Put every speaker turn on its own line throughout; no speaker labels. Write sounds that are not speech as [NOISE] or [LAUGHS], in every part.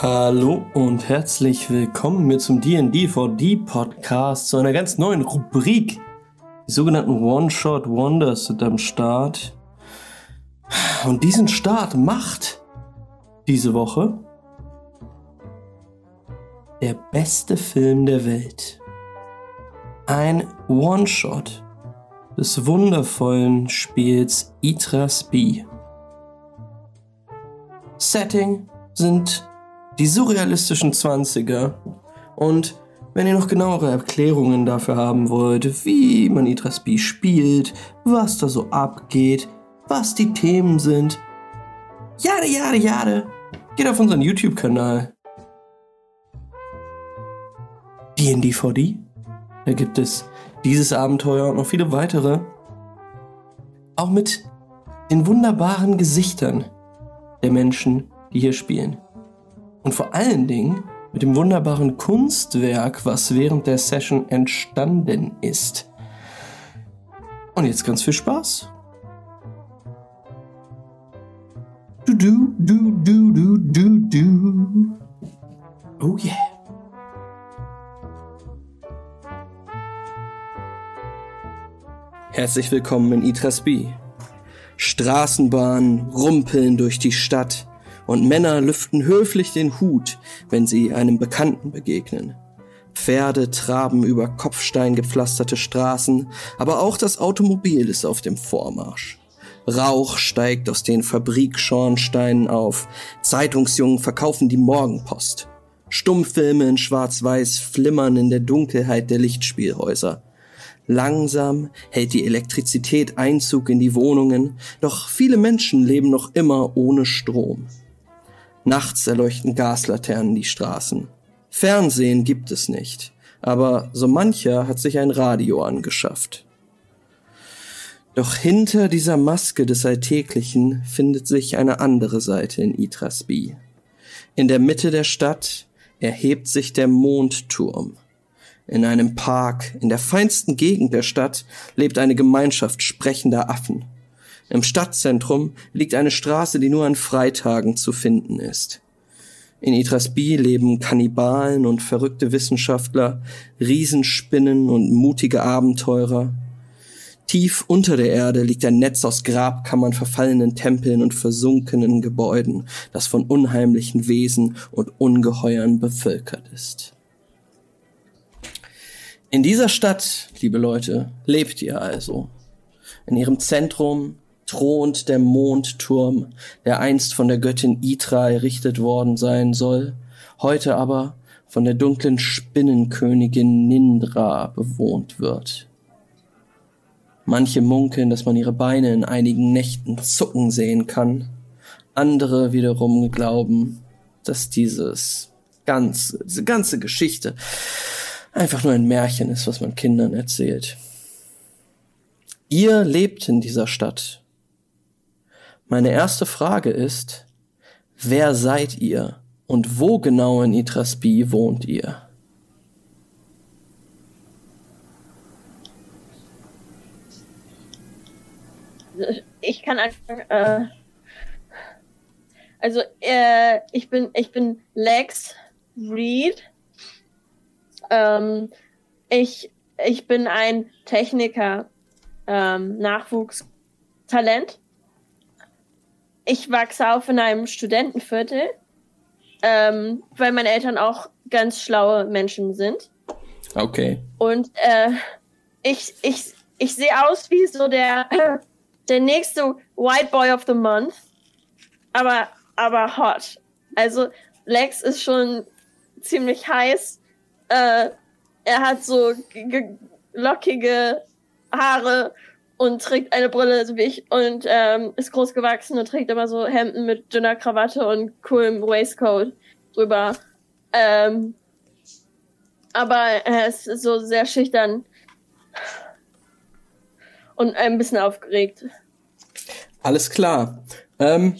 Hallo und herzlich willkommen mit zum D&D4D Podcast zu einer ganz neuen Rubrik. Die sogenannten One-Shot Wonders sind am Start. Und diesen Start macht diese Woche der beste Film der Welt. Ein One-Shot des wundervollen Spiels Itras B. Setting sind die surrealistischen 20er und wenn ihr noch genauere Erklärungen dafür haben wollt, wie man Itras B spielt, was da so abgeht, was die Themen sind, jade, jade, jade, geht auf unseren YouTube-Kanal. D&D4D. Da gibt es dieses Abenteuer und noch viele weitere. Auch mit den wunderbaren Gesichtern der Menschen, die hier spielen. Und vor allen Dingen mit dem wunderbaren Kunstwerk, was während der Session entstanden ist. Und jetzt ganz viel Spaß. Du, du, du, du, du, du, du. Oh yeah. Herzlich willkommen in Itrasby. Straßenbahnen rumpeln durch die Stadt und Männer lüften höflich den Hut, wenn sie einem Bekannten begegnen. Pferde traben über kopfsteingepflasterte Straßen, aber auch das Automobil ist auf dem Vormarsch. Rauch steigt aus den Fabrikschornsteinen auf, Zeitungsjungen verkaufen die Morgenpost. Stummfilme in Schwarz-Weiß flimmern in der Dunkelheit der Lichtspielhäuser. Langsam hält die Elektrizität Einzug in die Wohnungen, doch viele Menschen leben noch immer ohne Strom. Nachts erleuchten Gaslaternen die Straßen. Fernsehen gibt es nicht, aber so mancher hat sich ein Radio angeschafft. Doch hinter dieser Maske des Alltäglichen findet sich eine andere Seite in Itrasby. In der Mitte der Stadt erhebt sich der Mondturm. In einem Park in der feinsten Gegend der Stadt lebt eine Gemeinschaft sprechender Affen. Im Stadtzentrum liegt eine Straße, die nur an Freitagen zu finden ist. In Itrasby leben Kannibalen und verrückte Wissenschaftler, Riesenspinnen und mutige Abenteurer. Tief unter der Erde liegt ein Netz aus Grabkammern, verfallenen Tempeln und versunkenen Gebäuden, das von unheimlichen Wesen und Ungeheuern bevölkert ist. In dieser Stadt, liebe Leute, lebt ihr also. In ihrem Zentrum thront der Mondturm, der einst von der Göttin Itra errichtet worden sein soll, heute aber von der dunklen Spinnenkönigin Nindra bewohnt wird. Manche munkeln, dass man ihre Beine in einigen Nächten zucken sehen kann. Andere wiederum glauben, dass dieses ganze, diese ganze Geschichte einfach nur ein Märchen ist, was man Kindern erzählt. Ihr lebt in dieser Stadt. Meine erste Frage ist, wer seid ihr und wo genau in Itrasby wohnt ihr?
Ich kann einfach, äh, also äh, ich bin ich bin Lex Reed ähm, ich, ich bin ein Techniker, ähm, Nachwuchstalent. Ich wachse auf in einem Studentenviertel, ähm, weil meine Eltern auch ganz schlaue Menschen sind.
Okay.
Und äh, ich, ich, ich sehe aus wie so der, [LAUGHS] der nächste White Boy of the Month, aber, aber hot. Also Lex ist schon ziemlich heiß äh, er hat so lockige Haare und trägt eine Brille, so wie ich, und ähm, ist groß gewachsen und trägt immer so Hemden mit dünner Krawatte und coolem Waistcoat drüber. Ähm, aber er ist so sehr schüchtern und ein bisschen aufgeregt.
Alles klar. Ähm,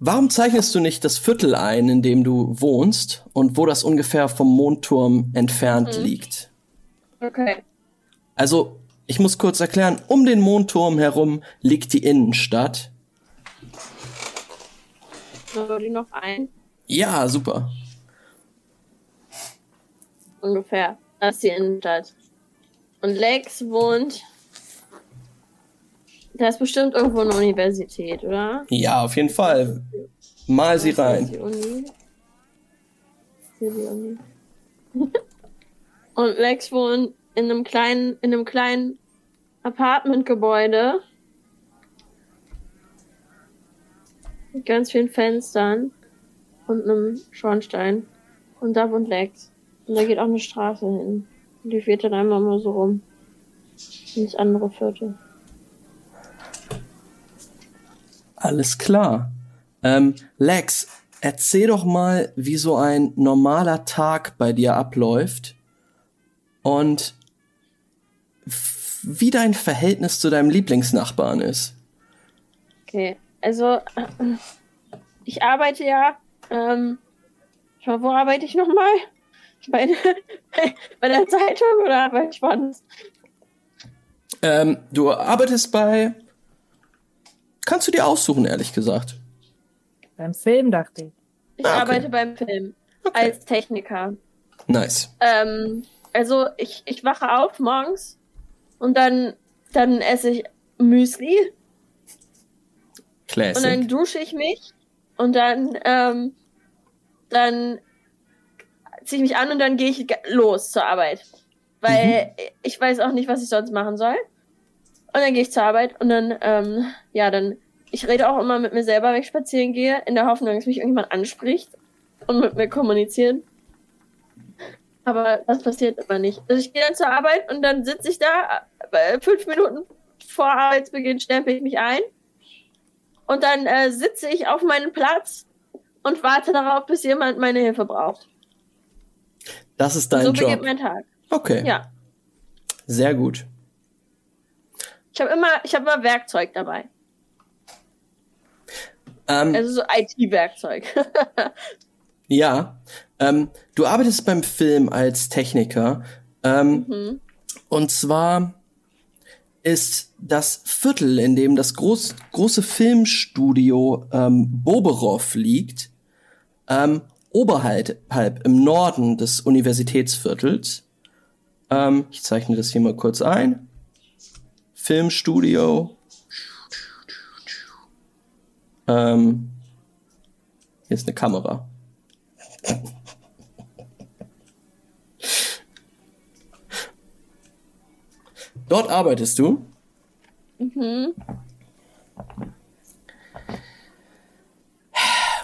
Warum zeichnest du nicht das Viertel ein, in dem du wohnst und wo das ungefähr vom Mondturm entfernt mhm. liegt?
Okay.
Also, ich muss kurz erklären, um den Mondturm herum liegt die Innenstadt.
Würde ich noch ein.
Ja, super.
Ungefähr. Das ist die Innenstadt. Und Lex wohnt. Da ist bestimmt irgendwo eine Universität, oder?
Ja, auf jeden Fall. Mal sie rein.
Die Uni. Die Uni. [LAUGHS] Und Lex wohnt in einem kleinen, in einem kleinen Apartmentgebäude. Mit ganz vielen Fenstern und einem Schornstein. Und da wohnt Lex. Und da geht auch eine Straße hin. Und die fährt dann einmal mal so rum. Ins andere Viertel.
Alles klar. Ähm, Lex, erzähl doch mal, wie so ein normaler Tag bei dir abläuft und wie dein Verhältnis zu deinem Lieblingsnachbarn ist.
Okay, also ich arbeite ja. Ähm, schau mal, wo arbeite ich nochmal? [LAUGHS] Bei, bei der Zeitung oder arbeite ich woanders?
Ähm, du arbeitest bei. Kannst du dir aussuchen, ehrlich gesagt.
Beim Film dachte ich.
Ich
Ah, okay.
arbeite beim Film
Okay.
als Techniker.
Nice.
Ähm, also ich, ich wache auf morgens und dann, dann esse ich Müsli und dann
Classic.
dusche ich mich und dann, ähm, dann ziehe ich mich an und dann gehe ich los zur Arbeit. Weil ich weiß auch nicht, was ich sonst machen soll. Und dann gehe ich zur Arbeit und dann, ähm, ja, dann, ich rede auch immer mit mir selber, wenn ich spazieren gehe, in der Hoffnung, dass mich irgendjemand anspricht und mit mir kommunizieren. Aber das passiert immer nicht. Also ich gehe dann zur Arbeit und dann sitze ich da, äh, fünf Minuten vor Arbeitsbeginn stempel ich mich ein. Und dann äh, sitze ich auf meinem Platz und warte darauf, bis jemand meine Hilfe braucht.
Das ist dein
so
Job.
beginnt mein Tag.
Okay.
Ja.
Sehr gut.
Ich habe immer, ich habe immer Werkzeug dabei.
Ähm,
Also so IT-Werkzeug. [LAUGHS]
ja. Ähm, du arbeitest beim Film als Techniker. Ähm,
mhm.
Und zwar ist das Viertel, in dem das groß, große Filmstudio ähm, Boberov liegt, ähm, oberhalb halb im Norden des Universitätsviertels. Ähm, ich zeichne das hier mal kurz ein. Filmstudio. Ähm, hier ist eine Kamera. Dort arbeitest du.
Mhm.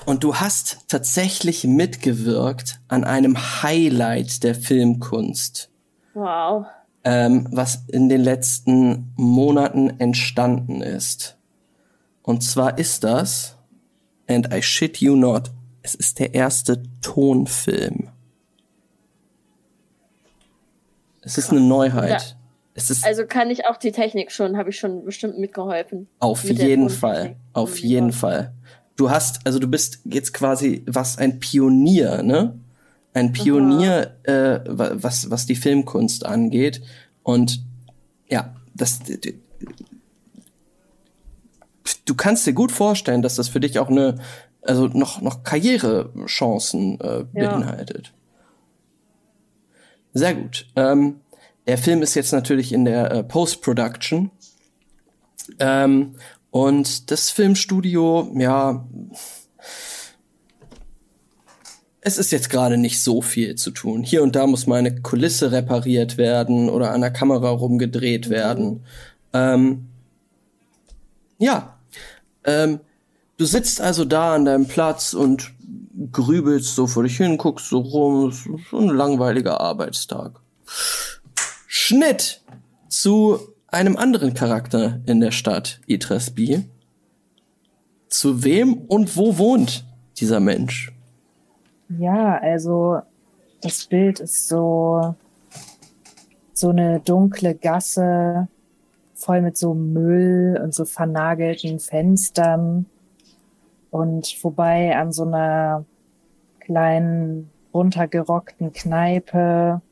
Und du hast tatsächlich mitgewirkt an einem Highlight der Filmkunst,
Wow.
ähm, was in den letzten Monaten entstanden ist. Und zwar ist das, and I shit you not, es ist der erste Tonfilm. Es ist eine Neuheit.
Also kann ich auch die Technik schon, habe ich schon bestimmt mitgeholfen.
Auf
Mit
jeden. Fall. Auf
Mhm.
jeden Fall. Du hast, also du bist jetzt quasi was ein Pionier, ne? Ein Pionier, äh, wa- was, was die Filmkunst angeht. Und ja, das. Du kannst dir gut vorstellen, dass das für dich auch eine, also noch, noch Karrierechancen äh,
Ja.
beinhaltet. Sehr gut. Ähm, der Film ist jetzt natürlich in der äh, Post-Production. Ähm, und das Filmstudio, ja, es ist jetzt gerade nicht so viel zu tun. Hier und da muss mal eine Kulisse repariert werden oder an der Kamera rumgedreht werden. Ähm, ja, ähm, du sitzt also da an deinem Platz und grübelst so vor dich hin, guckst so rum, so ein langweiliger Arbeitstag. Schnitt zu einem anderen Charakter in der Stadt Itresby. Zu wem und wo wohnt dieser Mensch?
Ja, also das Bild ist so so eine dunkle Gasse voll mit so Müll und so vernagelten Fenstern und vorbei an so einer kleinen runtergerockten Kneipe,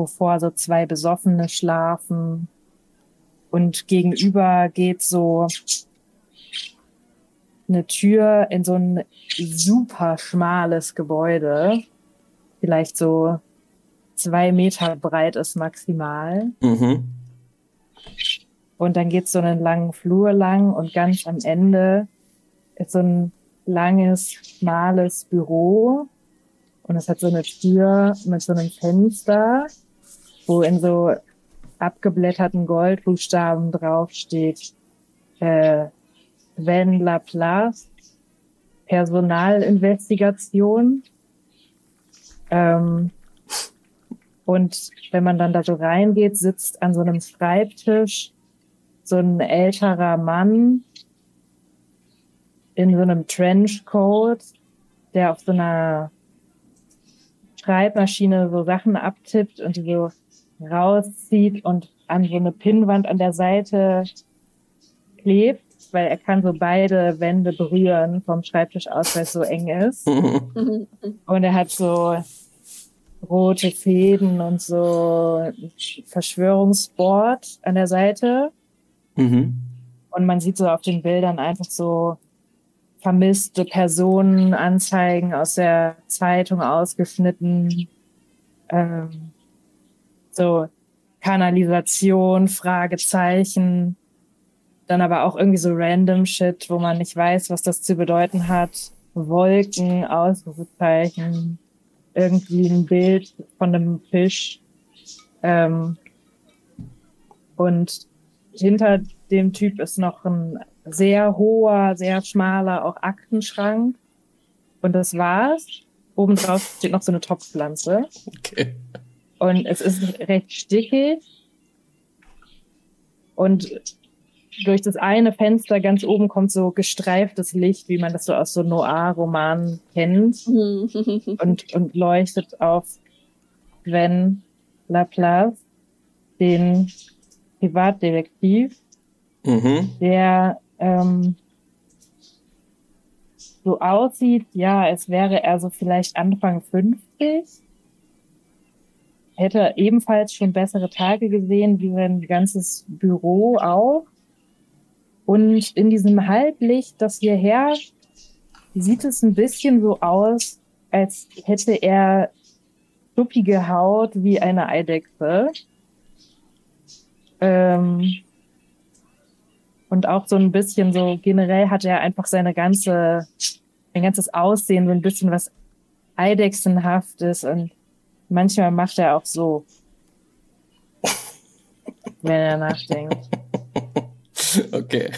wovor so zwei Besoffene schlafen und gegenüber geht so eine Tür in so ein super schmales Gebäude. Vielleicht so zwei Meter breit ist maximal.
Mhm.
Und dann geht's so einen langen Flur lang und ganz am Ende ist so ein langes, schmales Büro. Und es hat so eine Tür mit so einem Fenster, wo in so abgeblätterten Goldbuchstaben draufsteht, äh, Van Laplace, Personalinvestigation. Ähm, und wenn man dann da so reingeht, sitzt an so einem Schreibtisch so ein älterer Mann in so einem Trenchcoat, der auf so einer Schreibmaschine so Sachen abtippt und die so rauszieht und an so eine Pinnwand an der Seite klebt, weil er kann so beide Wände berühren vom Schreibtisch aus, weil es so eng ist. [LAUGHS] Und er hat so rote Fäden und so Verschwörungsboard an der Seite.
Mhm.
Und man sieht so auf den Bildern einfach so vermisste Personen, Anzeigen aus der Zeitung ausgeschnitten, ähm, so Kanalisation, Fragezeichen, dann aber auch irgendwie so random Shit, wo man nicht weiß, was das zu bedeuten hat. Wolken, Ausrufezeichen, irgendwie ein Bild von einem Fisch. Ähm, und hinter dem Typ ist noch ein sehr hoher, sehr schmaler, auch Aktenschrank. Und das war's. Oben drauf steht noch so eine Topfpflanze.
Okay.
Und es ist recht stickig. Und durch das eine Fenster ganz oben kommt so gestreiftes Licht, wie man das so aus so Noir-Romanen kennt. und, und leuchtet auf Gwen Laplace, den Privatdetektiv,
Mhm.
der ähm, so aussieht, ja, es wäre er so vielleicht Anfang 50. Hätte ebenfalls schon bessere Tage gesehen, wie sein ganzes Büro auch. Und in diesem Halblicht, das hier herrscht, sieht es ein bisschen so aus, als hätte er schuppige Haut wie eine Eidechse. Ähm, und auch so ein bisschen so generell hat er einfach seine ganze, sein ganzes Aussehen so ein bisschen was Eidechsenhaftes und manchmal macht er auch so, wenn er nachdenkt.
Okay.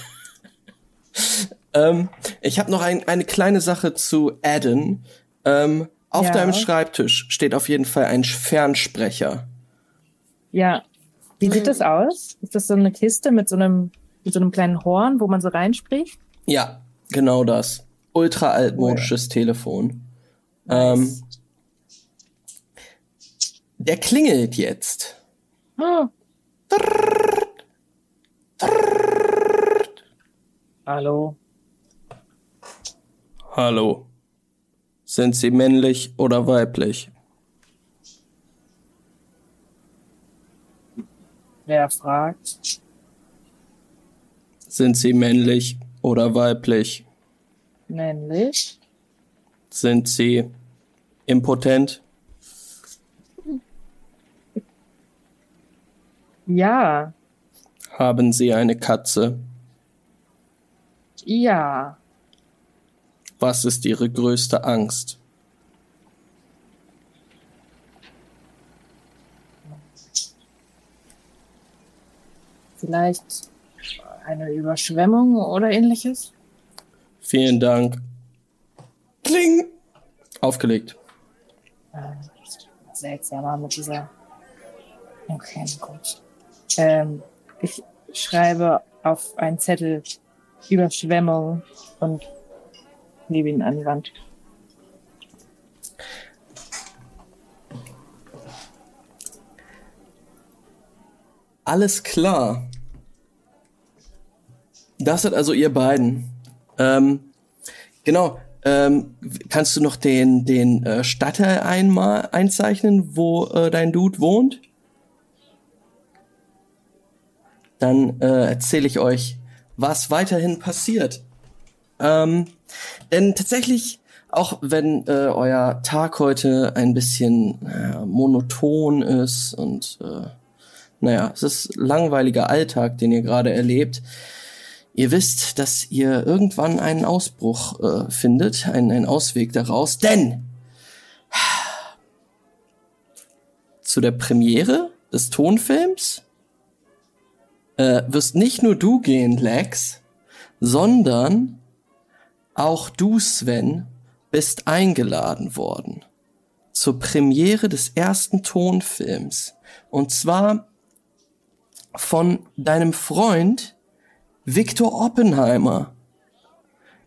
ähm, ich habe noch ein, eine kleine Sache zu Adden. Ähm, auf
Ja.
deinem Schreibtisch steht auf jeden Fall ein Fernsprecher.
Ja. Wie sieht das aus? Ist das so eine Kiste mit so einem, mit so einem kleinen Horn, wo man so reinspricht?
Ja, genau das. Ultra altmodisches Telefon. Ähm,
Nice.
Der klingelt jetzt.
Oh. Hallo.
Hallo. Sind Sie männlich oder weiblich?
Wer fragt?
Sind Sie männlich oder weiblich?
Männlich?
Sind Sie impotent?
Ja.
Haben Sie eine Katze?
Ja.
Was ist Ihre größte Angst?
Vielleicht eine Überschwemmung oder ähnliches?
Vielen Dank. Kling! Aufgelegt.
Äh, seltsamer mit dieser. Okay, gut. Ähm, ich schreibe auf einen Zettel Überschwemmung und lebe ihn an die Wand.
Alles klar. Das seid also ihr beiden. Ähm, genau. Ähm, kannst du noch den, den äh, Stadtteil einmal einzeichnen, wo äh, dein Dude wohnt? Dann äh, erzähle ich euch, was weiterhin passiert. Ähm, denn tatsächlich, auch wenn äh, euer Tag heute ein bisschen naja, monoton ist und äh, naja, es ist langweiliger Alltag, den ihr gerade erlebt, ihr wisst, dass ihr irgendwann einen Ausbruch äh, findet, einen, einen Ausweg daraus, denn [SIGHS] zu der Premiere des Tonfilms äh, wirst nicht nur du gehen, Lex, sondern auch du, Sven, bist eingeladen worden zur Premiere des ersten Tonfilms. Und zwar von deinem Freund Viktor Oppenheimer,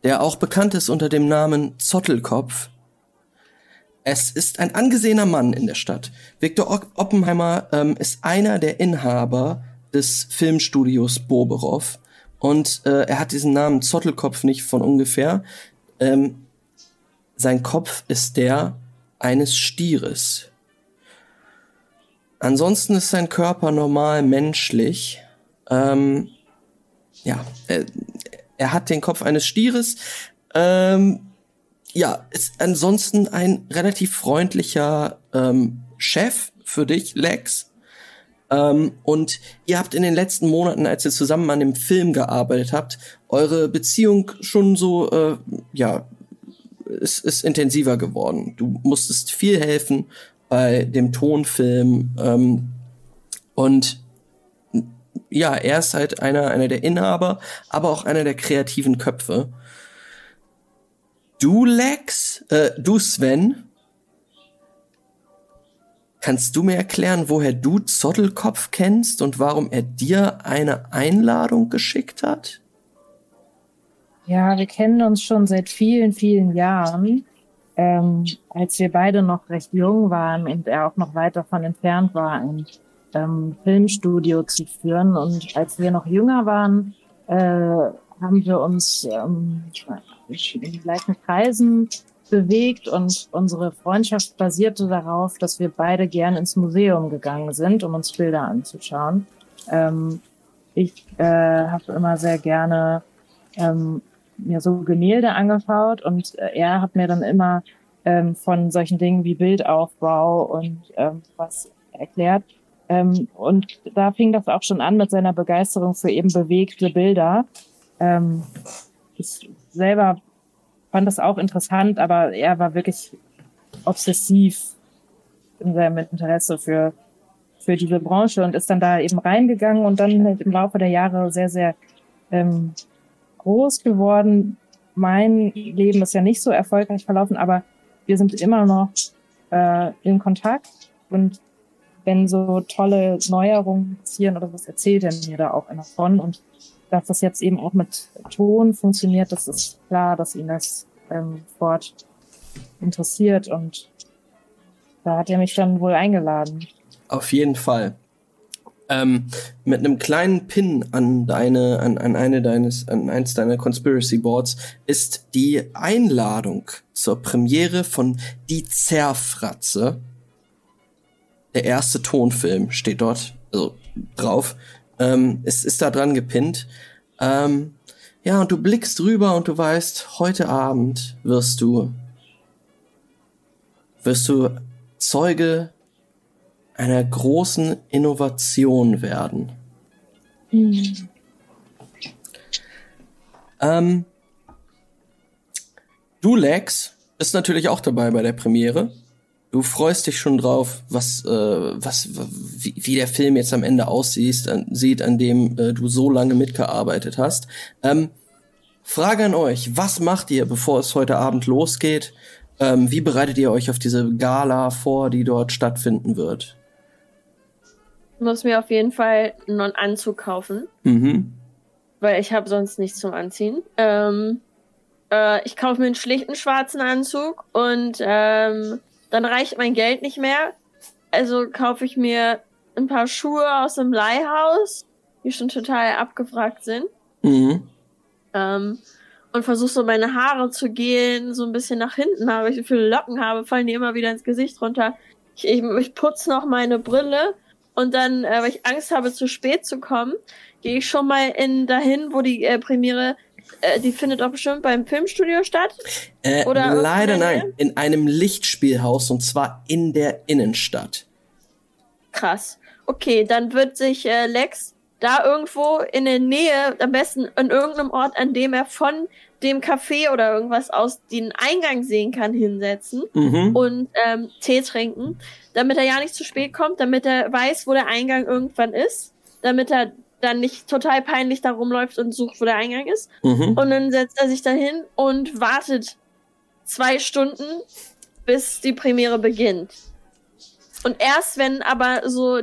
der auch bekannt ist unter dem Namen Zottelkopf. Es ist ein angesehener Mann in der Stadt. Viktor Oppenheimer ähm, ist einer der Inhaber des Filmstudios Boberov und äh, er hat diesen Namen Zottelkopf nicht von ungefähr. Ähm, sein Kopf ist der eines Stieres. Ansonsten ist sein Körper normal menschlich. Ähm, ja, er, er, hat den Kopf eines Stieres. Ähm, ja, ist ansonsten ein relativ freundlicher ähm, Chef für dich, Lex. Ähm, und ihr habt in den letzten Monaten, als ihr zusammen an dem Film gearbeitet habt, eure Beziehung schon so, äh, ja, ist, ist intensiver geworden. Du musstest viel helfen bei dem Tonfilm. Ähm, und ja, er ist halt einer, einer der Inhaber, aber auch einer der kreativen Köpfe. Du, Lex, äh, du, Sven, kannst du mir erklären, woher du Zottelkopf kennst und warum er dir eine Einladung geschickt hat?
Ja, wir kennen uns schon seit vielen, vielen Jahren. Ähm, als wir beide noch recht jung waren und er auch noch weit davon entfernt war, ein ähm, Filmstudio zu führen. Und als wir noch jünger waren, äh, haben wir uns ähm, in gleichen Kreisen bewegt und unsere Freundschaft basierte darauf, dass wir beide gern ins Museum gegangen sind, um uns Bilder anzuschauen. Ähm, ich äh, habe immer sehr gerne ähm, mir so Gemälde angeschaut und äh, er hat mir dann immer ähm, von solchen Dingen wie Bildaufbau und ähm, was erklärt. Ähm, und da fing das auch schon an mit seiner Begeisterung für eben bewegte Bilder. Ähm, ich selber fand das auch interessant, aber er war wirklich obsessiv in seinem Interesse für, für diese Branche und ist dann da eben reingegangen und dann im Laufe der Jahre sehr, sehr ähm, groß geworden. Mein Leben ist ja nicht so erfolgreich verlaufen, aber wir sind immer noch äh, in Kontakt und wenn so tolle Neuerungen passieren oder was erzählt er mir da auch immer von und dass das jetzt eben auch mit Ton funktioniert, das ist klar, dass ihn das ähm, Sport interessiert und da hat er mich dann wohl eingeladen.
Auf jeden Fall. Ähm, mit einem kleinen Pin an deine, an, an eine deines, an eins deiner Conspiracy Boards ist die Einladung zur Premiere von Die Zerfratze. Der erste Tonfilm steht dort, also drauf. Ähm, es ist da dran gepinnt. Ähm, ja, und du blickst rüber und du weißt, heute Abend wirst du, wirst du Zeuge einer großen Innovation werden. Mhm. Ähm, du, Lex, bist natürlich auch dabei bei der Premiere. Du freust dich schon drauf, was, äh, was, wie, wie der Film jetzt am Ende aussieht, an, sieht, an dem äh, du so lange mitgearbeitet hast. Ähm, Frage an euch: Was macht ihr, bevor es heute Abend losgeht? Ähm, wie bereitet ihr euch auf diese Gala vor, die dort stattfinden wird?
Ich muss mir auf jeden Fall einen Anzug kaufen. Mhm. Weil ich habe sonst nichts zum Anziehen. Ähm, äh, ich kaufe mir einen schlichten schwarzen Anzug und ähm, dann reicht mein Geld nicht mehr. Also kaufe ich mir ein paar Schuhe aus dem Leihhaus, die schon total abgefragt sind. Mhm. Ähm, und versuche so meine Haare zu gehen, so ein bisschen nach hinten habe. Ich so viele Locken habe, fallen die immer wieder ins Gesicht runter. Ich, ich, ich putze noch meine Brille und dann, äh, weil ich Angst habe, zu spät zu kommen, gehe ich schon mal in dahin, wo die äh, Premiere äh, die findet doch bestimmt beim Filmstudio statt.
Äh,
Oder
leider nein, in einem Lichtspielhaus und zwar in der Innenstadt.
Krass. Okay, dann wird sich äh, Lex da irgendwo in der Nähe, am besten an irgendeinem Ort, an dem er von dem Café oder irgendwas aus den Eingang sehen kann, hinsetzen
Mhm.
und ähm, Tee trinken, damit er ja nicht zu spät kommt, damit er weiß, wo der Eingang irgendwann ist, damit er dann nicht total peinlich da rumläuft und sucht, wo der Eingang ist.
Mhm.
Und dann setzt er sich dahin und wartet zwei Stunden, bis die Premiere beginnt. Und erst wenn aber so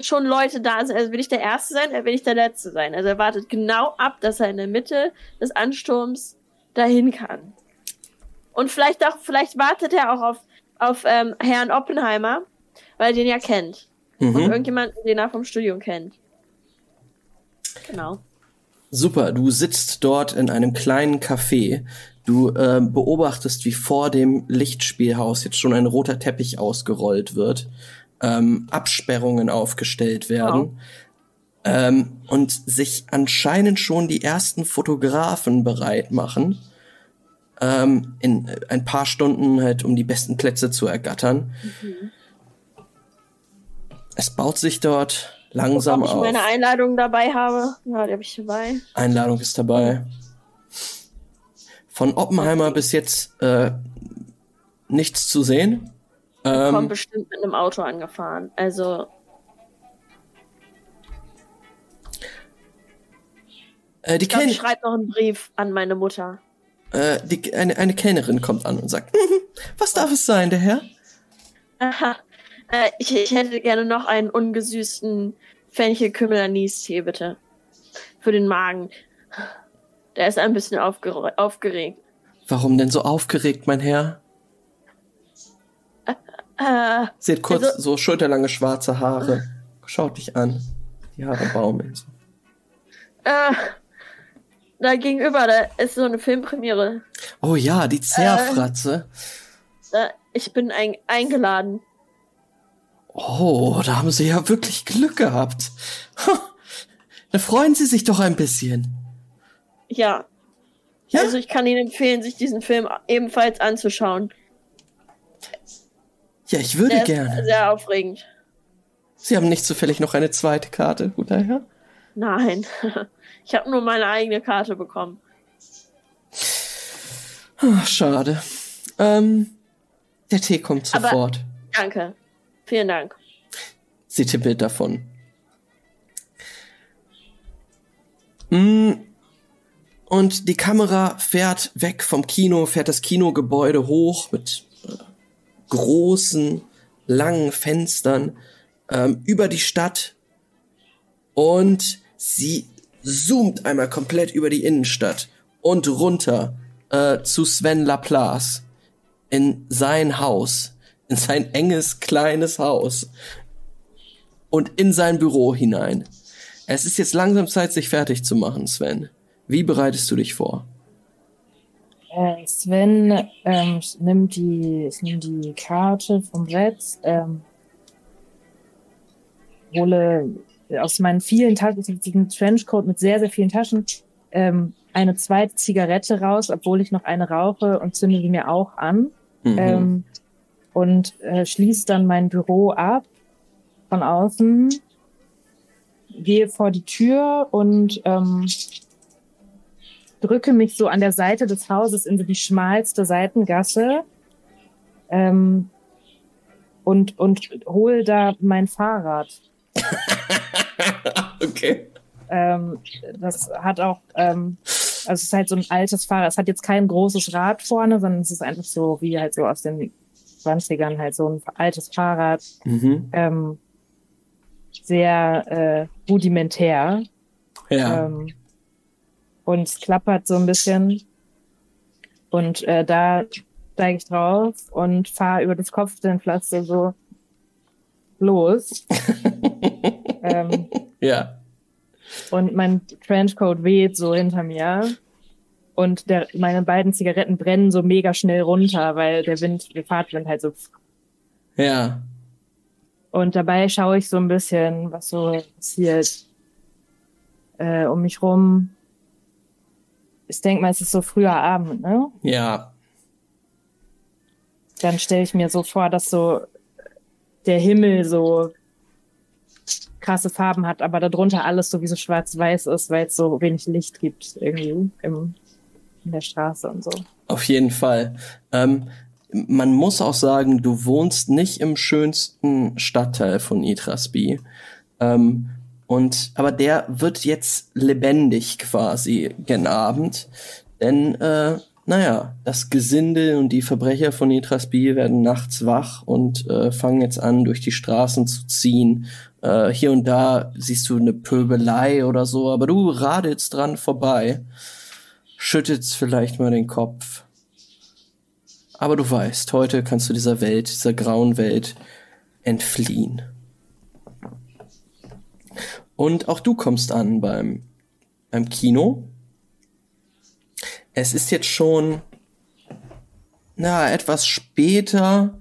schon Leute da sind, also will ich der Erste sein, er will nicht der Letzte sein. Also er wartet genau ab, dass er in der Mitte des Ansturms dahin kann. Und vielleicht auch, vielleicht wartet er auch auf, auf ähm, Herrn Oppenheimer, weil er den ja kennt. Und
Mhm.
irgendjemanden, den er vom Studium kennt. Genau.
Super, du sitzt dort in einem kleinen Café. Du ähm, beobachtest, wie vor dem Lichtspielhaus jetzt schon ein roter Teppich ausgerollt wird, ähm, Absperrungen aufgestellt werden ähm, und sich anscheinend schon die ersten Fotografen bereit machen, ähm, in äh, ein paar Stunden halt um die besten Plätze zu ergattern. Es baut sich dort langsam
Ob ich
auf.
meine Einladung dabei habe? Ja, die habe ich dabei.
Einladung ist dabei. Von Oppenheimer bis jetzt äh, nichts zu sehen.
Kommt
Ähm,
bestimmt mit einem Auto angefahren. Also,
äh, die,
ich ich schreibe noch einen Brief an meine Mutter.
äh, die, eine, eine Kellnerin kommt an und sagt, [LAUGHS] "Mhm, was darf es sein, der Herr?
Aha. Äh, ich, ich hätte gerne noch einen ungesüßten Fenchel-Kümmel-Anis-Tee, bitte. Für den Magen. Der ist ein bisschen aufgere aufgeregt.
Warum denn so aufgeregt, mein Herr?
Äh,
Sie hat kurz
Also-
so schulterlange schwarze Haare. Schaut dich an. Die Haare baumeln so.
äh, da gegenüber, da ist so eine Filmpremiere.
Oh ja, die Zerfratze.
Da, ich bin ein, eingeladen.
Oh, da haben Sie ja wirklich Glück gehabt. Ha, Da freuen Sie sich doch ein bisschen.
Ja.
Ja?
Also ich kann Ihnen empfehlen, sich diesen Film ebenfalls anzuschauen.
Ja, ich würde
Der
gerne.
sehr aufregend.
Sie haben nicht zufällig noch eine zweite Karte, guter Herr?
Nein. [LAUGHS] Ich habe nur meine eigene Karte bekommen.
Ach, schade. Ähm, der Tee kommt
Aber-
sofort.
Danke. Vielen Dank.
Sie tippelt davon. Mm, Und die Kamera fährt weg vom Kino, fährt das Kinogebäude hoch mit äh, großen, langen Fenstern ähm, über die Stadt. Und sie zoomt einmal komplett über die Innenstadt und runter äh, zu Sven Laplace in sein Haus, in sein enges, kleines Haus und in sein Büro hinein. Es ist jetzt langsam Zeit, sich fertig zu machen, Sven. Wie bereitest du dich vor?
Äh, Sven ähm, nimmt die, nehm die Karte vom Brett, ähm, hole aus meinen vielen Taschen, diesen Trenchcoat mit sehr, sehr vielen Taschen, ähm, eine zweite Zigarette raus, obwohl ich noch eine rauche und zünde die mir auch an.
Mhm.
Ähm, und äh, schließe dann mein Büro ab von außen, gehe vor die Tür und ähm, drücke mich so an der Seite des Hauses in so die schmalste Seitengasse ähm, und, und hole da mein Fahrrad. [LAUGHS]
okay.
Ähm, das hat auch, ähm, also es ist halt so ein altes Fahrrad. Es hat jetzt kein großes Rad vorne, sondern es ist einfach so wie halt so aus den 20ern halt so ein altes Fahrrad.
Mhm.
Ähm, sehr äh, rudimentär.
Ja.
Ähm, und es klappert so ein bisschen. Und äh, da steige ich drauf und fahre über das Kopfsteinpflaster so los. [LAUGHS] ähm,
ja.
und mein Trenchcoat weht so hinter mir. Und der, meine beiden Zigaretten brennen so mega schnell runter, weil der Wind, der Fahrtwind halt so.
Ja.
Und dabei schaue ich so ein bisschen, was so passiert äh, um mich rum. ich denke mal, es ist so früher Abend, ne?
Ja.
Dann stelle ich mir so vor, dass so der Himmel so krasse Farben hat, aber darunter alles so wie so schwarz-weiß ist, weil es so wenig Licht gibt irgendwie im, in der Straße und so.
Auf jeden Fall. Ähm, man muss auch sagen, du wohnst nicht im schönsten Stadtteil von Itrasby. Ähm, und, aber der wird jetzt lebendig quasi gen Abend. Denn, äh, naja, das Gesindel und die Verbrecher von Itrasby werden nachts wach und äh, fangen jetzt an, durch die Straßen zu ziehen. Äh, hier und da siehst du eine Pöbelei oder so, aber du radelst dran vorbei, schüttelst vielleicht mal den Kopf. Aber du weißt, heute kannst du dieser Welt, dieser grauen Welt entfliehen. Und auch du kommst an beim, beim Kino. Es ist jetzt schon na, etwas später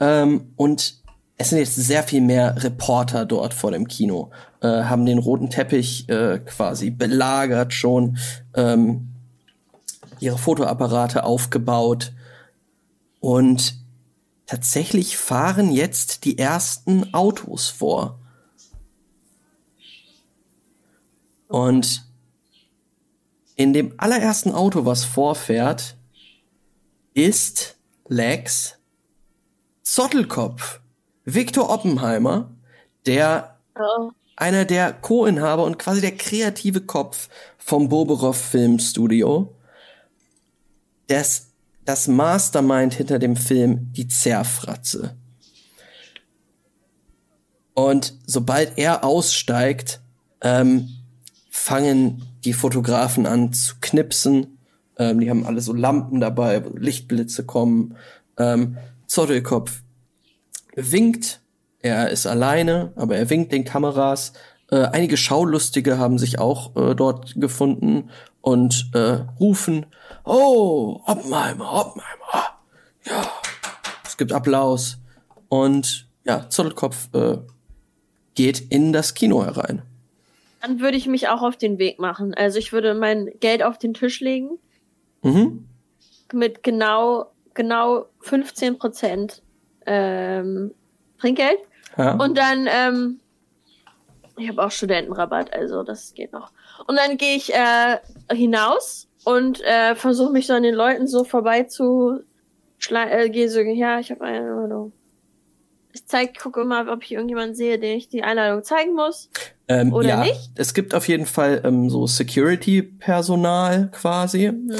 ähm, und es sind jetzt sehr viel mehr Reporter dort vor dem Kino, äh, haben den roten Teppich äh, quasi belagert schon, ähm, ihre Fotoapparate aufgebaut und tatsächlich fahren jetzt die ersten Autos vor. Und in dem allerersten Auto, was vorfährt, ist Lex Zottelkopf. Victor Oppenheimer, der oh. einer der Co-Inhaber und quasi der kreative Kopf vom Boberov Filmstudio, das, das Mastermind hinter dem Film Die Zerfratze. Und sobald er aussteigt, ähm, fangen die Fotografen an zu knipsen. Ähm, die haben alle so Lampen dabei, wo Lichtblitze kommen. Ähm, Zottelkopf winkt. Er ist alleine, aber er winkt den Kameras. Äh, einige Schaulustige haben sich auch äh, dort gefunden und äh, rufen, oh, Oppenheimer, Oppenheimer. Ja, es gibt Applaus. Und ja, Zottelkopf äh, geht in das Kino herein.
Dann würde ich mich auch auf den Weg machen. Also ich würde mein Geld auf den Tisch legen.
Mhm.
Mit genau, genau 15 Prozent ähm, Trinkgeld. Ja. Und dann, ähm, ich habe auch Studentenrabatt, also das geht noch. Und dann gehe ich äh, hinaus und äh, versuche mich so an den Leuten so vorbei zu äh, gehe so, ja, ich habe eine Einladung. Ich zeig, gucke immer, ob ich irgendjemanden sehe, den ich die Einladung zeigen muss.
Ähm, oder ja, nicht. Es gibt auf jeden Fall ähm, so Security-Personal quasi. Mhm.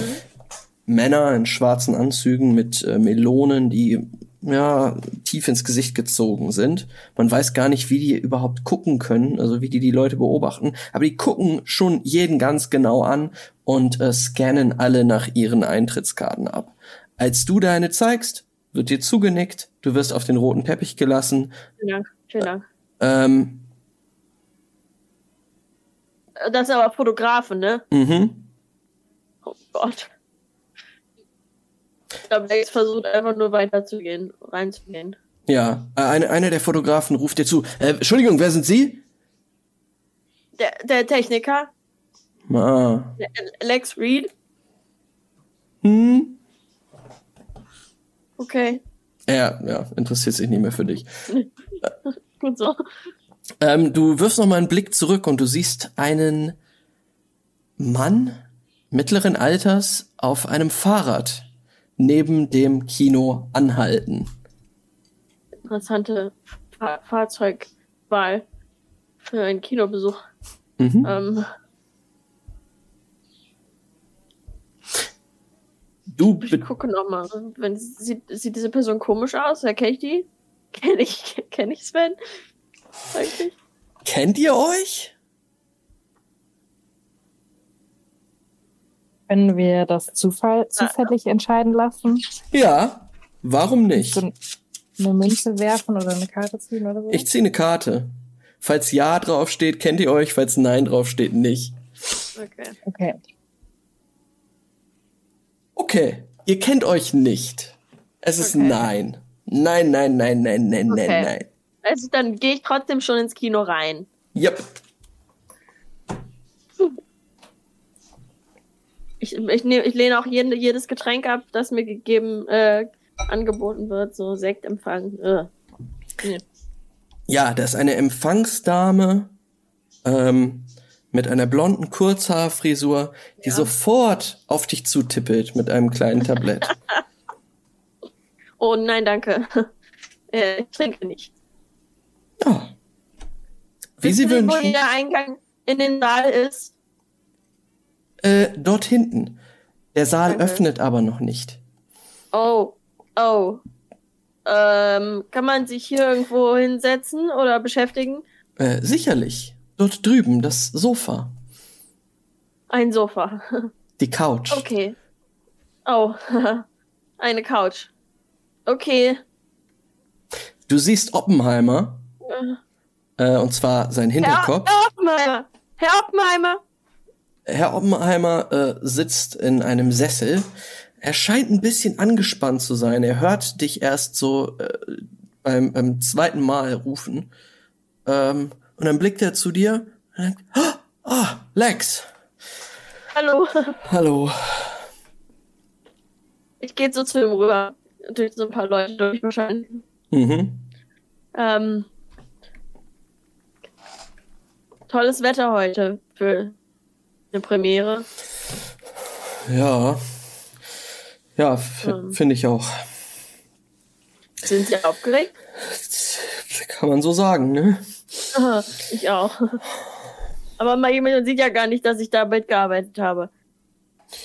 Männer in schwarzen Anzügen mit äh, Melonen, die ja, tief ins Gesicht gezogen sind. Man weiß gar nicht, wie die überhaupt gucken können, also wie die die Leute beobachten. Aber die gucken schon jeden ganz genau an und äh, scannen alle nach ihren Eintrittskarten ab. Als du deine zeigst, wird dir zugenickt, du wirst auf den roten Teppich gelassen.
Vielen Dank, vielen Dank.
Ähm,
das ist aber Fotografen, ne?
Mhm.
Oh Gott. Ich glaube, Lex versucht einfach nur weiterzugehen, reinzugehen.
Ja, äh, eine, einer der Fotografen ruft dir zu. Äh, Entschuldigung, wer sind Sie?
Der, der Techniker.
Ah.
Lex Reed.
Hm.
Okay.
Ja, ja, interessiert sich nicht mehr für dich. [LAUGHS]
Gut so.
Ähm, du wirfst noch mal einen Blick zurück und du siehst einen Mann mittleren Alters auf einem Fahrrad neben dem Kino anhalten.
Interessante Fahr Fahrzeugwahl für einen Kinobesuch.
Mhm.
Ähm,
du
ich gucke noch mal. Wenn sieht, sieht diese Person komisch aus? Erkenne ich die? [LAUGHS] Kenne ich, kenn ich Sven? Eigentlich.
Kennt ihr euch?
Können wir das Zufall, zufällig entscheiden lassen?
Ja, warum nicht?
So eine Münze werfen oder eine Karte ziehen oder so?
Ich ziehe eine Karte. Falls Ja draufsteht, kennt ihr euch, falls Nein draufsteht, nicht.
Okay.
Okay.
Okay, ihr kennt euch nicht. Es ist
Okay.
Nein. Nein, nein, nein, nein, nein,
Okay.
nein, nein.
Also dann gehe ich trotzdem schon ins Kino rein.
Yep.
Ich, ich, nehm, ich lehne auch jeden, jedes Getränk ab, das mir gegeben, äh, angeboten wird, so Sektempfang. Äh. Nee.
Ja, da ist eine Empfangsdame ähm, mit einer blonden Kurzhaarfrisur, die
Ja.
sofort auf dich zutippelt mit einem kleinen Tablett. [LAUGHS]
Oh nein, danke. [LAUGHS] äh, ich trinke nicht.
Ja. Wie
Wisst
Sie
ihr, Wo
wünschen.
der Eingang in den Saal ist?
Äh, dort hinten. Der Saal
Danke.
öffnet aber noch nicht.
Oh, oh. Ähm, kann man sich hier irgendwo hinsetzen oder beschäftigen?
Äh, sicherlich. Dort drüben, das Sofa.
Ein Sofa. [LAUGHS]
Die Couch.
Okay. Oh, [LAUGHS] eine Couch. Okay.
Du siehst Oppenheimer. Äh, und zwar sein
Herr,
Hinterkopf.
Herr Oppenheimer! Herr Oppenheimer!
Herr Oppenheimer äh, sitzt in einem Sessel. Er scheint ein bisschen angespannt zu sein. Er hört dich erst so äh, beim, beim zweiten Mal rufen. Ähm, und dann blickt er zu dir und denkt, ah, Lex,
Hallo.
hallo.
Ich gehe so zu ihm rüber. Durch so ein paar Leute durch wahrscheinlich.
Mhm.
Ähm, tolles Wetter heute für eine Premiere.
Ja. Ja,
Ähm.
finde ich auch.
Sind Sie aufgeregt?
Kann man so sagen, ne?
Ich auch. Aber jemand sieht ja gar nicht, dass ich da mitgearbeitet habe.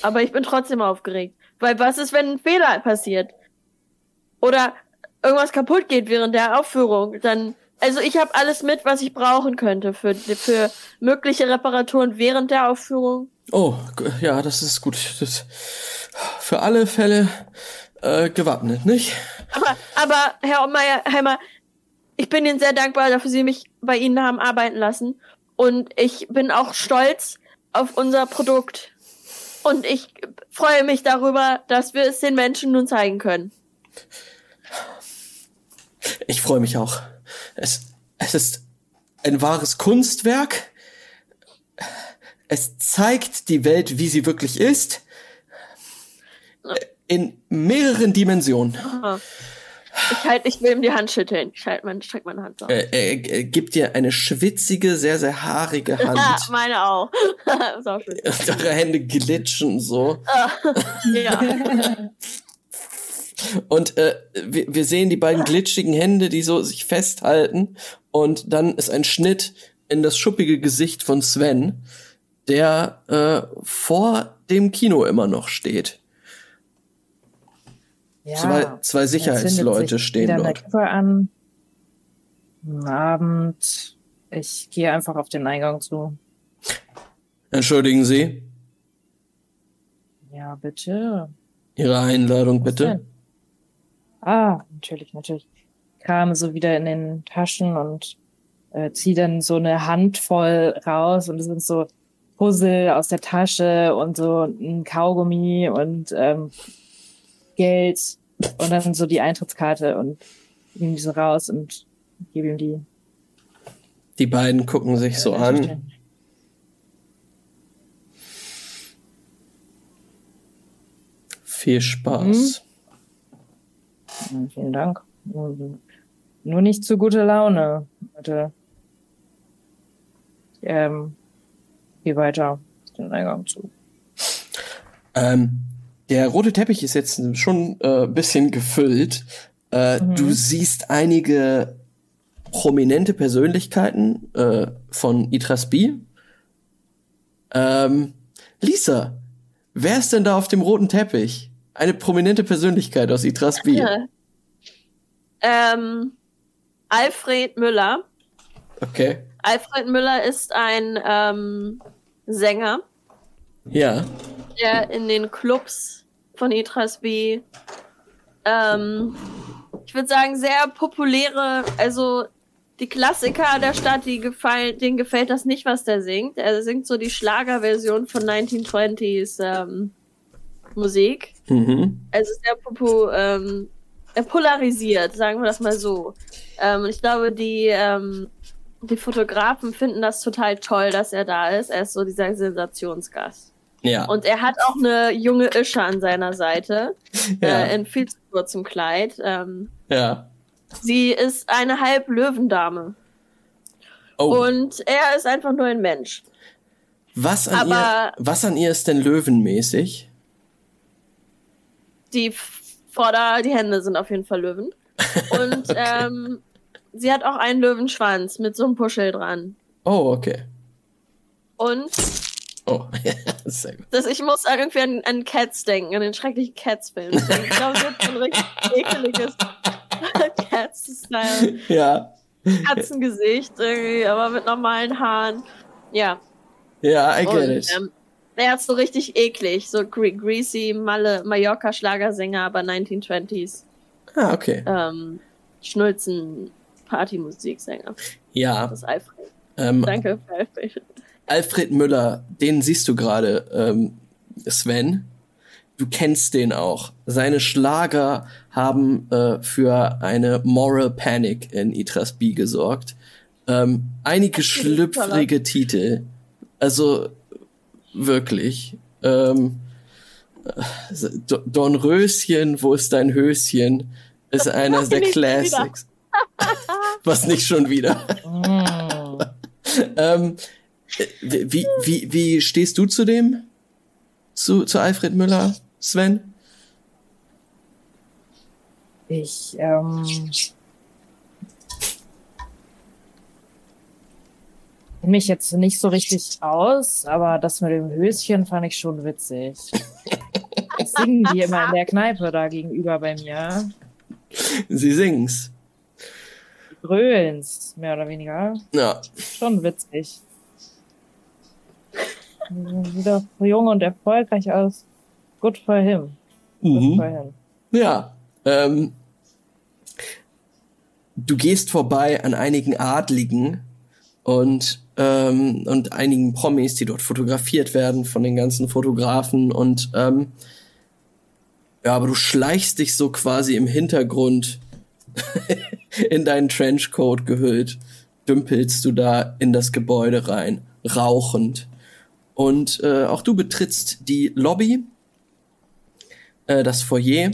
Aber ich bin trotzdem aufgeregt. Weil was ist, wenn ein Fehler passiert? Oder irgendwas kaputt geht während der Aufführung? Dann, also ich habe alles mit, was ich brauchen könnte für, für mögliche Reparaturen während der Aufführung.
Oh, ja, das ist gut. Das, für alle Fälle äh, gewappnet, nicht?
Aber, aber Herr Ommeier-Heimer, ich bin Ihnen sehr dankbar, dass Sie mich bei Ihnen haben arbeiten lassen. Und ich bin auch stolz auf unser Produkt. Und ich freue mich darüber, dass wir es den Menschen nun zeigen können.
Ich freue mich auch. Es, es ist ein wahres Kunstwerk. Es zeigt die Welt, wie sie wirklich ist. In mehreren Dimensionen.
Aha. Ich halt, ich will ihm die Hand schütteln. Ich halt, mein, streck meine Hand so.
Er, er, er gibt dir eine schwitzige, sehr, sehr haarige
Ah, [LAUGHS]
Hand.
meine auch. [LAUGHS] auch
Eure Hände glitschen so. [LAUGHS]
Ja.
Und äh, wir, wir sehen die beiden glitschigen Hände, die so sich festhalten. Und dann ist ein Schnitt in das schuppige Gesicht von Sven, der äh, vor dem Kino immer noch steht.
Ja.
Zwei, zwei
Er
Sicherheitsleute stehen dort.
An. Abend. Ich gehe einfach auf den Eingang zu.
Entschuldigen Sie,
Ja, bitte.
Ihre Einladung
Was
bitte.
denn? Ah, natürlich, natürlich. Kam so wieder in den Taschen und äh, zieh dann so eine Handvoll raus und es sind so Puzzle aus der Tasche und so ein Kaugummi und ähm, Geld und dann so die Eintrittskarte und nehme die so raus und gebe ihm die.
Die beiden gucken sich so an. Viel Spaß.
Ja, vielen Dank. Nur nicht zu guter Laune, bitte. Ähm, geh weiter auf den Eingang zu.
Ähm, der rote Teppich ist jetzt schon äh, ein bisschen gefüllt. Äh,
Mhm.
Du siehst einige prominente Persönlichkeiten äh, von Itrasbi. Ähm, Lisa, wer ist denn da auf dem roten Teppich? Eine prominente Persönlichkeit aus Itrasbi.
Ähm, Alfred Müller.
Okay.
Alfred Müller ist ein ähm, Sänger,
Ja.
der in den Clubs von Itrasby, ähm, ich würde sagen, sehr populäre, also die Klassiker der Stadt, die gefallen, denen gefällt das nicht, was der singt. Er singt so die Schlagerversion von 1920s ähm, Musik.
Mhm.
Also sehr popu, ähm, polarisiert, sagen wir das mal so. Ähm, ich glaube, die, ähm, die Fotografen finden das total toll, dass er da ist. Er ist so dieser Sensationsgast.
Ja.
Und er hat auch eine junge Ische an seiner Seite. [LAUGHS]
Ja.
Äh, in viel zu kurzem Kleid. Ähm,
ja.
sie ist eine halb Löwendame.
Oh,
Und er ist einfach nur ein Mensch.
was, an ihr,
aber-
was an ihr ist denn löwenmäßig?
Die Vorder-, die Hände sind auf jeden Fall Löwen. Und [LAUGHS] ähm, sie hat auch einen Löwenschwanz mit so einem Puschel dran.
Oh, okay.
Und
Oh, [LAUGHS] sehr gut.
das, ich muss irgendwie an, an Cats denken, an den schrecklichen Cats-Film. Ich glaube, sie hat so ein richtig ekeliges [LAUGHS] Cats-Style.
Ja.
Katzengesicht irgendwie, aber mit normalen Haaren. Ja.
Ja, I get
Und,
it.
ähm, er ist so richtig eklig, so gre greasy Malle, Mallorca-Schlagersänger, aber 1920s.
ah, okay.
Ähm, Schnulzen, Partymusiksänger.
Ja.
Das ist Alfred.
Ähm,
Danke Alfred.
Alfred Müller, den siehst du gerade, ähm, Sven. Du kennst den auch. Seine Schlager haben äh, für eine Moral Panic in Itrasby gesorgt. Ähm, einige schlüpfrige Titel. Also wirklich. Ähm, äh, Do- Dornröschen, wo ist dein Höschen? Ist einer der. Classics. [LAUGHS] Was nicht schon wieder.
Mm. [LAUGHS]
Ähm, wie, wie, wie, wie stehst du zu dem? Zu, zu Alfred Müller, Sven?
Ich, ähm, kenn mich jetzt nicht so richtig aus, aber das mit dem Höschen fand ich schon witzig. Das [LAUGHS] singen die immer in der Kneipe da gegenüber bei mir.
Sie singen's.
Die Grölen's, mehr oder weniger.
Ja.
Schon witzig. Sieht doch jung und erfolgreich aus. Good for him. Good for
Mhm.
him.
Ja. Ähm, du gehst vorbei an einigen Adligen und, ähm, und einigen Promis, die dort fotografiert werden von den ganzen Fotografen und ähm, ja, aber du schleichst dich so quasi im Hintergrund [LAUGHS] in deinen Trenchcoat gehüllt, dümpelst du da in das Gebäude rein, rauchend. Und äh, auch du betrittst die Lobby, äh, das Foyer,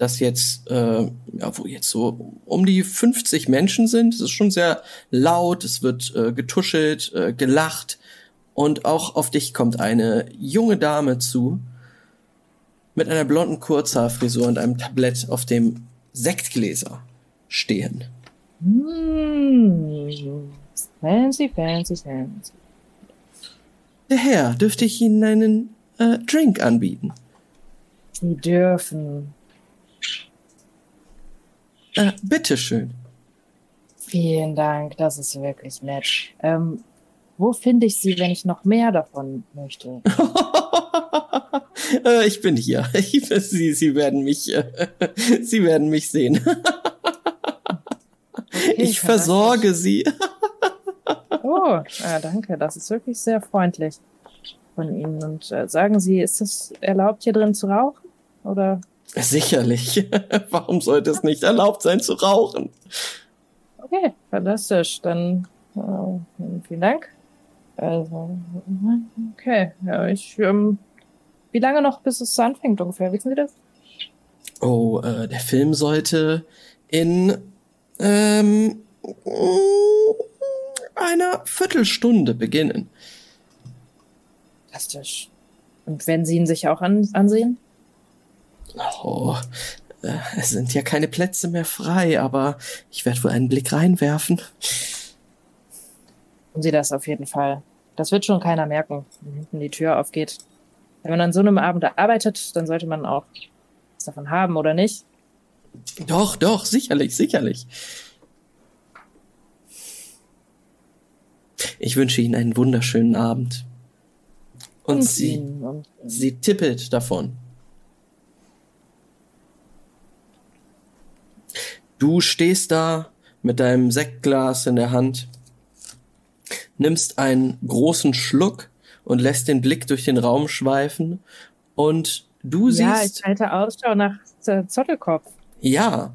das jetzt, äh, ja, wo jetzt so um die 50 Menschen sind. Es ist schon sehr laut, es wird äh, getuschelt, äh, gelacht. Und auch auf dich kommt eine junge Dame zu, mit einer blonden Kurzhaarfrisur und einem Tablett, auf dem Sektgläser stehen.
Mm. Fancy, fancy, fancy.
Der Herr, dürfte ich Ihnen einen äh, Drink anbieten?
Sie dürfen.
Äh, bitteschön.
Vielen Dank, das ist wirklich nett. Ähm, wo finde ich Sie, wenn ich noch mehr davon möchte? [LAUGHS]
äh, ich bin hier. [LAUGHS] Ich, Sie, Sie werden mich, äh, [LAUGHS] Sie werden mich sehen.
Okay,
Ich versorge Sie.
Oh, ah, danke, das ist wirklich sehr freundlich von Ihnen. Und äh, sagen Sie, ist es erlaubt, hier drin zu rauchen? Oder?
Sicherlich. [LAUGHS] Warum sollte es nicht erlaubt sein zu rauchen?
Okay, fantastisch. Dann äh, vielen Dank. Also, okay, ja, ich, ähm, wie lange noch, bis es anfängt ungefähr? Wissen Sie das?
Oh, äh, der Film sollte in ähm, einer Viertelstunde beginnen.
Fantastisch. Und wenn Sie ihn sich auch an, ansehen?
Oh, äh, es sind ja keine Plätze mehr frei, aber ich werde wohl einen Blick reinwerfen.
Tun Sie das auf jeden Fall. Das wird schon keiner merken, wenn hinten die Tür aufgeht. Wenn man an so einem Abend arbeitet, dann sollte man auch was davon haben, oder nicht?
Doch, doch, sicherlich, sicherlich. Ich wünsche Ihnen einen wunderschönen Abend. Und, sie,
Ihnen und
sie tippelt davon. Du stehst da mit deinem Sektglas in der Hand, nimmst einen großen Schluck und lässt den Blick durch den Raum schweifen und du
ja,
siehst
ich halte Ausschau nach Zottelkopf.
ja,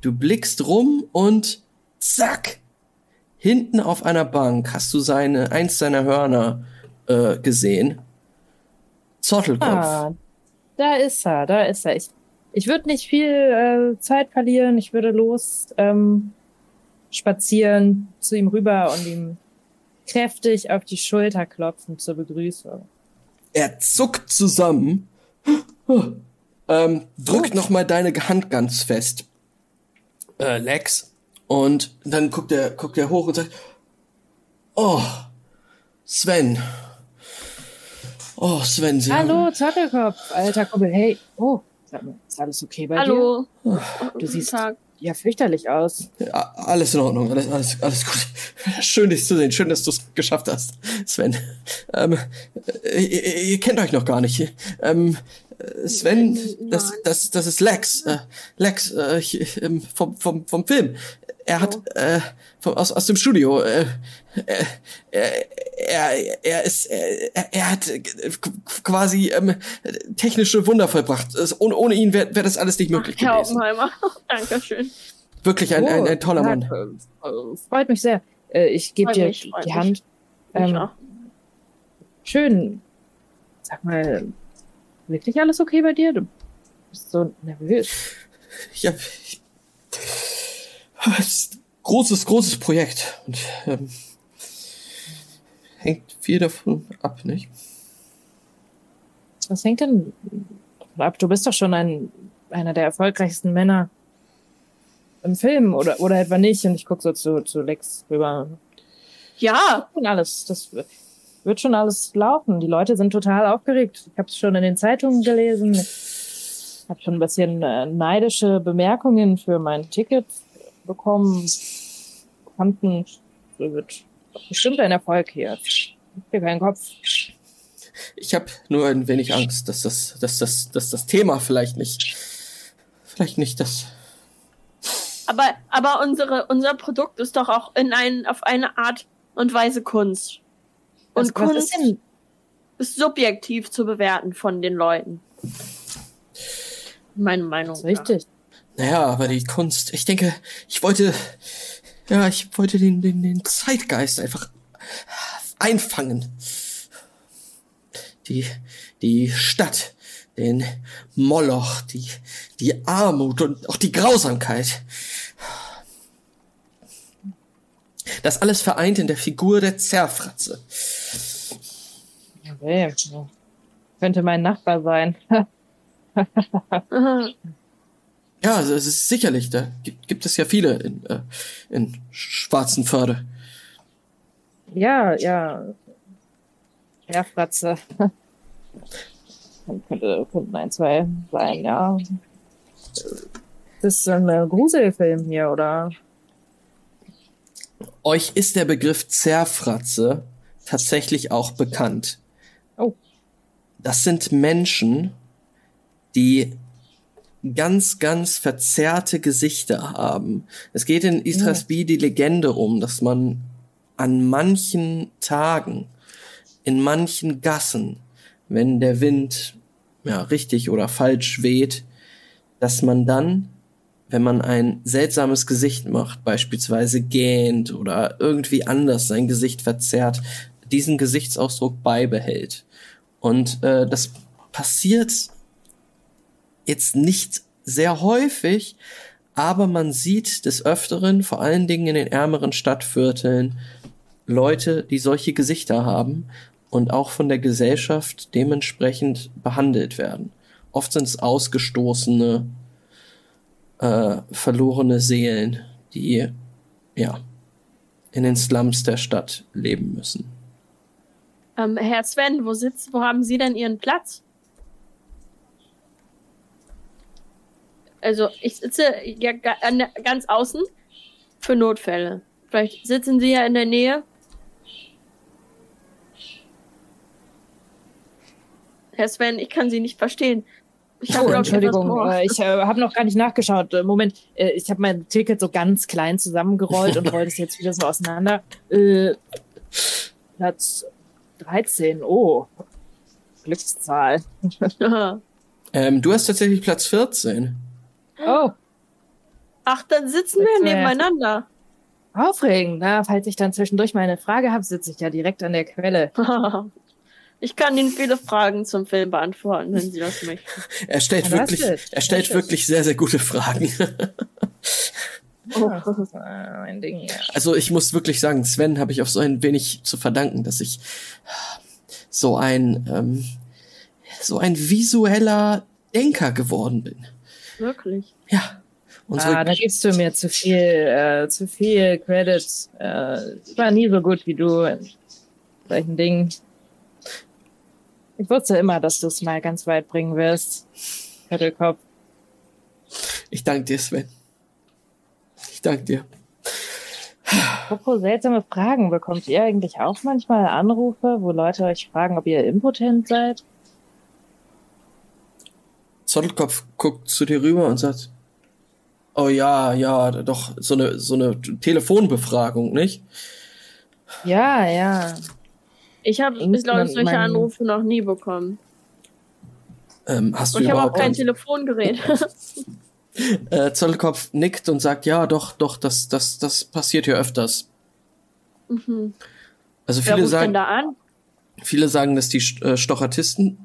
du blickst rum und zack, hinten auf einer Bank hast du seine eins seiner Hörner äh, gesehen Zottelkopf.
Ah, da ist er, da ist er. Ich, ich würde nicht viel äh, Zeit verlieren. Ich würde los ähm, spazieren zu ihm rüber und ihm kräftig auf die Schulter klopfen zur Begrüßung.
Er zuckt zusammen, ähm, drückt noch mal deine Hand ganz fest, äh, Lex, und dann guckt er, guckt er hoch und sagt, oh, Sven. Oh, Sven, Sie
Hallo,
haben,
Zottelkopf, alter Kumpel. Hey, oh, sag mal, ist alles okay bei
Hallo.
dir? Du
Guten
siehst
Tag.
ja fürchterlich aus.
Ja, alles in Ordnung, alles, alles, alles gut. [LAUGHS] Schön, dich zu sehen, schön, dass du es geschafft hast, Sven. Ähm, äh, ihr, ihr kennt euch noch gar nicht. Ähm, äh, Sven, das, das, das ist Lex. Äh, Lex, äh, ich, ähm, vom, vom, vom Film. Er hat äh, vom, aus, aus dem Studio. Äh, äh, er, er, er ist, er, er hat äh, quasi ähm, technische Wunder vollbracht. Es- Ohne, ohne ihn wäre wär das alles nicht möglich
Herr
gewesen.
Oppenheimer. [LAUGHS] Dankeschön.
Wirklich ein, ein,
Oh,
ein toller Mann.
äh, äh, Freut mich sehr. Äh, ich gebe dir
mich,
die. Hand. Ähm, schön. Sag mal, wirklich alles okay bei dir? Du bist so nervös.
Ja, ich, großes, großes Projekt und ähm, hängt viel davon ab, nicht?
Was hängt denn davon ab? Du bist doch schon ein, einer der erfolgreichsten Männer im Film oder, oder etwa nicht. Und ich gucke so zu, zu Lex rüber.
Ja,
Und alles, das wird- wird schon alles laufen. Die Leute sind total aufgeregt. Ich habe es schon in den Zeitungen gelesen. Ich habe schon ein bisschen äh, neidische Bemerkungen für mein Ticket bekommen. Bekannten, so wird bestimmt ein Erfolg hier. Mach dir keinen Kopf.
Ich habe nur ein wenig Angst, dass das, dass das, dass das Thema vielleicht nicht, vielleicht nicht das.
aber, aber unsere, unser Produkt ist doch auch in ein, auf eine Art und Weise Kunst. Und
Was- was
Kunst
ist
ist subjektiv zu bewerten von den Leuten. Meine Meinung.
Das ist richtig.
Naja, aber die Kunst. Ich denke, ich wollte, ja, ich wollte den, den, den Zeitgeist einfach einfangen. Die, die Stadt, den Moloch, die, die Armut und auch die Grausamkeit. Das alles vereint in der Figur der Zerfratze.
Okay. Könnte mein Nachbar sein. [LAUGHS] [LAUGHS]
Ja.
Ja, also es ist sicherlich, da gibt, gibt es ja viele in, äh, in Schwarzenförde.
Ja, ja. Schärfratze. könnte, könnten ein, zwei sein, ja. Das ist ein Gruselfilm hier, oder?
Euch ist der Begriff Zerfratze tatsächlich auch bekannt.
Oh.
Das sind Menschen, die ganz, ganz verzerrte Gesichter haben. Es geht in Istrasby die Legende um, dass man an manchen Tagen, in manchen Gassen, wenn der Wind ja richtig oder falsch weht, dass man dann, wenn man ein seltsames Gesicht macht, beispielsweise gähnt oder irgendwie anders sein Gesicht verzerrt, diesen Gesichtsausdruck beibehält. Und äh, das passiert jetzt nicht sehr häufig, aber man sieht des Öfteren, vor allen Dingen in den ärmeren Stadtvierteln, Leute, die solche Gesichter haben und auch von der Gesellschaft dementsprechend behandelt werden. Oft sind es ausgestoßene, äh, verlorene Seelen, die ja in den Slums der Stadt leben müssen.
Ähm, Herr Sven, wo sitzt, wo haben Sie denn Ihren Platz? Also, ich sitze ja ga, an der, ganz außen für Notfälle. Vielleicht sitzen Sie ja in der Nähe. Herr Sven, ich kann Sie nicht verstehen. Ich hab,
Oh, Entschuldigung, äh, ich äh, habe noch gar nicht nachgeschaut. Äh, Moment, äh, ich habe mein Ticket so ganz klein zusammengerollt und [LAUGHS] rollte es jetzt wieder so auseinander. Äh, Platz 13, oh. Glückszahl. [LAUGHS]
Ähm, du hast tatsächlich Platz 14.
Oh,
Ach, dann sitzen wir nebeneinander.
aufregend. Na, falls ich dann zwischendurch mal eine Frage habe, sitze ich ja direkt an der Quelle. [LAUGHS]
Ich kann Ihnen viele Fragen zum Film beantworten, wenn Sie das [LAUGHS] möchten.
Er stellt
Ja,
wirklich, er stellt
Das
wirklich sehr, sehr gute Fragen. [LAUGHS]
Ja, das ist mein Ding, ja.
Also ich muss wirklich sagen, Sven habe ich auf so ein wenig zu verdanken, dass ich so ein ähm, so ein visueller Denker geworden bin.
Wirklich.
Ja. Unsere,
Ah, da gibst du mir zu viel, äh, zu viel Credit. Äh, ich war nie so gut wie du in solchen Dingen. Ich wusste immer, dass du es mal ganz weit bringen wirst. Viertelkopf.
ich danke dir, Sven. Ich danke dir.
Apropos seltsame Fragen, bekommt ihr eigentlich auch manchmal Anrufe, wo Leute euch fragen, ob ihr impotent seid?
Zottelkopf guckt zu dir rüber und sagt, oh ja, ja, doch, so eine, so eine Telefonbefragung, nicht?
Ja, ja.
Ich habe, glaube, solche
mein-
Anrufe noch nie bekommen.
Ähm, hast du
Und ich habe auch kein Telefongerät. [LAUGHS] [LAUGHS]
äh, Zottelkopf nickt und sagt, ja, doch, doch, das, das, das passiert hier öfters.
mhm.
Also
Wer
viele sagen,
da an?
viele sagen, dass die äh, Stochastisten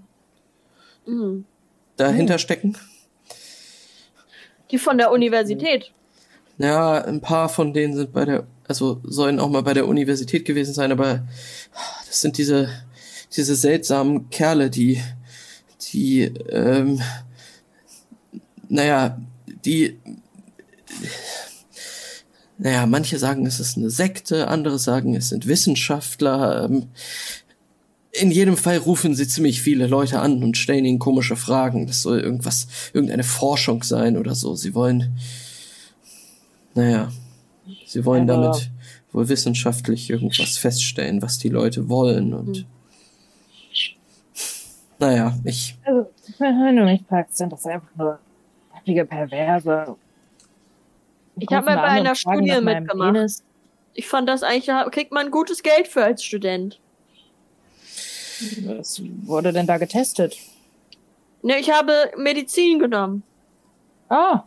Mhm.
Dahinter stecken.
Die von der Universität.
Ja, ein paar von denen sind bei der, also sollen auch mal bei der Universität gewesen sein, aber das sind diese, diese seltsamen Kerle, die, die, ähm, naja, die, naja, manche sagen, es ist eine Sekte, andere sagen, es sind Wissenschaftler. Ähm, in jedem Fall rufen sie ziemlich viele Leute an und stellen ihnen komische Fragen. Das soll irgendwas, irgendeine Forschung sein oder so. Sie wollen, naja, sie wollen
Also-
damit wohl wissenschaftlich irgendwas feststellen, was die Leute wollen und naja, ich,
Also, wenn du mich fragst, sind das einfach nur nervige Perverse.
Ich hab mal bei einer Studie mitgemacht. Ich fand das eigentlich, da kriegt man gutes Geld für als Student.
Was wurde denn da getestet?
Ne, ich habe Medizin genommen.
Ah,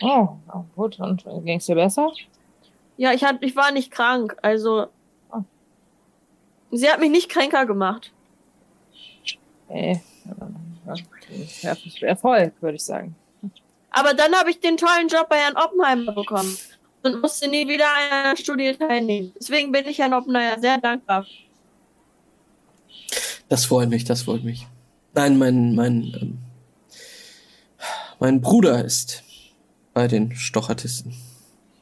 oh, oh gut. Und ging es dir besser?
Ja, ich, hat, ich war nicht krank, also.
Ah.
Sie hat mich nicht kränker gemacht.
Nee. Ja, Erfolg, würde ich sagen.
Aber dann habe ich den tollen Job bei Herrn Oppenheimer bekommen und musste nie wieder an einer Studie teilnehmen. Deswegen bin ich Herrn Oppenheimer sehr dankbar.
Das freut mich, das freut mich. Nein, mein, mein, ähm, mein Bruder ist bei den Stochardisten.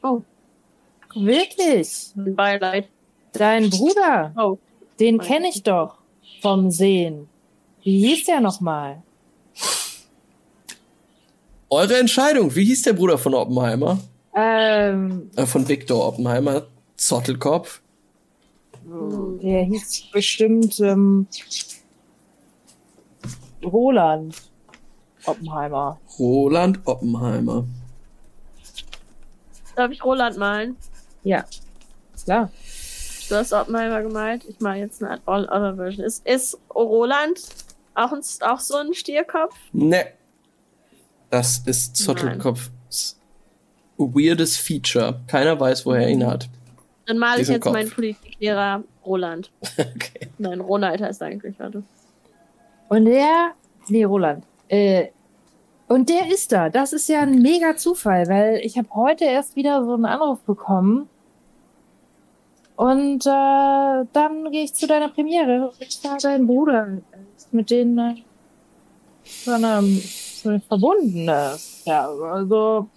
Oh,
Wirklich?
Beileid.
Dein Bruder?
Oh,
Den kenne ich doch vom Sehen. Wie hieß der nochmal?
Eure Entscheidung, wie hieß der Bruder von Oppenheimer?
Ähm,
Äh, von Viktor Oppenheimer, Zottelkopf.
Der hieß bestimmt ähm, Roland Oppenheimer.
Roland Oppenheimer.
darf ich Roland malen?
Ja, klar.
Du hast Oppenheimer gemalt. Ich mache jetzt eine All Other Version. Ist, ist Roland auch, ein, auch so ein Stierkopf?
Ne. Das ist Zottelkopfs weirdes Feature. Keiner weiß, woher er ihn hat.
Dann male ich jetzt
Kopf.
meinen Politiklehrer Roland. [LAUGHS]
Okay.
Nein, Ronald heißt er eigentlich, warte.
Und der, nee, Roland. Äh, und der ist da. Das ist ja ein mega Zufall, weil ich habe heute erst wieder so einen Anruf bekommen. Und äh, dann gehe ich zu deiner Premiere und war dein Bruder ist mit denen äh, so einer, so einer verbunden. Ja, also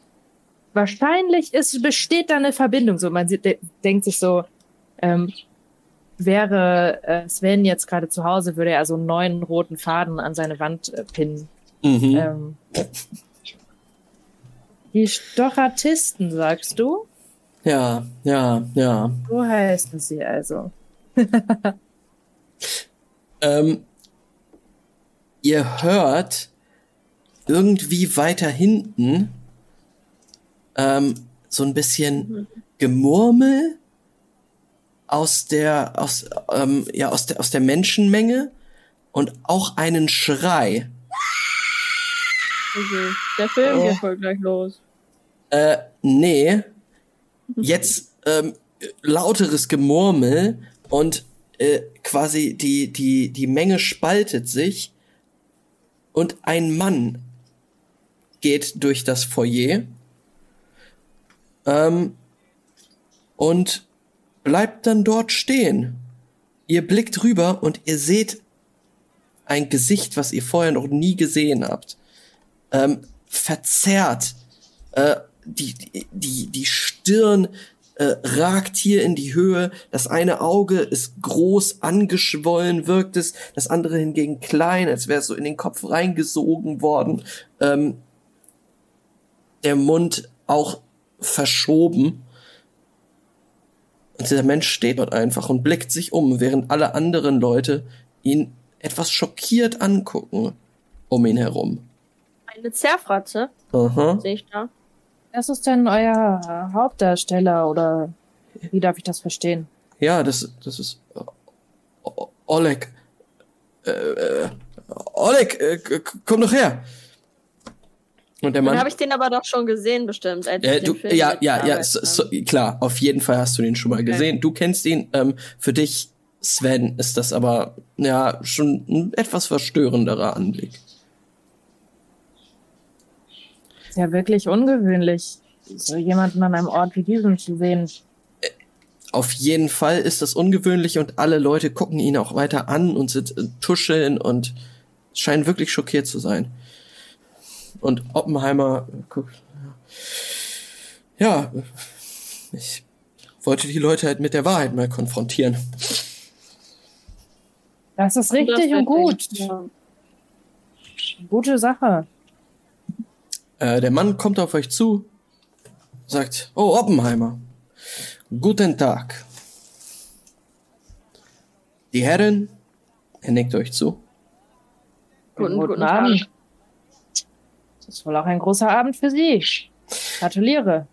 wahrscheinlich ist, besteht da eine Verbindung. So, man sieht, de denkt sich so, ähm, wäre äh, Sven jetzt gerade zu Hause, würde er so einen neuen roten Faden an seine Wand äh, pinnen.
Mhm.
Ähm, die Stochardisten, sagst du?
Ja, ja, ja.
So heißen sie also. [LAUGHS]
Ähm, ihr hört irgendwie weiter hinten ähm, so ein bisschen Gemurmel aus der aus ähm, ja aus der aus der Menschenmenge und auch einen Schrei.
Okay. Der Film
Oh.
geht voll gleich los.
Äh, nee. Jetzt ähm, lauteres Gemurmel und äh, quasi die, die, die Menge spaltet sich und ein Mann geht durch das Foyer ähm, und bleibt dann dort stehen. Ihr blickt rüber und ihr seht ein Gesicht, was ihr vorher noch nie gesehen habt. Ähm, verzerrt. Äh, die, die, die Stirn äh, ragt hier in die Höhe. Das eine Auge ist groß angeschwollen, wirkt es. Das andere hingegen klein, als wäre es so in den Kopf reingesogen worden. Ähm, der Mund auch verschoben. Und dieser Mensch steht dort einfach und blickt sich um, während alle anderen Leute ihn etwas schockiert angucken um ihn herum.
Eine Zerfratze.
Aha.
Sehe ich da.
Das ist denn euer Hauptdarsteller oder wie darf ich das verstehen?
Ja, das, das ist äh, Oleg. Äh, äh, Oleg, äh, komm doch her. Und der
Dann
Mann.
habe ich den aber doch schon gesehen, bestimmt. Als
Äh, du, ja, ja, ja, so, so, klar, auf jeden Fall hast du den schon mal gesehen. Du kennst ihn. Ähm, für dich, Sven, ist das aber ja schon ein etwas verstörenderer Anblick.
Ist ja wirklich ungewöhnlich, so jemanden an einem Ort wie diesem zu sehen.
Auf jeden Fall ist das ungewöhnlich und alle Leute gucken ihn auch weiter an und sind äh, tuscheln und scheinen wirklich schockiert zu sein. Und Oppenheimer guckt. Ja, ich wollte die Leute halt mit der Wahrheit mal konfrontieren.
Das ist
Das
richtig und gut.
ja.
Gute Sache.
Äh, der Mann kommt auf euch zu, sagt, oh, Oppenheimer, guten Tag. Die Herren, er nickt euch zu.
Guten,
Guten
guten
Abend. Ist wohl auch ein großer Abend für Sie. Gratuliere.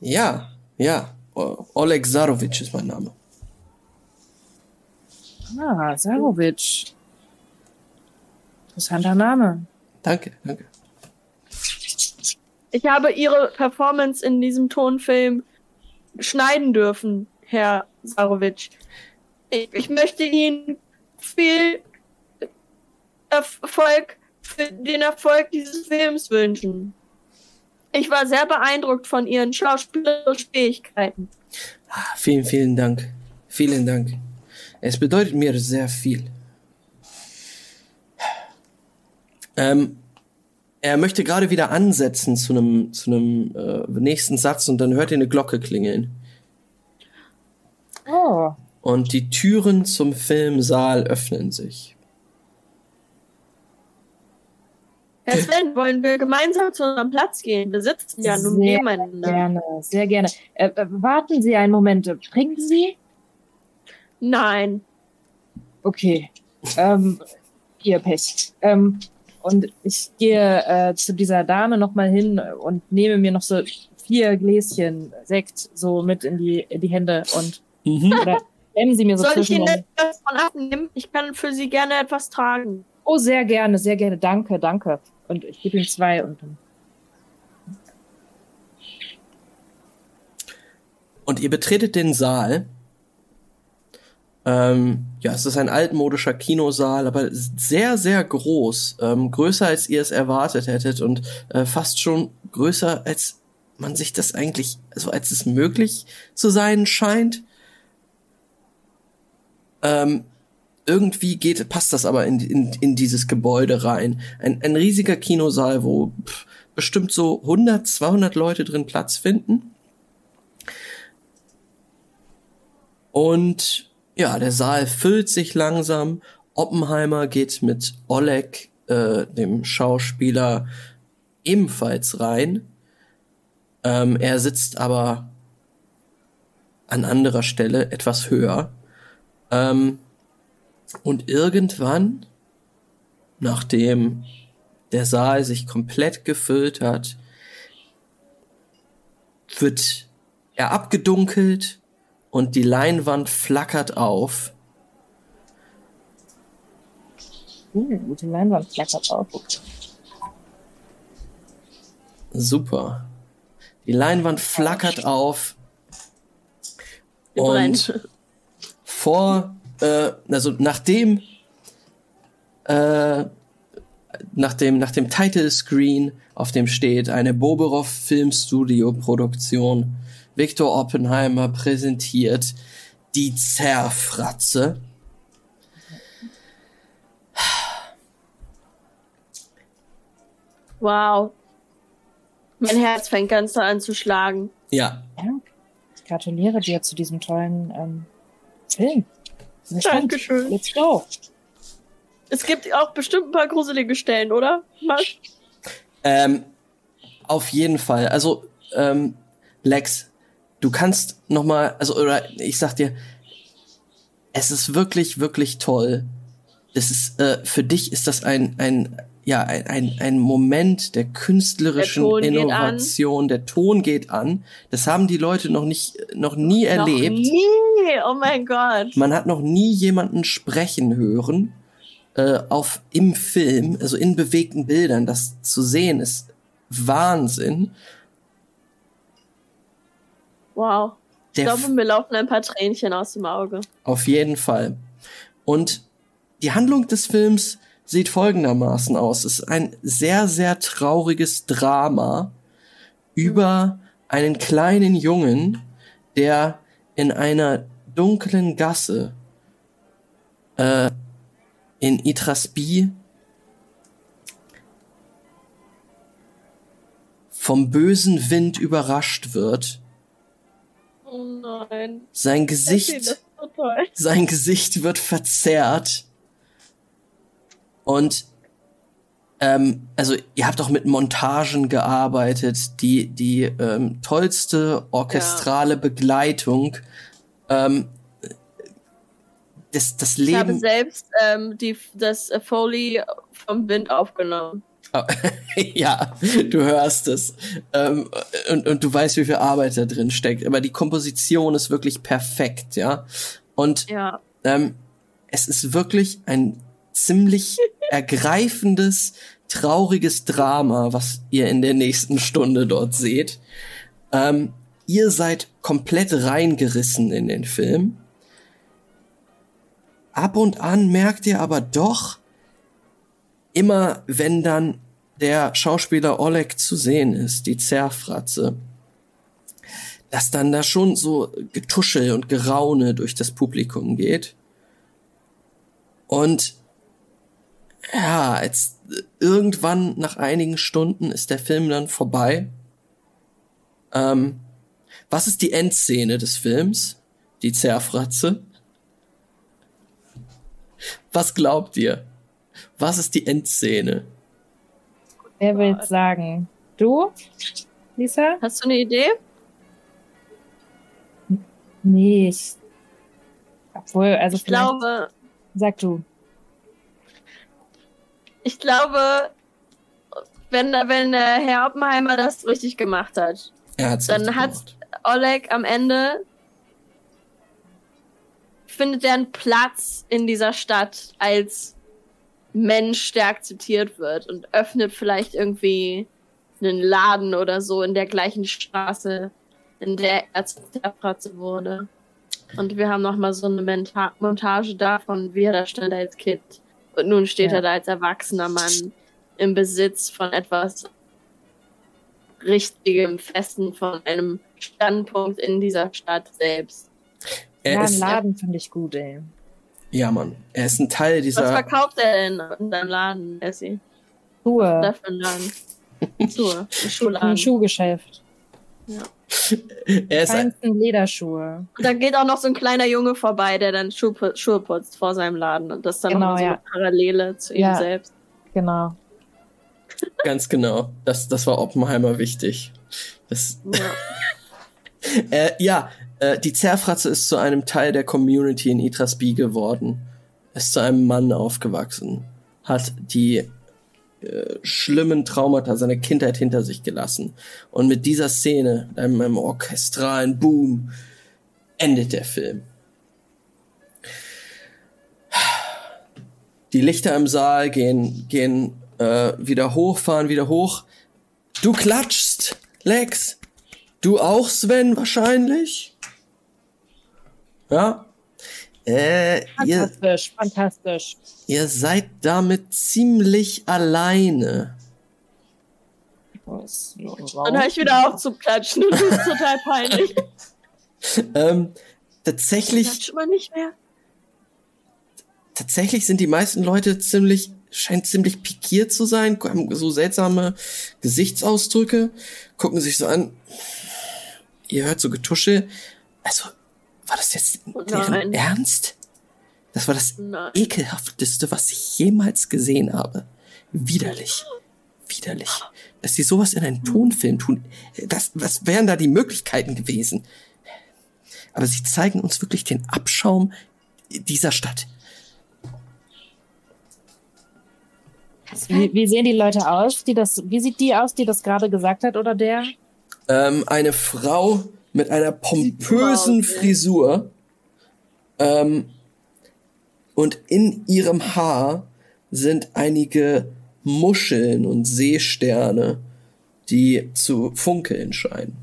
Ja, ja, Oleg Zarovic ist mein Name.
Ah, Sarovic. Interessanter Name.
Danke, danke.
Ich habe Ihre Performance in diesem Tonfilm schneiden dürfen, Herr Sarovic. Ich, ich möchte Ihnen viel Erfolg für den Erfolg dieses Films wünschen. Ich war sehr beeindruckt von Ihren schauspielerischen Fähigkeiten.
Ah, Vielen, vielen Dank. Vielen Dank. Es bedeutet mir sehr viel. Ähm, er möchte gerade wieder ansetzen zu einem, zu einem äh, nächsten Satz und dann hört ihr eine Glocke klingeln.
Oh,
Und die Türen zum Filmsaal öffnen sich.
Herr Sven, wollen wir gemeinsam zu unserem Platz gehen? Wir sitzen ja nun
Sehr
nebeneinander.
gerne, sehr gerne. Äh, äh, warten Sie einen Moment. Trinken Sie?
Nein.
Okay. Ähm, ihr Pech. Ähm, und ich gehe äh, zu dieser Dame nochmal hin und nehme mir noch so vier Gläschen Sekt so mit in die, in die Hände und
Mhm.
oder nehmen Sie mir so
Soll ich. Ihnen etwas von abnehmen? Ich kann für Sie gerne etwas tragen.
Oh, sehr gerne, sehr gerne. Danke, danke. Und ich gebe ihm zwei und dann.
Und ihr betretet den Saal. Ähm, ja, es ist ein altmodischer Kinosaal, aber sehr, sehr groß. Ähm, größer, als ihr es erwartet hättet und äh, fast schon größer, als man sich das eigentlich, also als es möglich zu sein scheint. Ähm, irgendwie geht, passt das aber in, in, in dieses Gebäude rein. Ein, ein riesiger Kinosaal, wo pff, bestimmt so 100, 200 Leute drin Platz finden. Und ja, der Saal füllt sich langsam. Oppenheimer geht mit Oleg, äh, dem Schauspieler, ebenfalls rein. Ähm, er sitzt aber an anderer Stelle etwas höher. Ähm, und irgendwann, nachdem der Saal sich komplett gefüllt hat, wird er abgedunkelt und die Leinwand flackert auf.
Uh, gute Leinwand flackert auf.
Super. Die Leinwand flackert auf und vor äh, also nachdem, äh, nach dem, nach dem Title Screen, auf dem steht eine Boberov Filmstudio Produktion, Victor Oppenheimer präsentiert die Zerfratze.
Wow. Mein Herz fängt ganz an zu schlagen.
Ja,
Ja. Ich gratuliere dir zu diesem tollen ähm, Film.
Dankeschön.
Let's go.
Es gibt auch bestimmt ein paar gruselige Stellen, oder? Max?
Ähm, auf jeden Fall. Also, ähm, Lex, du kannst noch mal, also oder ich sag dir, es ist wirklich, wirklich toll. Es ist äh, für dich ist das ein ein ja ein ein, ein Moment der künstlerischen
Der
Innovation. Der Ton geht an. Das haben die Leute noch nicht noch nie erlebt.
Noch nie. Oh mein Gott.
Man hat noch nie jemanden sprechen hören äh, auf im Film, also in bewegten Bildern. Das zu sehen ist Wahnsinn.
Wow. Ich
Der
glaube, mir laufen ein paar Tränchen aus dem Auge.
Auf jeden Fall. Und die Handlung des Films sieht folgendermaßen aus. Es ist ein sehr, sehr trauriges Drama über einen kleinen Jungen, der in einer dunklen Gasse äh, in Itrasby vom bösen Wind überrascht wird.
Oh nein.
Sein Gesicht sein Gesicht wird verzerrt. Und ähm, also ihr habt auch mit Montagen gearbeitet, die die ähm, tollste orchestrale Begleitung. Ähm, das, das
Ich habe
Leben.
selbst ähm, die, das äh, Foley vom Wind aufgenommen. [LAUGHS]
ja, du hörst es. Ähm, und, und du weißt, wie viel Arbeit da drin steckt. Aber die Komposition ist wirklich perfekt, ja. Und
Ja.
ähm, es ist wirklich ein ziemlich ergreifendes, trauriges Drama, was ihr in der nächsten Stunde dort seht. Ähm, ihr seid komplett reingerissen in den Film. Ab und an merkt ihr aber doch, immer wenn dann der Schauspieler Oleg zu sehen ist, die Zerfratze, dass dann da schon so Getuschel und Geraune durch das Publikum geht. Und ja, jetzt irgendwann nach einigen Stunden ist der Film dann vorbei. Ähm, was ist die Endszene des Films? Die Zerfratze? Was glaubt ihr? Was ist die Endszene?
Wer will's sagen? Du, Lisa?
Hast du eine Idee?
Nee, ich. Obwohl, also
Ich
vielleicht.
glaube,
Sag du.
Ich glaube, wenn, wenn der Herr Oppenheimer das richtig gemacht hat, Dann
gemacht.
Oleg am Ende findet er einen Platz in dieser Stadt als Mensch, der akzeptiert wird und öffnet vielleicht irgendwie einen Laden oder so in der gleichen Straße, in der er zur Zerfratze wurde. Und wir haben nochmal so eine Montage davon, wie er da stand als Kind. Und nun steht
Ja.
er da als erwachsener Mann im Besitz von etwas richtigem, festen, von einem Standpunkt in dieser Stadt selbst.
Er
ja,
ist,
Laden finde ich gut, ey.
ja, Mann. Er ist ein Teil
Was
dieser.
verkauft er denn in seinem Laden, Essie?
Schuhe.
Einen Laden. [LAUGHS] Schuhe. Ein
Ein
Schuhladen.
Schuhgeschäft. [LAUGHS]
Er ist ein,
Feinsten Lederschuhe.
Und da geht auch noch so ein kleiner Junge vorbei, der dann Schuhe, Schuhe putzt vor seinem Laden. Und das ist dann
Genau,
noch so
ja.
eine Parallele zu ihm
Ja.
selbst.
Genau.
ganz genau. Das, das war Oppenheimer wichtig. Das,
Ja. [LAUGHS]
äh, ja, äh, die Zerfratze ist zu einem Teil der Community in Itrasby geworden. Ist zu einem Mann aufgewachsen. Hat die äh, schlimmen Traumata seiner Kindheit hinter sich gelassen. Und mit dieser Szene, einem, einem orchestralen Boom, endet der Film. Die Lichter im Saal gehen, gehen äh, wieder hoch, fahren wieder hoch. Du klatschst, Lex. Du auch, Sven, wahrscheinlich? Ja. Äh, ihr,
Fantastisch, fantastisch.
Ihr seid damit ziemlich alleine.
Was?
Dann höre ich wieder auf zu klatschen und das ist total [LAUGHS] peinlich.
Ähm, tatsächlich,
Klatscht man nicht mehr?
tatsächlich sind die meisten Leute ziemlich, scheint ziemlich pikiert zu sein, haben so seltsame Gesichtsausdrücke, gucken sich so an. Ihr hört so Getusche. Also, war das jetzt
Oh
deren. Ernst? Das war das
Nein.
ekelhafteste, was ich jemals gesehen habe. Widerlich. Widerlich. Dass sie sowas in einen Tonfilm tun, das, was wären da die Möglichkeiten gewesen? Aber sie zeigen uns wirklich den Abschaum dieser Stadt.
Wie, wie sehen die Leute aus, die das, wie sieht die aus, die das gerade gesagt hat, oder der?
Ähm, eine Frau mit einer pompösen
ey.
Frisur. Ähm, und in ihrem Haar sind einige Muscheln und Seesterne, die zu funkeln scheinen.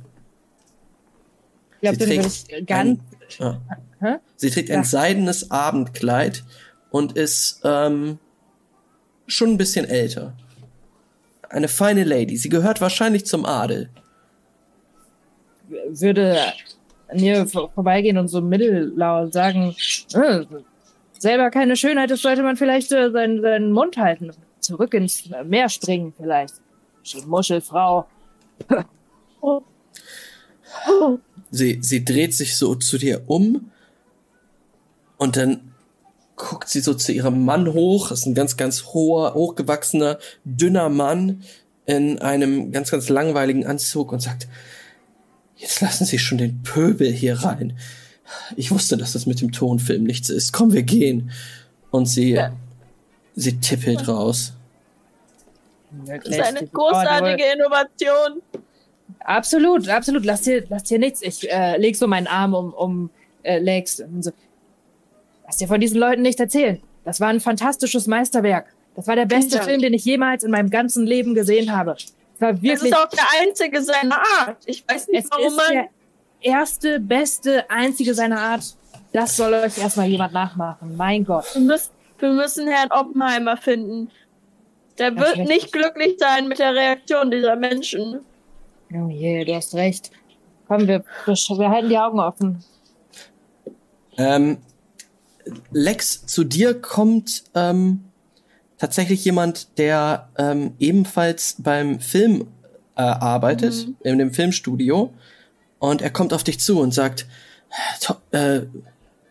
Ich glaube, würde ich ganz,
Ah. Sie trägt ein seidenes Abendkleid und ist ähm, schon ein bisschen älter. Eine feine Lady. Sie gehört wahrscheinlich zum Adel.
würde an ihr vor- vorbeigehen und so mittellaut sagen, äh, selber keine Schönheit ist, sollte man vielleicht äh, seinen, seinen Mund halten. Zurück ins Meer springen vielleicht. Muschelfrau.
Oh.
Sie, sie dreht sich so zu dir um und dann guckt sie so zu ihrem Mann hoch. Das ist ein ganz, ganz hoher, hochgewachsener, dünner Mann in einem ganz, ganz langweiligen Anzug und sagt, jetzt lassen Sie schon den Pöbel hier rein. Ich wusste, dass das mit dem Tonfilm nichts ist. Komm, wir gehen. Und sie,
Ja.
sie tippelt raus.
Das ist eine großartige Innovation.
Absolut, absolut. Lass dir, lass dir nichts. Ich äh, leg so meinen Arm um, um äh, Legs und so. Lass dir von diesen Leuten nicht erzählen. Das war ein fantastisches Meisterwerk. Das war der beste. Film, den ich jemals in meinem ganzen Leben gesehen habe. Es war
Das
wirklich.
ist auch der einzige seiner Art. Ich weiß nicht,
Es
warum man.
der erste, beste, einzige seiner Art. Das soll euch erstmal jemand nachmachen. Mein Gott.
Wir müssen, wir müssen Herrn Oppenheimer finden. Der
Das
wird nicht glücklich sein mit der Reaktion dieser Menschen.
Oh je, du hast recht. Komm, wir, wir halten die Augen offen.
Ähm, Lex, zu dir kommt ähm, tatsächlich jemand, der ähm, ebenfalls beim Film äh, arbeitet, in dem Filmstudio. Und er kommt auf dich zu und sagt, "To- äh,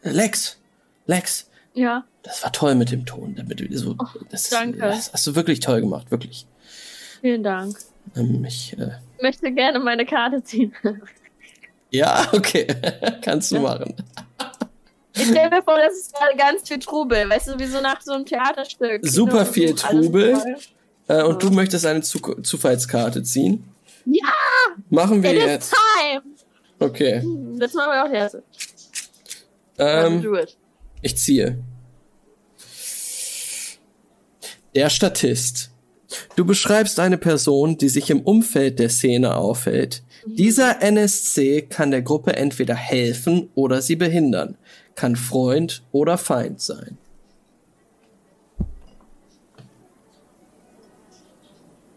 Lex, Lex,
Ja,
das war toll mit dem Ton. Damit so, das,
danke.
das hast du wirklich toll gemacht, wirklich.
vielen Dank.
Ähm, ich, äh,
möchte gerne meine Karte ziehen. [LAUGHS]
ja, okay, [LAUGHS] kannst du machen.
Ich stelle mir vor, das ist gerade ganz viel Trubel. Weißt du, wie so nach so einem Theaterstück.
Super viel Trubel. Äh, und du möchtest eine Zu Zufallskarte ziehen.
Ja,
Machen wir
it is
jetzt.
time.
Okay.
Das machen wir auch jetzt.
Ähm,
do it.
Ich ziehe. Der Statist. Du beschreibst eine Person, die sich im Umfeld der Szene aufhält. Dieser NSC kann der Gruppe entweder helfen oder sie behindern, kann Freund oder Feind sein.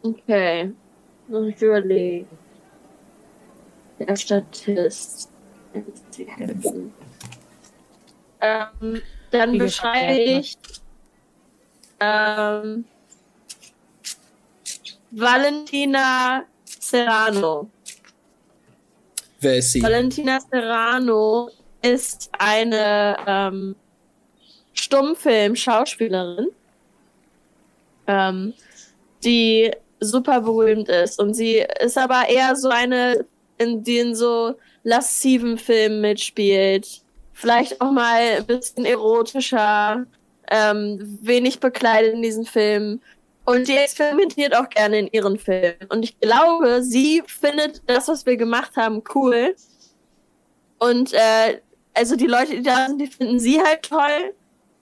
Okay. Noch überlegen. Der Statist. Ähm, dann
Wie
beschreibe ich ähm, Valentina Serrano.
Wer ist sie?
Valentina Serrano ist eine ähm, Stummfilm-Schauspielerin, ähm, die super berühmt ist. Und sie ist aber eher so eine, in die in so lasziven Filmen mitspielt. Vielleicht auch mal ein bisschen erotischer, ähm, wenig bekleidet in diesen Filmen. Und die experimentiert auch gerne in ihren Filmen. Und ich glaube, sie findet das, was wir gemacht haben, cool. Und äh, also die Leute, die da sind, die finden sie halt toll.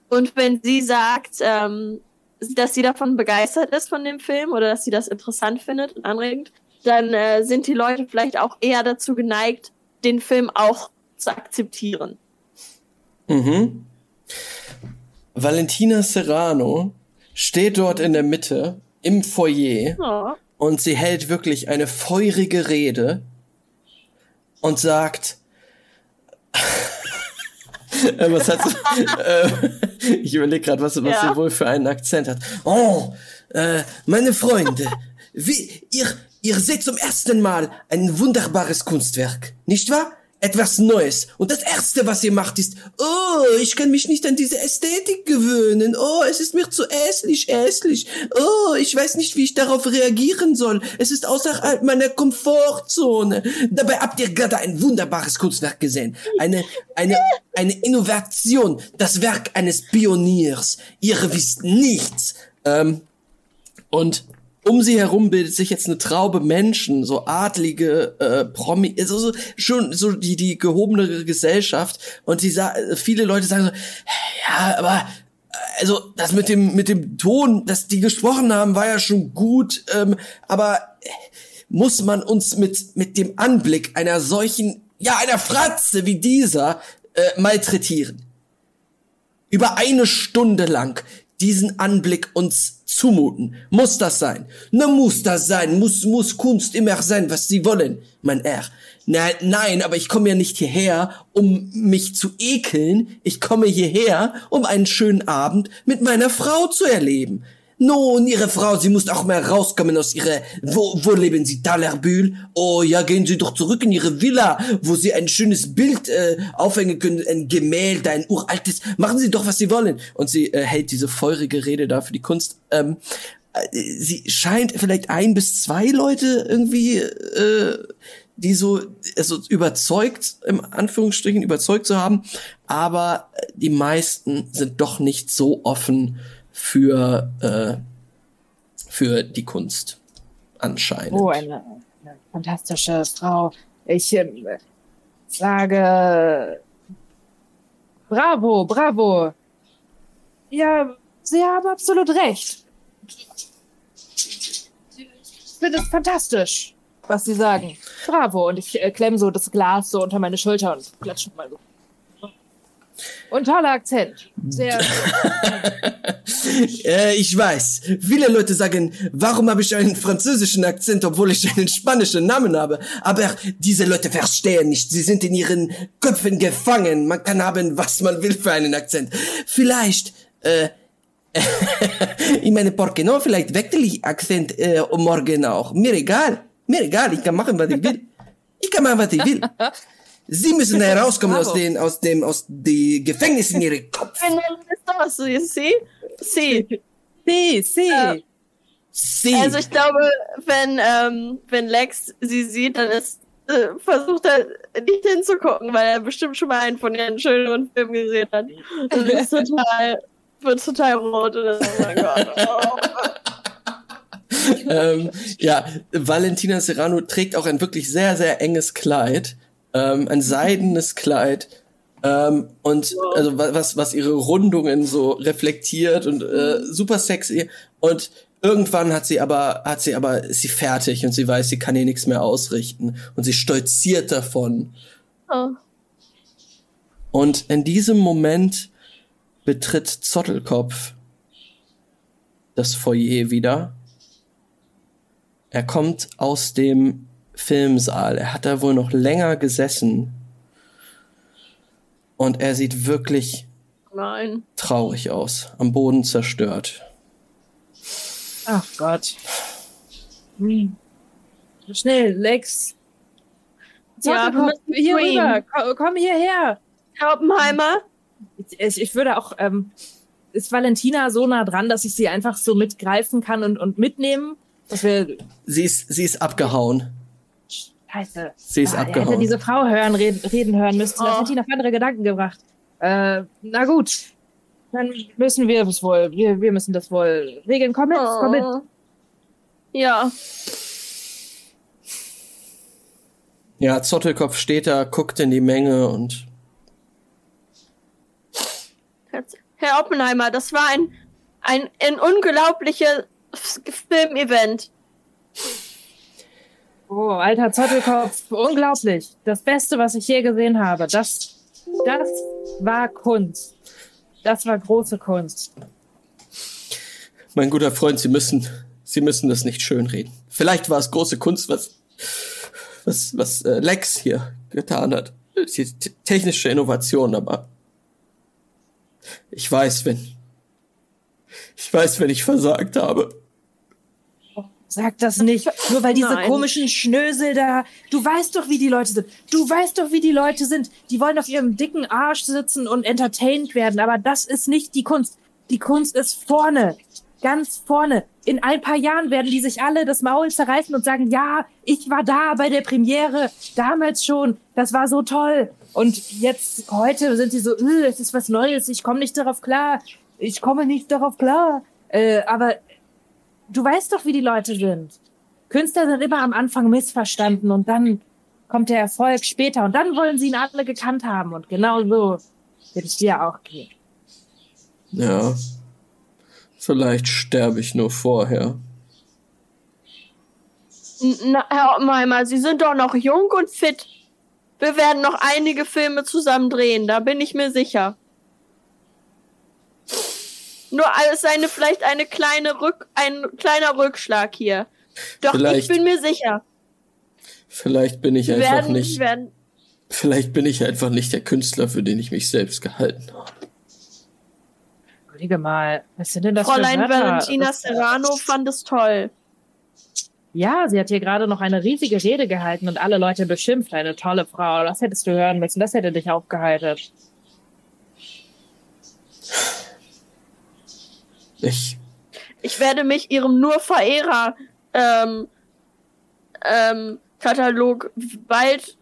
Und wenn sie sagt, ähm, dass sie davon begeistert ist von dem Film oder dass sie das interessant findet und anregend, dann äh, sind die Leute vielleicht auch eher dazu geneigt, den Film auch zu akzeptieren.
Mhm. Valentina Serrano steht dort in der Mitte im Foyer
Oh.
und sie hält wirklich eine feurige Rede und sagt, [LAUGHS] äh, was hat sie, [LAUGHS] äh, ich überlege gerade, was, was
Ja.
sie wohl für einen Akzent hat. Oh, äh, meine Freunde, wie, ihr, ihr seht zum ersten Mal ein wunderbares Kunstwerk, nicht wahr? Etwas Neues. Und das Erste, was ihr macht, ist, oh, ich kann mich nicht an diese Ästhetik gewöhnen. Oh, es ist mir zu hässlich, hässlich. Oh, ich weiß nicht, wie ich darauf reagieren soll. Es ist außerhalb meiner Komfortzone. Dabei habt ihr gerade ein wunderbares Kunstwerk gesehen. Eine, eine, eine Innovation. Das Werk eines Pioniers. Ihr wisst nichts. Ähm, und um sie herum bildet sich jetzt eine Traube Menschen, so adlige äh, Promi, also so, schon so die die gehobenere Gesellschaft und die viele Leute sagen so, ja, aber also das mit dem mit dem Ton, dass die gesprochen haben, war ja schon gut, ähm, aber muss man uns mit mit dem Anblick einer solchen ja einer Fratze wie dieser äh, malträtieren? über eine Stunde lang diesen Anblick uns zumuten. Muss das sein? Na, muss das sein? Muss, muss Kunst immer sein, was sie wollen, mein Herr? Nein, nein, aber ich komme ja nicht hierher, um mich zu ekeln. Ich komme hierher, um einen schönen Abend mit meiner Frau zu erleben. Nun, Ihre Frau, sie muss auch mal rauskommen aus ihrer, wo, wo leben Sie, Talerbühl? Oh ja, gehen Sie doch zurück in Ihre Villa, wo Sie ein schönes Bild äh, aufhängen können, ein Gemälde, ein uraltes, machen Sie doch, was Sie wollen. Und sie äh, hält diese feurige Rede da für die Kunst. Ähm, äh, sie scheint vielleicht ein bis zwei Leute irgendwie, äh, die so also überzeugt, im Anführungsstrichen überzeugt zu haben, aber die meisten sind doch nicht so offen für, äh, für die Kunst anscheinend.
Oh, eine, eine fantastische Frau. Ich ähm, sage bravo, bravo. Ja, Sie haben absolut recht. Ich finde es fantastisch, was Sie sagen. Bravo. Und ich äh, klemme so das Glas so unter meine Schulter und klatsche mal so. Und toller Akzent. Sehr. [LAUGHS]
Äh, ich weiß. Viele Leute sagen, warum habe ich einen französischen Akzent, obwohl ich einen spanischen Namen habe? Aber diese Leute verstehen nicht. Sie sind in ihren Köpfen gefangen. Man kann haben, was man will für einen Akzent. Vielleicht, äh, [LAUGHS] ich meine, porque no? Vielleicht wechsle ich Akzent äh, morgen auch. Mir egal. Mir egal. Ich kann machen, was ich will. Ich kann machen, was ich will. [LAUGHS] Sie müssen [LAUGHS] herauskommen aus den, aus dem, aus die Gefängnis in ihrem Kopf.
So, you see? See.
Sie, sie.
Ja.
Sie.
Also ich glaube, wenn, ähm, wenn Lex sie sieht, dann ist, äh, versucht er nicht hinzugucken, weil er bestimmt schon mal einen von ihren schöneren Filmen gesehen hat. Und ist total, wird total rot und ist, oh mein Gott. Oh. [LAUGHS]
ähm, ja, Valentina Serrano trägt auch ein wirklich sehr, sehr enges Kleid. Ähm, ein seidenes Kleid. Ähm, und also wa- was, was ihre Rundungen so reflektiert und äh, super sexy. Und irgendwann hat sie aber, hat sie aber, ist sie fertig und sie weiß, sie kann hier nichts mehr ausrichten. Und sie stolziert davon.
Oh.
Und in diesem Moment betritt Zottelkopf das Foyer wieder. Er kommt aus dem Filmsaal. Er hat da wohl noch länger gesessen. Und er sieht wirklich
Nein.
traurig aus, am Boden zerstört.
Ach Gott. Hm. Schnell, Lex.
Ja, wir
Zottelkopf,
müssen
hier
screamen.
rüber. Komm, komm hierher.
Herr Oppenheimer?
Ich, ich würde auch, ähm, ist Valentina so nah dran, dass ich sie einfach so mitgreifen kann und, und mitnehmen? Dass wir,
Sie ist, sie ist abgehauen.
Scheiße.
Sie ist
Ah,
abgehauen.
hätte diese Frau hören, reden, reden hören müssen. Das
Oh.
hätte ihn auf andere Gedanken gebracht. Äh, na gut. Dann müssen wir es wohl, wir, wir müssen das wohl regeln. Komm mit, komm mit.
Oh. Ja.
Ja, Zottelkopf steht da, guckt in die Menge und
Herr Oppenheimer, das war ein, ein, ein unglaubliches Filmevent.
Oh, alter Zottelkopf, unglaublich. Das Beste, was ich je gesehen habe. Das, das war Kunst. Das war große Kunst.
Mein guter Freund, Sie müssen, Sie müssen das nicht schönreden. Vielleicht war es große Kunst, was, was, was äh, Lex hier getan hat. Die technische Innovation, aber ich weiß, wenn, ich weiß, wenn ich versagt habe.
Sag das nicht. Nur weil diese
Nein.
komischen Schnösel da. Du weißt doch, wie die Leute sind. Du weißt doch, wie die Leute sind. Die wollen auf ihrem dicken Arsch sitzen und entertained werden. Aber das ist nicht die Kunst. Die Kunst ist vorne. Ganz vorne. In ein paar Jahren werden die sich alle das Maul zerreißen und sagen, ja, ich war da bei der Premiere. Damals schon. Das war so toll. Und jetzt, heute sind sie so, "Äh, es ist was Neues. Ich komme nicht darauf klar. Ich komme nicht darauf klar. Äh, aber du weißt doch, wie die Leute sind. Künstler sind immer am Anfang missverstanden und dann kommt der Erfolg später und dann wollen sie ihn alle gekannt haben und genau so wird es dir auch gehen.
Ja. Vielleicht sterbe ich nur vorher.
Na, Herr Oppenheimer, Sie sind doch noch jung und fit. Wir werden noch einige Filme zusammen drehen, da bin ich mir sicher. Nur alles eine, vielleicht eine kleine Rück, ein kleiner Rückschlag hier. Doch ich
Vielleicht-
bin mir sicher.
Vielleicht bin ich einfach
werden,
nicht,
werden,
vielleicht bin ich einfach nicht der Künstler, für den ich mich selbst gehalten habe.
Überlege mal, was sind denn das
Fräulein
für Wörter?
Valentina
Das-
Serrano fand es toll.
Ja, sie hat hier gerade noch eine riesige Rede gehalten und alle Leute beschimpft. Eine tolle Frau. Das hättest du hören müssen. Das hätte dich aufgeheitert.
Ich,
Ich werde mich ihrem nur Verehrer ähm, ähm, Katalog bald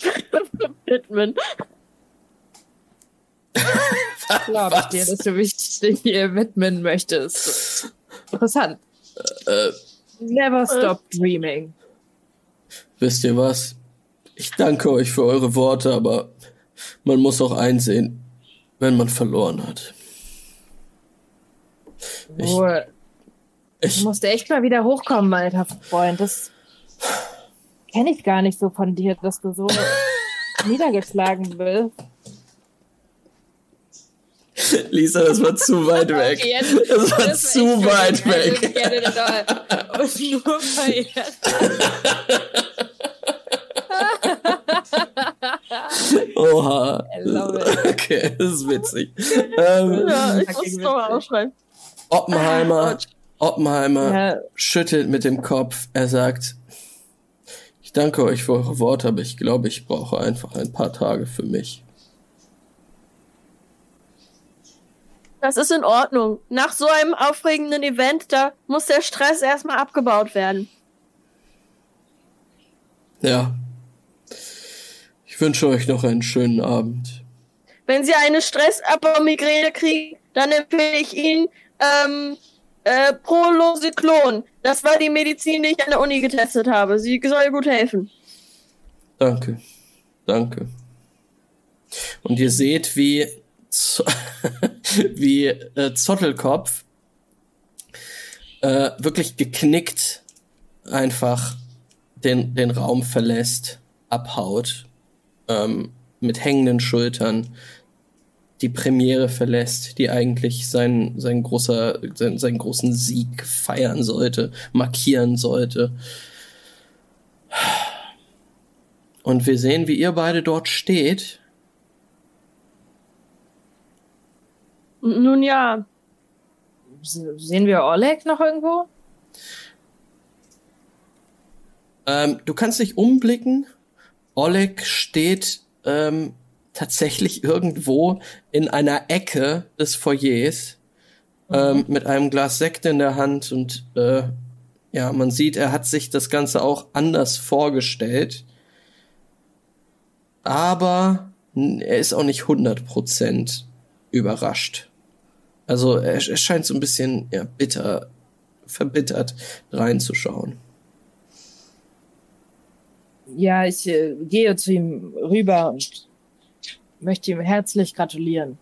[LAUGHS] widmen.
Glaube ich dir, dass du mich hier widmen möchtest. Interessant.
äh,
Never stop dreaming.
wisst ihr was? Ich danke euch für eure Worte, aber man muss auch einsehen, wenn man verloren hat. Ich-
Ruhe. Du
Ich,
musst echt mal wieder hochkommen, alter Freund. Das kenne ich gar nicht so von dir, dass du so [LAUGHS] niedergeschlagen bist.
Lisa, das war zu weit weg.
Okay, jetzt-
Das war
das
zu
echt
weit.
Also,
weg.
ich das doll. Und nur verehrt. [LAUGHS] [LAUGHS]
Oha. Okay, das ist witzig. ähm,
Ja, ich
Okay,
muss es
witzig.
doch mal aufschreiben.
Oppenheimer, [LAUGHS] Oppenheimer
Ja,
schüttelt mit dem Kopf. Er sagt, ich danke euch für eure Worte, aber ich glaube, ich brauche einfach ein paar Tage für mich.
Das ist in Ordnung. Nach so einem aufregenden Event, da muss der Stress erstmal abgebaut werden.
Ja. Ich wünsche euch noch einen schönen Abend.
Wenn Sie eine Stressabbau-Migräne kriegen, dann empfehle ich Ihnen ähm, äh, Prolocyclon. Das war die Medizin, die ich an der Uni getestet habe. Sie soll gut helfen.
Danke. Danke. Und ihr seht, wie, Z [LAUGHS] wie äh, Zottelkopf äh, wirklich geknickt einfach den, den Raum verlässt, abhaut, ähm, mit hängenden Schultern die Premiere verlässt, die eigentlich sein, sein großer, sein, seinen großen Sieg feiern sollte, markieren sollte. Und wir sehen, wie ihr beide dort steht.
Nun ja,
se- sehen wir Oleg noch irgendwo?
Ähm, du kannst dich umblicken. Oleg steht ähm, tatsächlich irgendwo in einer Ecke des Foyers ähm, mit einem Glas Sekt in der Hand und äh, ja, man sieht, er hat sich das Ganze auch anders vorgestellt. Aber er ist auch nicht 100% überrascht. Also er, er scheint so ein bisschen ja, bitter, verbittert reinzuschauen.
Ja, ich äh, gehe zu ihm rüber und möchte ihm herzlich gratulieren.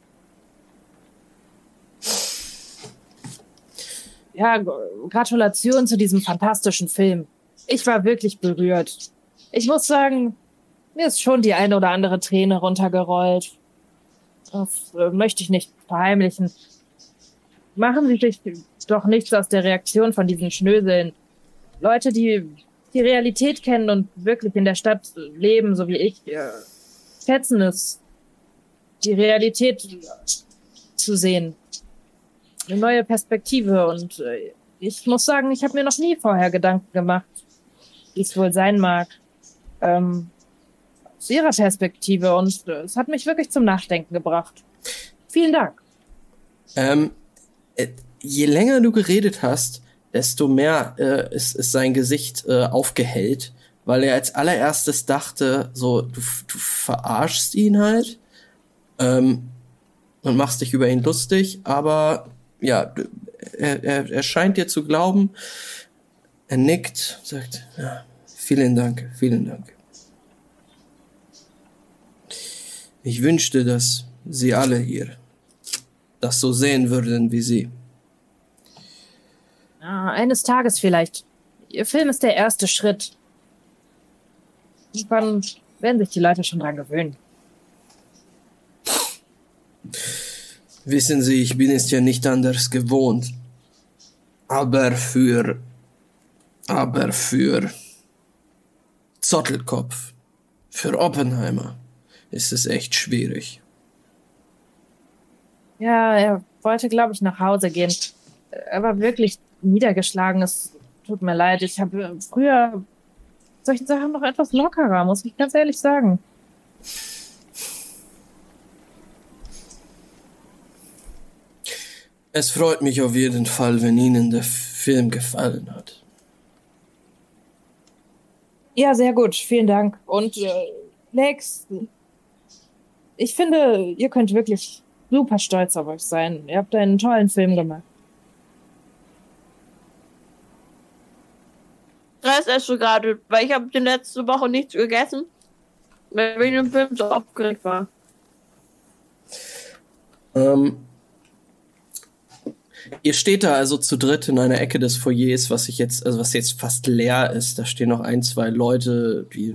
Ja, Gratulation zu diesem fantastischen Film. Ich war wirklich berührt. Ich muss sagen, mir ist schon die eine oder andere Träne runtergerollt. Das äh, möchte ich nicht verheimlichen. Machen Sie sich doch nichts aus der Reaktion von diesen Schnöseln. Leute, die die Realität kennen und wirklich in der Stadt leben, so wie ich, äh, schätzen es, die Realität zu sehen. Eine neue Perspektive. Und äh, ich muss sagen, ich habe mir noch nie vorher Gedanken gemacht, wie es wohl sein mag. Ähm, aus ihrer Perspektive. Und äh, es hat mich wirklich zum Nachdenken gebracht. Vielen Dank.
Ähm, äh, je länger du geredet hast, desto mehr äh, ist, ist sein Gesicht äh, aufgehellt, weil er als allererstes dachte, so, du, du verarschst ihn halt ähm, und machst dich über ihn lustig, aber ja, er, er, er scheint dir zu glauben. Er nickt, sagt, ja, vielen Dank, vielen Dank. Ich wünschte, dass Sie alle hier das so sehen würden wie Sie.
Ah, eines Tages vielleicht. Ihr Film ist der erste Schritt. Irgendwann werden sich die Leute schon dran gewöhnen.
Wissen Sie, ich bin es ja nicht anders gewohnt. Aber für. Aber für. Zottelkopf. Für Oppenheimer ist es echt schwierig.
Ja, er wollte, glaube ich, nach Hause gehen. Er war wirklich niedergeschlagen. Es tut mir leid. Ich habe früher solchen Sachen noch etwas lockerer, muss ich ganz ehrlich sagen.
Es freut mich auf jeden Fall, wenn Ihnen der Film gefallen hat.
Ja, sehr gut. Vielen Dank. Und äh, Lex, ich finde, ihr könnt wirklich super stolz auf euch sein. Ihr habt einen tollen Film gemacht.
Stress esse gerade, weil ich habe die letzte Woche nichts gegessen, weil ich im Film so aufgeregt war.
Ähm, ihr steht da also zu dritt in einer Ecke des Foyers, was ich jetzt, also was jetzt fast leer ist. Da stehen noch ein, zwei Leute, die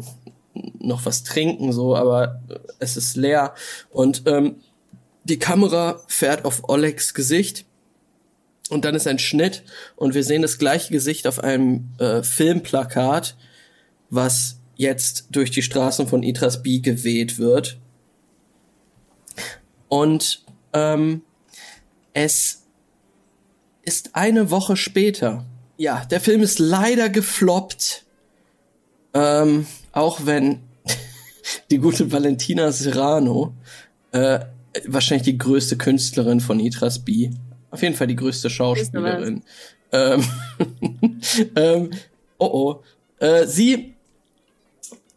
noch was trinken, so, aber es ist leer. Und ähm, die Kamera fährt auf Olegs Gesicht und dann ist ein Schnitt und wir sehen das gleiche Gesicht auf einem äh, Filmplakat, was jetzt durch die Straßen von Itrasby geweht wird. Und ähm, es ist eine Woche später. Ja, der Film ist leider gefloppt. Ähm, auch wenn [LAUGHS] die gute Valentina Serrano, äh, wahrscheinlich die größte Künstlerin von Itras B, auf jeden Fall die größte Schauspielerin. Ähm, [LAUGHS] ähm, oh oh. Äh, sie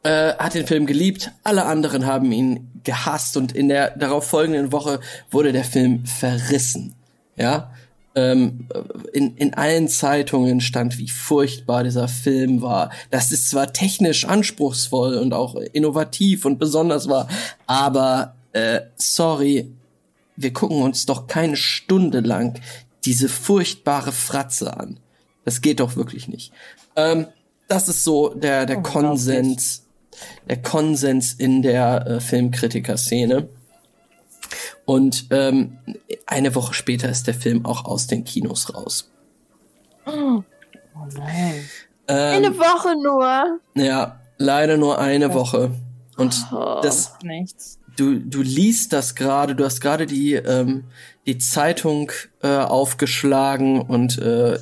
äh, hat den Film geliebt, alle anderen haben ihn gehasst und in der darauf folgenden Woche wurde der Film verrissen. Ja, ähm, in, in allen Zeitungen stand, wie furchtbar dieser Film war. Das ist zwar technisch anspruchsvoll und auch innovativ und besonders war, aber äh, sorry, wir gucken uns doch keine Stunde lang diese furchtbare Fratze an. Das geht doch wirklich nicht. Ähm, das ist so der, der Konsens, der Konsens in der äh, Filmkritiker-Szene. Und ähm, eine Woche später ist der Film auch aus den Kinos raus.
Oh nein.
Ähm,
Eine Woche nur.
Ja, leider nur eine Woche. Und
Oh.
das,
Nichts.
du, du liest das gerade, du hast gerade die, ähm, die Zeitung äh, aufgeschlagen und äh,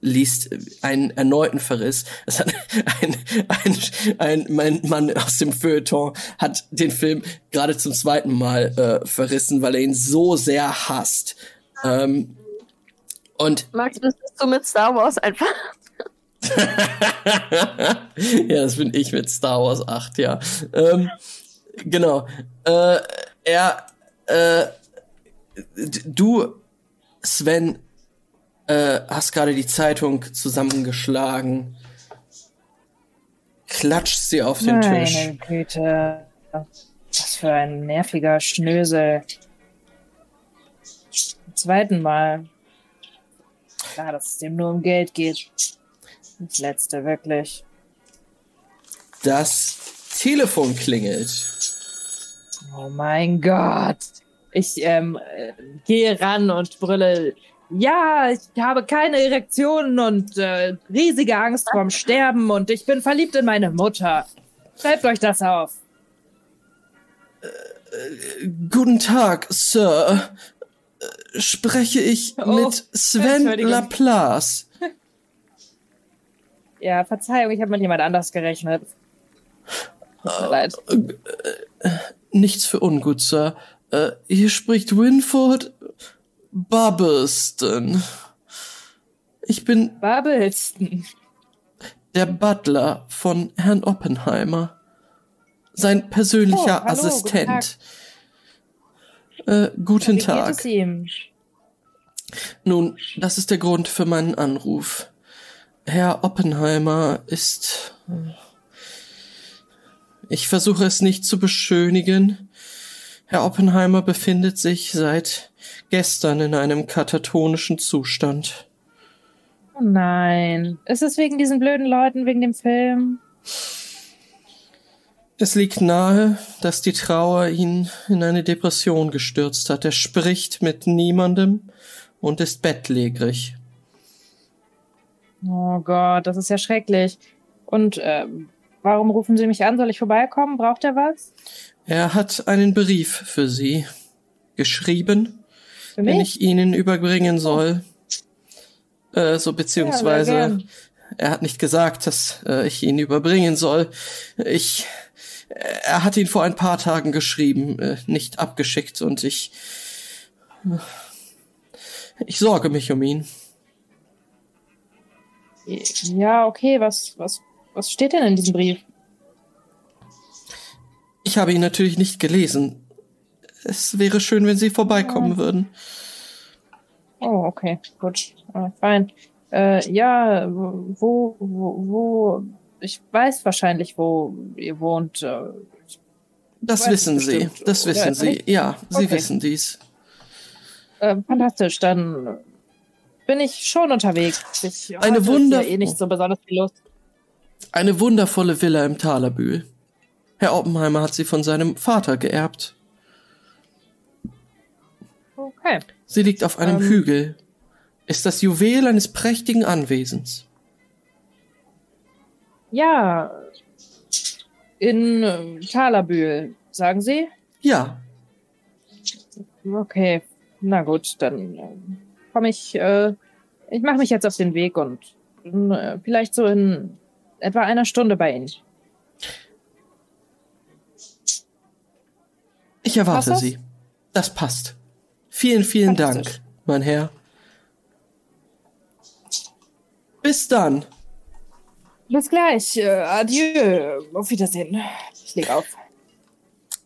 liest einen erneuten Verriss. Es hat [LAUGHS] ein, ein, ein, mein Mann aus dem Feuilleton hat den Film gerade zum zweiten Mal äh, verrissen, weil er ihn so sehr hasst. Ähm, und
Max, bist du mit Star Wars einfach? [LAUGHS]
ja, das bin ich mit Star Wars 8, ja. Ähm, genau. Äh, er, äh, du, Sven, äh, hast gerade die Zeitung zusammengeschlagen, klatscht sie auf den Tisch.
Meine Güte. Was für ein nerviger Schnösel. Zum zweiten Mal. Klar, dass es dem nur um Geld geht. Das letzte, wirklich.
Das Telefon klingelt.
Oh mein Gott. Ich ähm, äh, gehe ran und brülle, ja, ich habe keine Erektionen und äh, riesige Angst vorm Sterben und ich bin verliebt in meine Mutter. Schreibt euch das auf.
Guten Tag, Sir. Äh, Spreche ich
Oh,
mit Sven. Laplace? [LAUGHS]
Ja, Verzeihung, ich habe mit jemand anders gerechnet. Tut mir leid.
Nichts für ungut, Sir. Äh, hier spricht Winford Bubbleston. Ich bin
Babelston.
der Butler von Herrn Oppenheimer. Sein persönlicher
Oh, hallo,
Assistent. Äh, guten
Wie geht
Tag.
es ihm?
Nun, das ist der Grund für meinen Anruf. Herr Oppenheimer ist. äh, Ich versuche es nicht zu beschönigen. Herr Oppenheimer befindet sich seit gestern in einem katatonischen Zustand.
Oh nein. Ist es wegen diesen blöden Leuten, wegen dem Film?
Es liegt nahe, dass die Trauer ihn in eine Depression gestürzt hat. Er spricht mit niemandem und ist bettlägerig.
Oh Gott, das ist ja schrecklich. Und ähm, warum rufen Sie mich an? Soll ich vorbeikommen? Braucht er was?
Er hat einen Brief für Sie geschrieben.
Für
wenn
mich?
ich Ihnen überbringen soll. Äh, so beziehungsweise,
Ja,
er hat nicht gesagt, dass äh, ich ihn überbringen soll. Ich, er hat ihn vor ein paar Tagen geschrieben, äh, nicht abgeschickt und ich, ich sorge mich um ihn.
Ja, okay, was, was, was steht denn in diesem Brief?
Ich habe ihn natürlich nicht gelesen. Es wäre schön, wenn Sie vorbeikommen würden.
Oh, okay, gut. Äh, fein. Äh, ja, wo, wo, wo, ich weiß wahrscheinlich, wo ihr wohnt. Äh,
Das
weiß
wissen
es
Sie.
bestimmt,
Das
oder?
wissen Sie. Ja, Sie
Okay.
wissen dies.
äh, fantastisch, dann bin ich schon unterwegs. Ich,
Eine Wunder-
ja eh nicht so besonders viel Lust.
Eine wundervolle Villa im Talerbühl. Herr Oppenheimer hat sie von seinem Vater geerbt.
Okay.
Sie liegt auf einem
Ähm.
Hügel, ist das Juwel eines prächtigen Anwesens.
Ja, in äh, Talerbühl, sagen Sie?
Ja,
Okay, na gut, dann äh, komme ich, äh, ich mache mich jetzt auf den Weg und äh, vielleicht so in etwa einer Stunde bei Ihnen.
ich erwarte
das?
Sie. Das passt. Vielen, vielen. Dank, mein Herr. Bis dann.
Bis gleich, äh, adieu, auf Wiedersehen. Ich leg auf.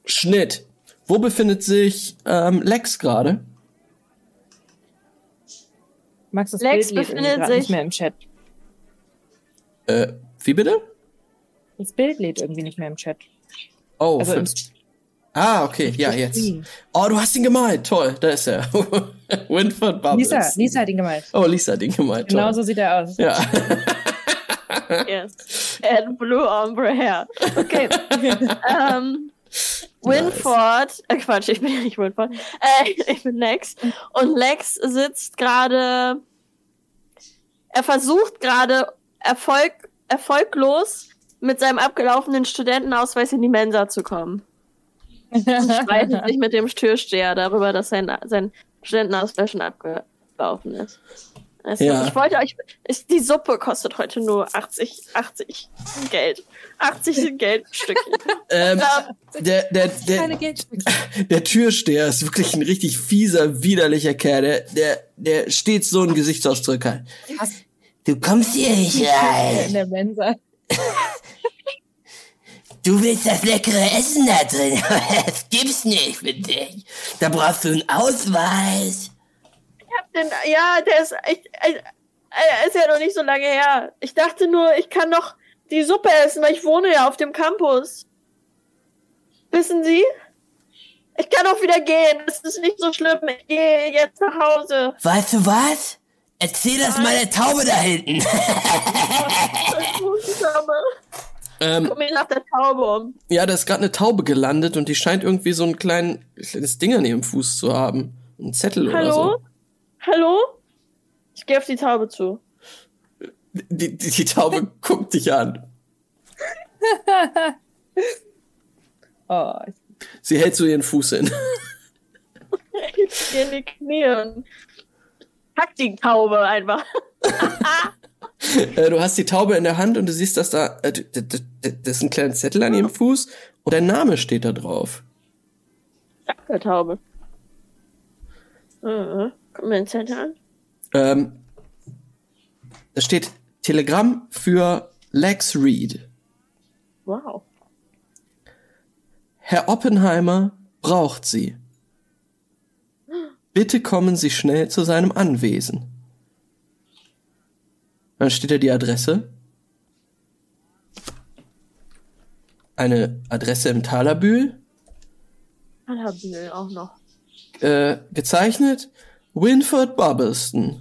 Schnitt. Wo befindet sich ähm, Lex gerade?
Max, das
Lex
Bild
befindet
grad nicht
sich-
mehr im Chat.
Äh, wie bitte?
Das Bild lädt irgendwie nicht mehr im Chat.
Oh,
Also im
ah, okay, ja, jetzt. Oh, du hast ihn gemalt. Toll, da ist er. [LAUGHS] Winford Bubbles.
Lisa, Lisa hat ihn gemalt.
Oh, Lisa hat ihn gemalt. Toll.
Genau so sieht er aus.
Ja. [LAUGHS] [LAUGHS]
Yes. And blue ombre hair. Okay. ähm, Winford, äh, Quatsch, ich bin ja nicht Winford. Äh, ich bin Lex. Und Lex sitzt gerade. Er versucht gerade Erfolg, erfolglos mit seinem abgelaufenen Studentenausweis in die Mensa zu kommen. Und streitet sich mit dem Türsteher darüber, dass sein, sein Studentenausweis schon abgelaufen ist. Also,
Ja.
Ich wollte euch. Ich, die Suppe kostet heute nur 80, 80 Geld. 80 Geldstückchen. [LAUGHS]
ähm, der, der, der, [LAUGHS] der Türsteher ist wirklich ein richtig fieser, widerlicher Kerl. Der, der, der steht so ein Gesichtsausdruck halt.
Du kommst hier nicht
In
rein.
der Mensa. [LAUGHS]
Du willst das leckere Essen da drin, aber [LAUGHS] das gibt's nicht für dich. Da brauchst du einen Ausweis.
ich hab den, ja, der ist echt. äh, äh, ist ja noch nicht so lange her. Ich dachte nur, ich kann noch die Suppe essen, weil ich wohne ja auf dem Campus. Wissen Sie? Ich kann auch wieder gehen. Es ist nicht so schlimm. Ich gehe jetzt nach Hause.
Weißt du was? Erzähl das mal der Taube da hinten. [LAUGHS]
Ähm,
mich nach der Taube um.
ja, da ist gerade eine Taube gelandet und die scheint irgendwie so ein klein, kleines Ding an ihrem Fuß zu haben. Ein Zettel oder
Hallo?
so.
Hallo? Ich gehe auf die Taube zu.
Die, die, die Taube [LAUGHS] guckt dich an. [LAUGHS]
Oh,
Sie hält so ihren Fuß hin.
Ich gehe in die Knie und pack die Taube einfach. [LAUGHS] [LAUGHS]
Äh, du hast die Taube in der Hand und du siehst, dass da, äh, das ist ein kleiner Zettel an ihrem Fuß und dein Name steht da drauf.
Danke, Taube. Mhm. Guck mir den Zettel an.
Ähm, da steht Telegramm für Lex Reed.
Wow.
Herr Oppenheimer braucht Sie. Bitte kommen Sie schnell zu seinem Anwesen. Dann steht da die Adresse. Eine Adresse im Talerbühl.
Allerbiel auch noch.
Äh, gezeichnet Winford Bubbleston.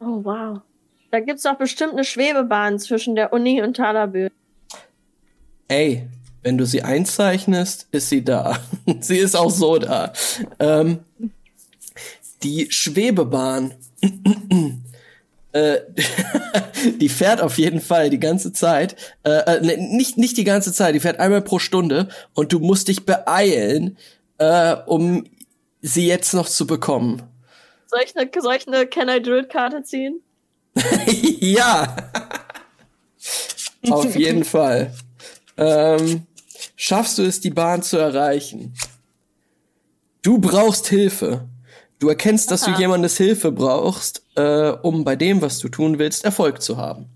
Oh, wow. Da gibt's doch bestimmt eine Schwebebahn zwischen der Uni und Talerbühl.
Ey, wenn du sie einzeichnest, ist sie da. [LAUGHS] sie ist auch so da. Ähm, die Schwebebahn, [CLEARS THROAT] [LAUGHS] äh, [LAUGHS] die fährt auf jeden Fall die ganze Zeit. Äh, äh, ne, nicht, nicht die ganze Zeit, die fährt einmal pro Stunde und du musst dich beeilen, äh, um sie jetzt noch zu bekommen.
Soll ich eine, soll ich eine Can I Do It Karte ziehen? [LAUGHS]
ja. [LAUGHS] Auf jeden Fall. Ähm, schaffst du es, die Bahn zu erreichen? Du brauchst Hilfe. Du erkennst, dass du
Aha.
jemandes Hilfe brauchst, äh, um bei dem, was du tun willst, Erfolg zu haben.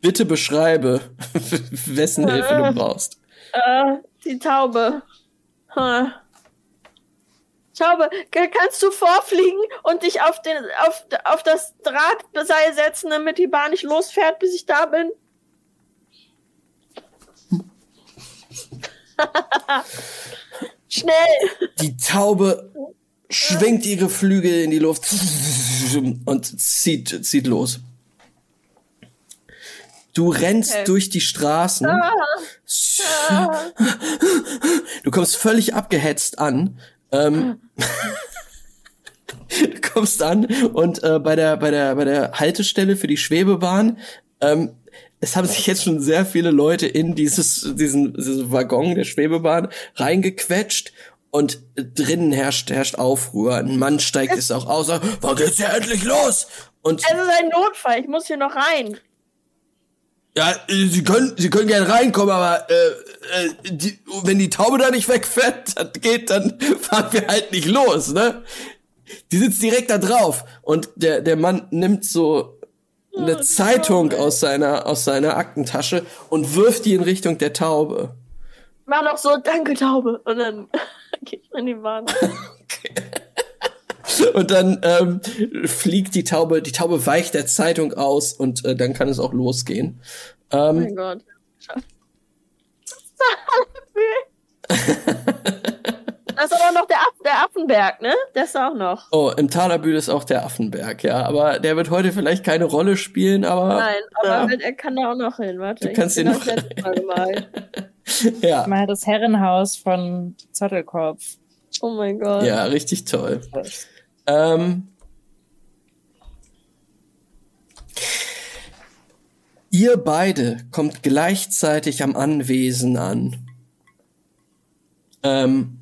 Bitte beschreibe, [LAUGHS] wessen Hilfe du brauchst.
Äh, die Taube. Hm. Taube, ka- kannst du vorfliegen und dich auf, den, auf, auf das Drahtseil setzen, damit die Bahn nicht losfährt, bis ich da bin? [LAUGHS] Schnell!
Die Taube schwingt ihre Flügel in die Luft und zieht, zieht los. Du rennst
Okay.
durch die Straßen. Du kommst völlig abgehetzt an. Ähm, [LAUGHS] du kommst an und äh, bei der bei der bei der Haltestelle für die Schwebebahn ähm, es haben sich jetzt schon sehr viele Leute in dieses diesen, diesen Waggon der Schwebebahn reingequetscht und drinnen herrscht herrscht Aufruhr. Ein Mann steigt es auch aus. Wann geht's ja endlich los? Und
Es ist ein Notfall, ich muss hier noch rein.
ja, Sie können, Sie können gerne reinkommen, aber äh, äh, die, wenn die Taube da nicht wegfährt, dann geht, dann [LAUGHS] fahren wir halt nicht los, ne? Die sitzt direkt da drauf und der der Mann nimmt so eine
die
Zeitung
Taube.
aus seiner aus seiner Aktentasche und wirft die in Richtung der Taube.
Mach noch so, danke Taube. Und dann geht ich in die Bahn. [LAUGHS]
Und dann ähm, fliegt die Taube, die Taube weicht der Zeitung aus und äh, dann kann es auch losgehen.
Oh
Ähm,
mein Gott. Das ist aber noch der, Aff der Affenberg, ne? Der ist auch noch.
oh, im Talerbühl ist auch der Affenberg, ja, aber der wird heute vielleicht keine Rolle spielen, aber
Nein, aber
ja.
er kann da auch noch hin. Warte,
Du kannst
ich
ihn noch-
Mal [LAUGHS] gemalt. [LAUGHS]
ja.
mal das Herrenhaus von Zottelkopf.
Oh mein Gott.
Ja, richtig toll. Ähm, ihr beide kommt gleichzeitig am Anwesen an. Ähm,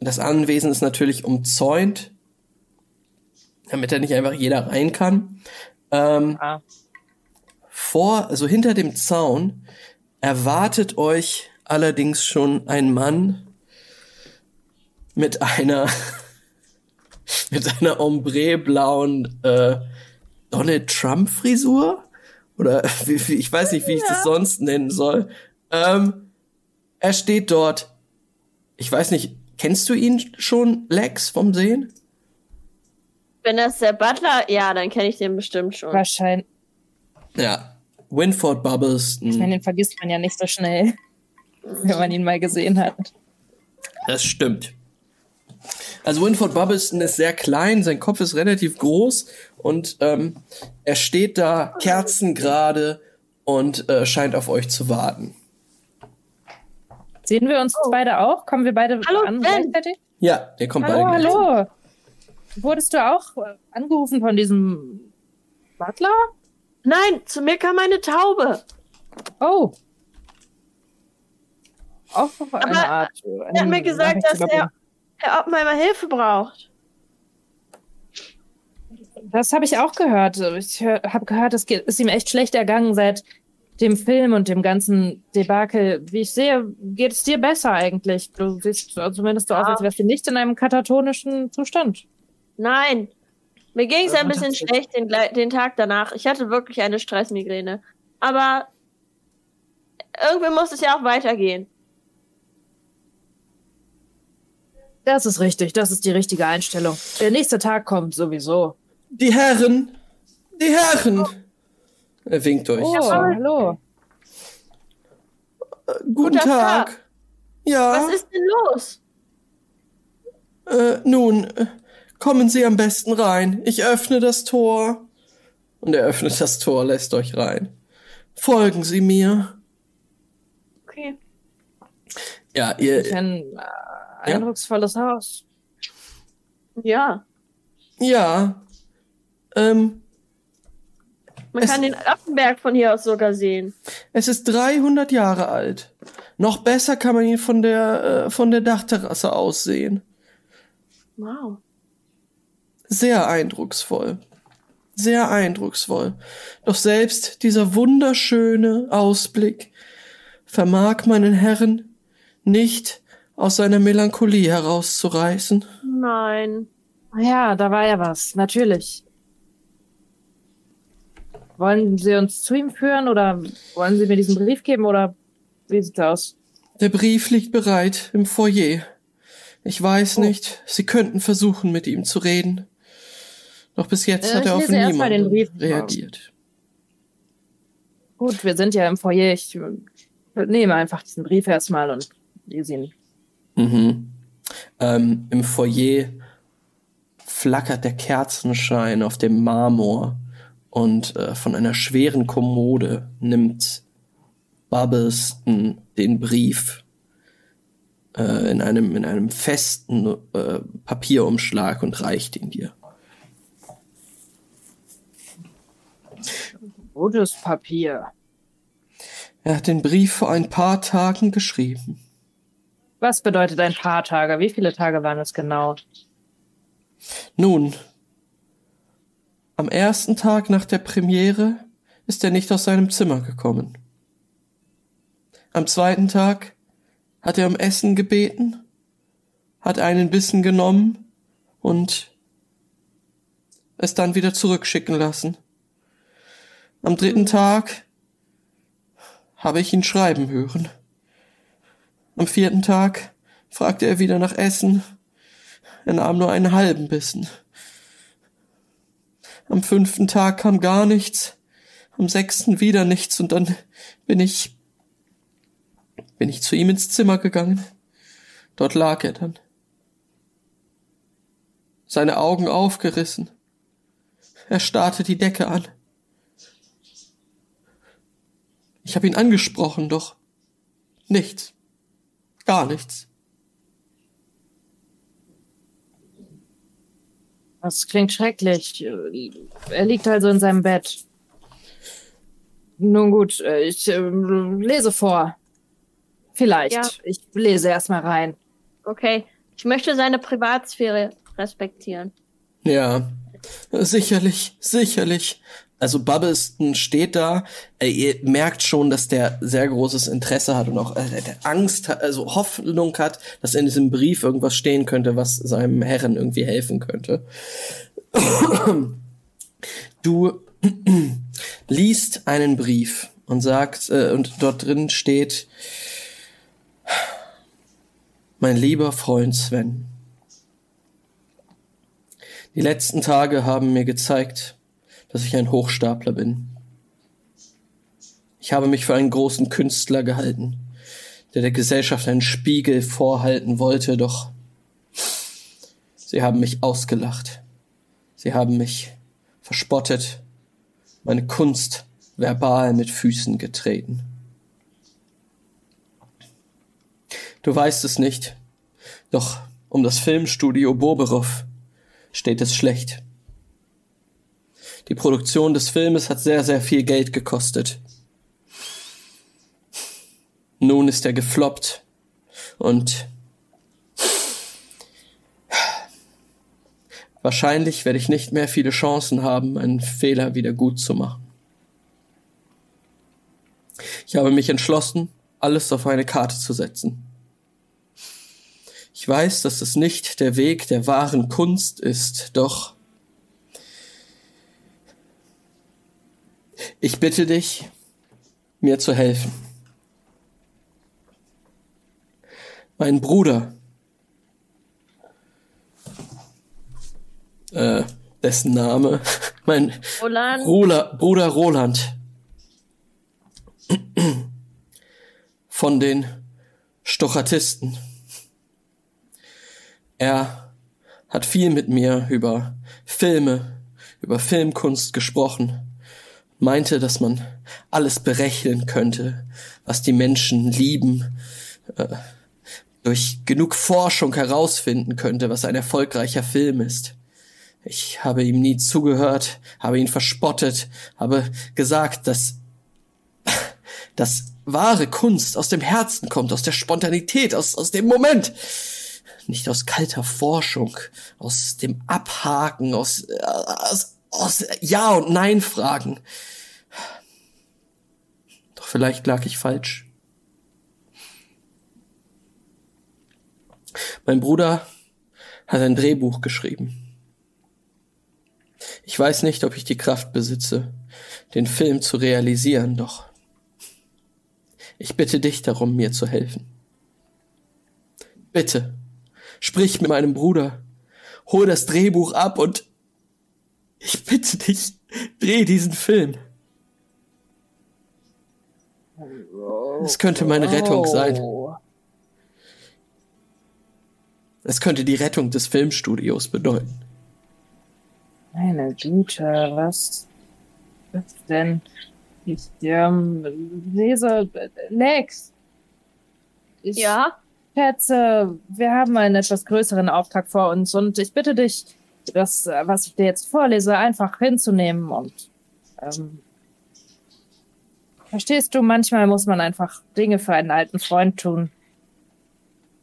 das Anwesen ist natürlich umzäunt, damit da nicht einfach jeder rein kann. Ähm,
Ah.
vor, also hinter dem Zaun, erwartet euch allerdings schon ein Mann mit einer [LAUGHS] mit einer ombre-blauen äh, Donald Trump-Frisur oder [LAUGHS] wie, wie, ich weiß nicht, wie ich das sonst nennen soll. Ähm, er steht dort. Ich weiß nicht, kennst du ihn schon, Lex, vom Sehen?
Wenn das der Butler, ja, dann kenne ich den bestimmt schon.
Wahrscheinlich.
Ja. Winford Bubbles.
Ich meine, den vergisst man ja nicht so schnell, [LAUGHS] wenn man ihn mal gesehen hat.
Das stimmt. Also Winford Bubbleson ist sehr klein, sein Kopf ist relativ groß und ähm, er steht da kerzengerade und äh, scheint auf euch zu warten.
Sehen wir uns beide auch? Kommen wir beide
Hallo,
an
Ben.
gleichzeitig?
Ja, der kommt
Hallo,
beide gleich.
hallo. Wurdest du auch äh, angerufen von diesem Butler?
Nein, zu mir kam eine Taube.
Oh. Auch auf eine
Aber
Art.
Er hat mir gesagt, dass er, Herr Oppenheimer Hilfe braucht.
Das habe ich auch gehört. Ich habe gehört, es ist ihm echt schlecht ergangen seit dem Film und dem ganzen Debakel. Wie ich sehe, geht es dir besser eigentlich. Du siehst zumindest so aus, als wärst du nicht in einem katatonischen Zustand.
Nein. Mir ging es ein bisschen schlecht den, den Tag danach. Ich hatte wirklich eine Stressmigräne. Aber irgendwie muss es ja auch weitergehen.
Das ist richtig. Das ist die richtige Einstellung. Der nächste Tag kommt sowieso.
Die Herren! Die Herren! Er winkt euch.
Oh,
zu.
hallo.
Guten
guter
Tag.
Tag.
Ja,
Was ist denn los?
äh, nun, äh, kommen Sie am besten rein. Ich öffne das Tor. Und er öffnet das Tor, lässt euch rein. Folgen Sie mir.
Okay.
Ja, ihr,
Ein äh, eindrucksvolles Haus.
Ja.
ja, ähm,
Man
Es-
kann den Affenberg von hier aus sogar sehen.
es ist 300 Jahre alt. Noch besser kann man ihn von der, äh, von der Dachterrasse aus sehen.
Wow.
Sehr eindrucksvoll. Sehr eindrucksvoll. Doch selbst dieser wunderschöne Ausblick vermag meinen Herren nicht aus seiner Melancholie herauszureißen.
Nein.
Ja, da war ja was. Natürlich. Wollen Sie uns zu ihm führen oder wollen Sie mir diesen Brief geben oder wie sieht's aus?
Der Brief liegt bereit im Foyer. Ich weiß
Oh.
nicht, Sie könnten versuchen, mit ihm zu reden. Doch bis jetzt
Äh,
hat er auf niemanden reagiert.
Gut, wir sind ja im Foyer. Ich äh, nehme einfach diesen Brief erstmal und lese ihn.
Mhm. Ähm, Im Foyer flackert der Kerzenschein auf dem Marmor und äh, von einer schweren Kommode nimmt Bubbleston den Brief äh, in einem in einem festen äh, Papierumschlag und reicht ihn dir.
Rotes Papier.
Er hat den Brief vor ein paar Tagen geschrieben.
Was bedeutet ein paar Tage? Wie viele Tage waren es genau?
Nun, am ersten Tag nach der Premiere ist er nicht aus seinem Zimmer gekommen. Am zweiten Tag hat er um Essen gebeten, hat einen Bissen genommen und es dann wieder zurückschicken lassen. Am dritten Tag habe ich ihn schreiben hören. Am vierten Tag fragte er wieder nach Essen, er nahm nur einen halben Bissen. Am fünften Tag kam gar nichts, am sechsten wieder nichts und dann bin ich bin ich zu ihm ins Zimmer gegangen. Dort lag er dann. Seine Augen aufgerissen. Er starrte die Decke an. Ich habe ihn angesprochen, doch nichts. Gar nichts.
Das klingt schrecklich. Er liegt also in seinem Bett. Nun gut, ich äh, lese vor. Vielleicht.
Ja.
Ich lese erstmal rein.
Okay. Ich möchte seine Privatsphäre respektieren.
Ja, sicherlich, sicherlich. Also Bubbleston steht da, äh, ihr merkt schon, dass der sehr großes Interesse hat und auch äh, Angst hat, also Hoffnung hat, dass in diesem Brief irgendwas stehen könnte, was seinem Herren irgendwie helfen könnte. [CLEARS THROAT] Du [CLEARS THROAT] liest einen Brief und sagt, äh, und dort drin steht, mein lieber Freund Sven, die letzten Tage haben mir gezeigt, dass ich ein Hochstapler bin. Ich habe mich für einen großen Künstler gehalten, der der Gesellschaft einen Spiegel vorhalten wollte, doch Sie haben mich ausgelacht. Sie haben mich verspottet, meine Kunst verbal mit Füßen getreten. Du weißt es nicht, doch um das Filmstudio Boberov steht es schlecht. Die Produktion des Filmes hat sehr, sehr viel Geld gekostet. Nun ist er gefloppt und wahrscheinlich werde ich nicht mehr viele Chancen haben, einen Fehler wieder gut zu machen. Ich habe mich entschlossen, alles auf eine Karte zu setzen. Ich weiß, dass es nicht der Weg der wahren Kunst ist, doch ich bitte dich, mir zu helfen. Mein Bruder, äh, dessen Name, [LAUGHS] mein
Roland.
Bruder, Bruder Roland von den Stochatisten. Er hat viel mit mir über Filme, über Filmkunst gesprochen, meinte, dass man alles berechnen könnte, was die Menschen lieben, äh, durch genug Forschung herausfinden könnte, was ein erfolgreicher Film ist. Ich habe ihm nie zugehört, habe ihn verspottet, habe gesagt, dass, [LAUGHS] dass wahre Kunst aus dem Herzen kommt, aus der Spontanität, aus, aus dem Moment nicht aus kalter Forschung, aus dem Abhaken, aus, äh, aus, aus Ja- und Nein-Fragen. Doch vielleicht lag ich falsch. Mein Bruder hat ein Drehbuch geschrieben. Ich weiß nicht, ob ich die Kraft besitze, den Film zu realisieren, doch ich bitte dich darum, mir zu helfen. Bitte. Sprich mit meinem Bruder. Hol das Drehbuch ab und ich bitte dich, dreh diesen Film. Es könnte meine Rettung sein. Es könnte die Rettung des Filmstudios bedeuten.
Meine Güte, was ist denn? Ich ähm, lese Lex. Ich
Ja,
schätze, wir haben einen etwas größeren Auftrag vor uns und ich bitte dich, das, äh, was ich dir jetzt vorlese, einfach hinzunehmen und ähm, verstehst du, manchmal muss man einfach Dinge für einen alten Freund tun.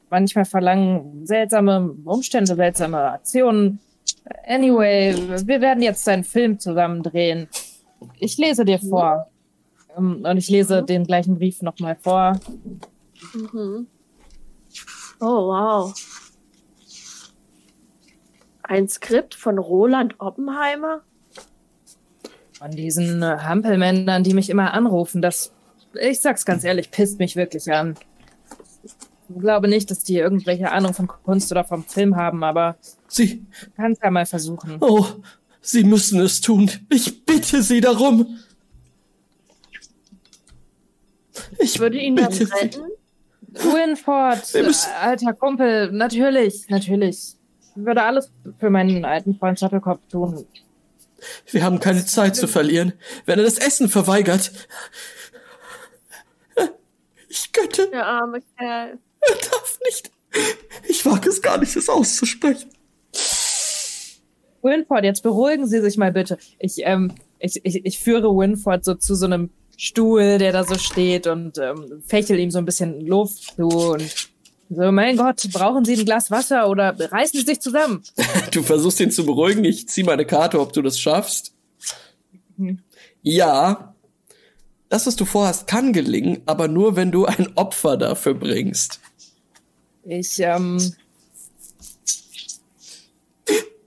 Manchmal verlangen seltsame Umstände, seltsame Aktionen. Anyway, wir werden jetzt einen Film zusammen drehen. Ich lese dir vor. Ähm, Und ich lese den gleichen Brief nochmal vor.
Mhm. Oh, wow. Ein Skript von Roland Oppenheimer?
Von diesen äh, Hampelmännern, die mich immer anrufen, das, ich sag's ganz ehrlich, pisst mich wirklich an. Ich glaube nicht, dass die irgendwelche Ahnung von Kunst oder vom Film haben, aber
Sie,
du kannst ja mal versuchen.
oh, Sie müssen es tun. Ich bitte Sie darum. Ich
Ich würde ihn dann retten.
Winford, äh, alter Kumpel, natürlich, natürlich. Ich würde alles für meinen alten Freund Shuttlecop tun.
Wir haben keine Zeit zu verlieren. Wenn er das Essen verweigert. Ich götte,
Der arme Kerl.
er darf nicht. Ich wage es gar nicht, es auszusprechen.
Winford, jetzt beruhigen Sie sich mal bitte. Ich, ähm, ich, ich, ich führe Winford so zu so einem Stuhl, der da so steht und ähm, fächel ihm so ein bisschen Luft zu und so, mein Gott, brauchen Sie ein Glas Wasser oder reißen Sie sich zusammen? [LAUGHS]
Du versuchst ihn zu beruhigen. Ich zieh meine Karte, ob du das schaffst. Ja. Das, was du vorhast, kann gelingen, aber nur, wenn du ein Opfer dafür bringst.
Ich, ähm,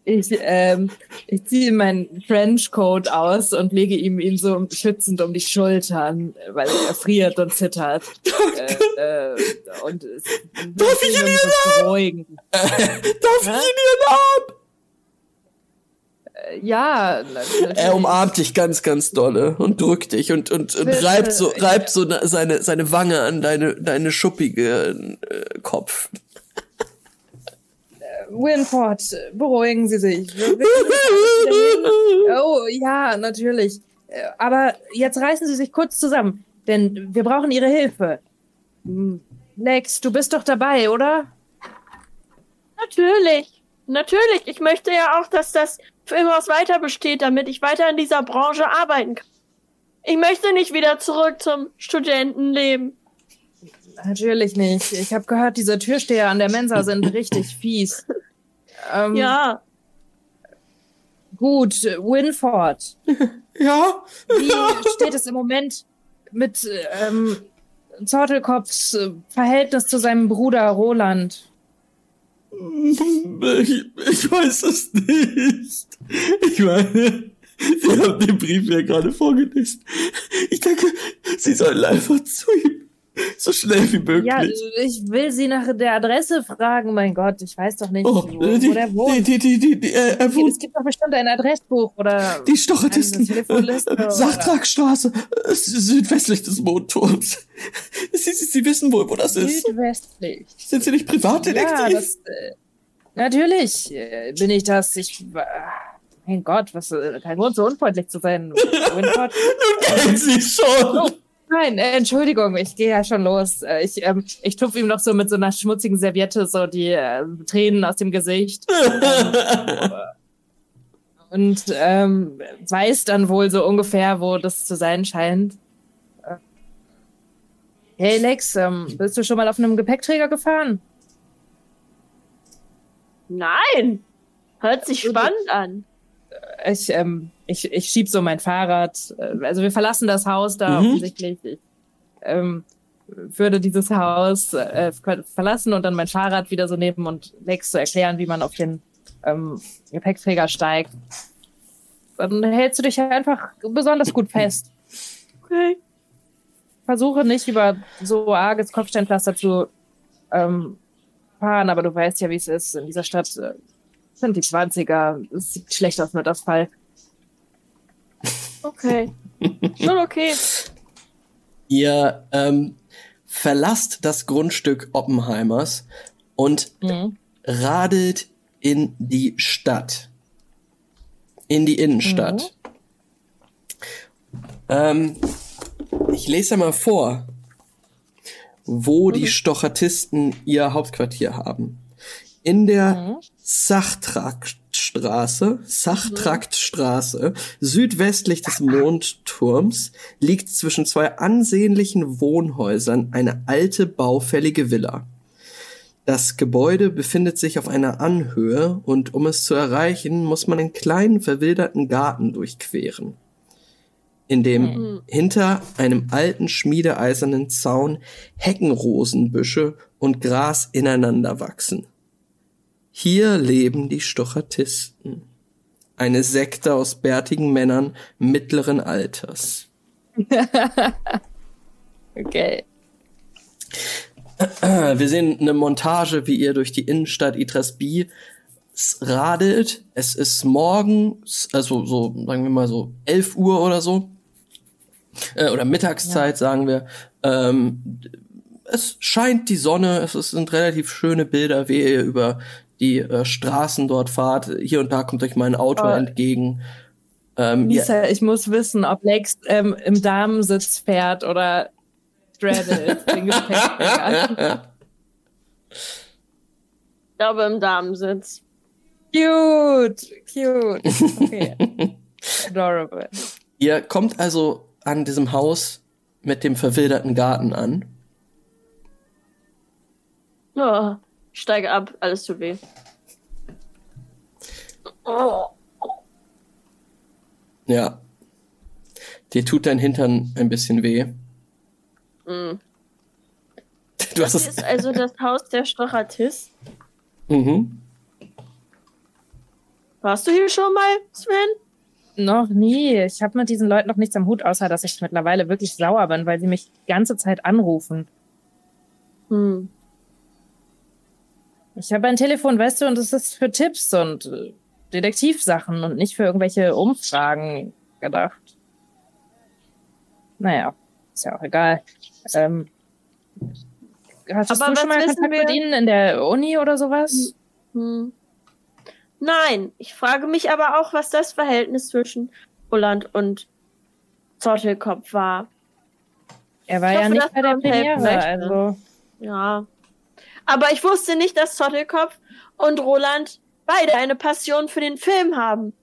ich, ähm, ich ziehe meinen Trenchcoat aus und lege ihm ihn so schützend um die Schultern, weil er friert und zittert. äh, äh, und es,
Darf ich ihn
so beruhigen. [LAUGHS]
Darf ich ihn ihren Arm?
Äh, Ja, natürlich.
Er umarmt dich ganz, ganz dolle und drückt dich und, und, und reibt so, reibt so seine, seine Wange an deine, deine schuppige äh, Kopf.
Winford, beruhigen Sie sich. [LAUGHS] Oh, ja, natürlich. Äh, Aber jetzt reißen Sie sich kurz zusammen, denn wir brauchen Ihre Hilfe. Hm, Lex, du bist doch dabei, oder?
Natürlich. Natürlich. Ich möchte ja auch, dass das Filmhaus weiter besteht, damit ich weiter in dieser Branche arbeiten kann. Ich möchte nicht wieder zurück zum Studentenleben.
Natürlich nicht. Ich habe gehört, diese Türsteher an der Mensa sind richtig fies. Ähm,
Ja.
Gut, Winford. [LAUGHS]
Ja?
Wie steht es im Moment mit ähm, Zortelkopfs äh, Verhältnis zu seinem Bruder Roland?
Ich, ich weiß es nicht. Ich meine, Sie haben den Brief ja gerade vorgelesen. Ich denke, Sie sollten einfach zu ihm. [LAUGHS] So schnell wie möglich.
Ja, ich will sie nach der Adresse fragen. Mein Gott, ich weiß doch nicht,
oh,
wo, wo
die,
der wohnt.
die, die, die, die, äh, er wohnt
es gibt doch bestimmt ein Adressbuch oder
Die Äh, [LAUGHS]
oder-
Sachtragstraße, äh, südwestlich des Mondturms. Sie, [LAUGHS] Sie, Sie wissen wohl, wo das ist.
südwestlich.
Sind Sie nicht Privatdetektiv?
Ja, das, äh, natürlich äh, bin ich das. Ich, äh, mein Gott, was, äh, kein Grund, so unfreundlich zu sein.
Nun kennen Sie schon.
Nein, äh, Entschuldigung, ich gehe ja schon los. Äh, ich ähm, ich tupfe ihm noch so mit so einer schmutzigen Serviette so die äh, Tränen aus dem Gesicht. [LAUGHS] ähm, und ähm, weiß dann wohl so ungefähr, wo das zu sein scheint. Äh, Hey Lex, ähm, bist du schon mal auf einem Gepäckträger gefahren?
Nein. Hört sich spannend an.
Ich, ähm, ich, ich schieb so mein Fahrrad. äh, Also wir verlassen das Haus da
Mhm.
offensichtlich. Ich ähm, würde dieses Haus äh, ver- verlassen und dann mein Fahrrad wieder so nehmen und Lex zu erklären, wie man auf den ähm, Gepäckträger steigt. Dann hältst du dich einfach besonders gut fest.
Okay.
Versuche nicht über so arges Kopfsteinpflaster zu ähm, fahren, aber du weißt ja, wie es ist. In dieser Stadt äh, sind die 20er. Es sieht schlecht aus mit Asphalt.
Okay. Schon okay.
Ihr ähm, verlasst das Grundstück Oppenheimers und
Mhm.
radelt in die Stadt. In die Innenstadt. Ähm, ich lese mal vor, wo die Stochratisten ihr Hauptquartier haben. In der
Mhm.
Sachtraktstraße, Sachtraktstraße, südwestlich des Mondturms, liegt zwischen zwei ansehnlichen Wohnhäusern eine alte baufällige Villa. Das Gebäude befindet sich auf einer Anhöhe und um es zu erreichen, muss man einen kleinen verwilderten Garten durchqueren, in dem
Mhm.
hinter einem alten schmiedeeisernen Zaun Heckenrosenbüsche und Gras ineinander wachsen. Hier leben die Stochratisten. Eine Sekte aus bärtigen Männern mittleren Alters. [LAUGHS]
Okay.
Wir sehen eine Montage, wie ihr durch die Innenstadt Itrasby s- radelt. Es ist morgens, also so, sagen wir mal so 11 Uhr oder so. Äh, oder Mittagszeit, sagen wir. Ähm, es scheint die Sonne, es sind relativ schöne Bilder, wie ihr über die äh, Straßen dort fahrt. Hier und da kommt euch mal ein Auto
Oh.
entgegen. Ähm,
Lisa, ich muss wissen, ob Lex ähm, im Damensitz fährt oder straddelt den Gepäckträger.
Ich glaube im Damensitz.
Cute, cute. Okay. [LAUGHS] Adorable.
ihr kommt also an diesem Haus mit dem verwilderten Garten an.
Oh, steige ab, alles tut weh. Oh.
Ja. Dir tut dein Hintern ein bisschen weh.
Mm.
Du hast
Das
es.
ist also das Haus der Stochratist.
Mhm.
Warst du hier schon mal, Sven?
Noch nie. Ich habe mit diesen Leuten noch nichts am Hut, außer dass ich mittlerweile wirklich sauer bin, weil sie mich die ganze Zeit anrufen.
Hm.
Ich habe ein Telefon, weißt du, und es ist für Tipps und äh, Detektivsachen und nicht für irgendwelche Umfragen gedacht. Naja, ist ja auch egal. Ähm, hattest
Aber
du schon mal Kontakt
wir-
mit ihnen in der Uni oder sowas?
Hm. Nein, ich frage mich aber auch, was das Verhältnis zwischen Roland und Zottelkopf war.
Er war
Ich
ja
hoffe,
nicht bei der
er
Premiere, also.
Ja. Aber ich wusste nicht, dass Zottelkopf und Roland beide eine Passion für den Film haben.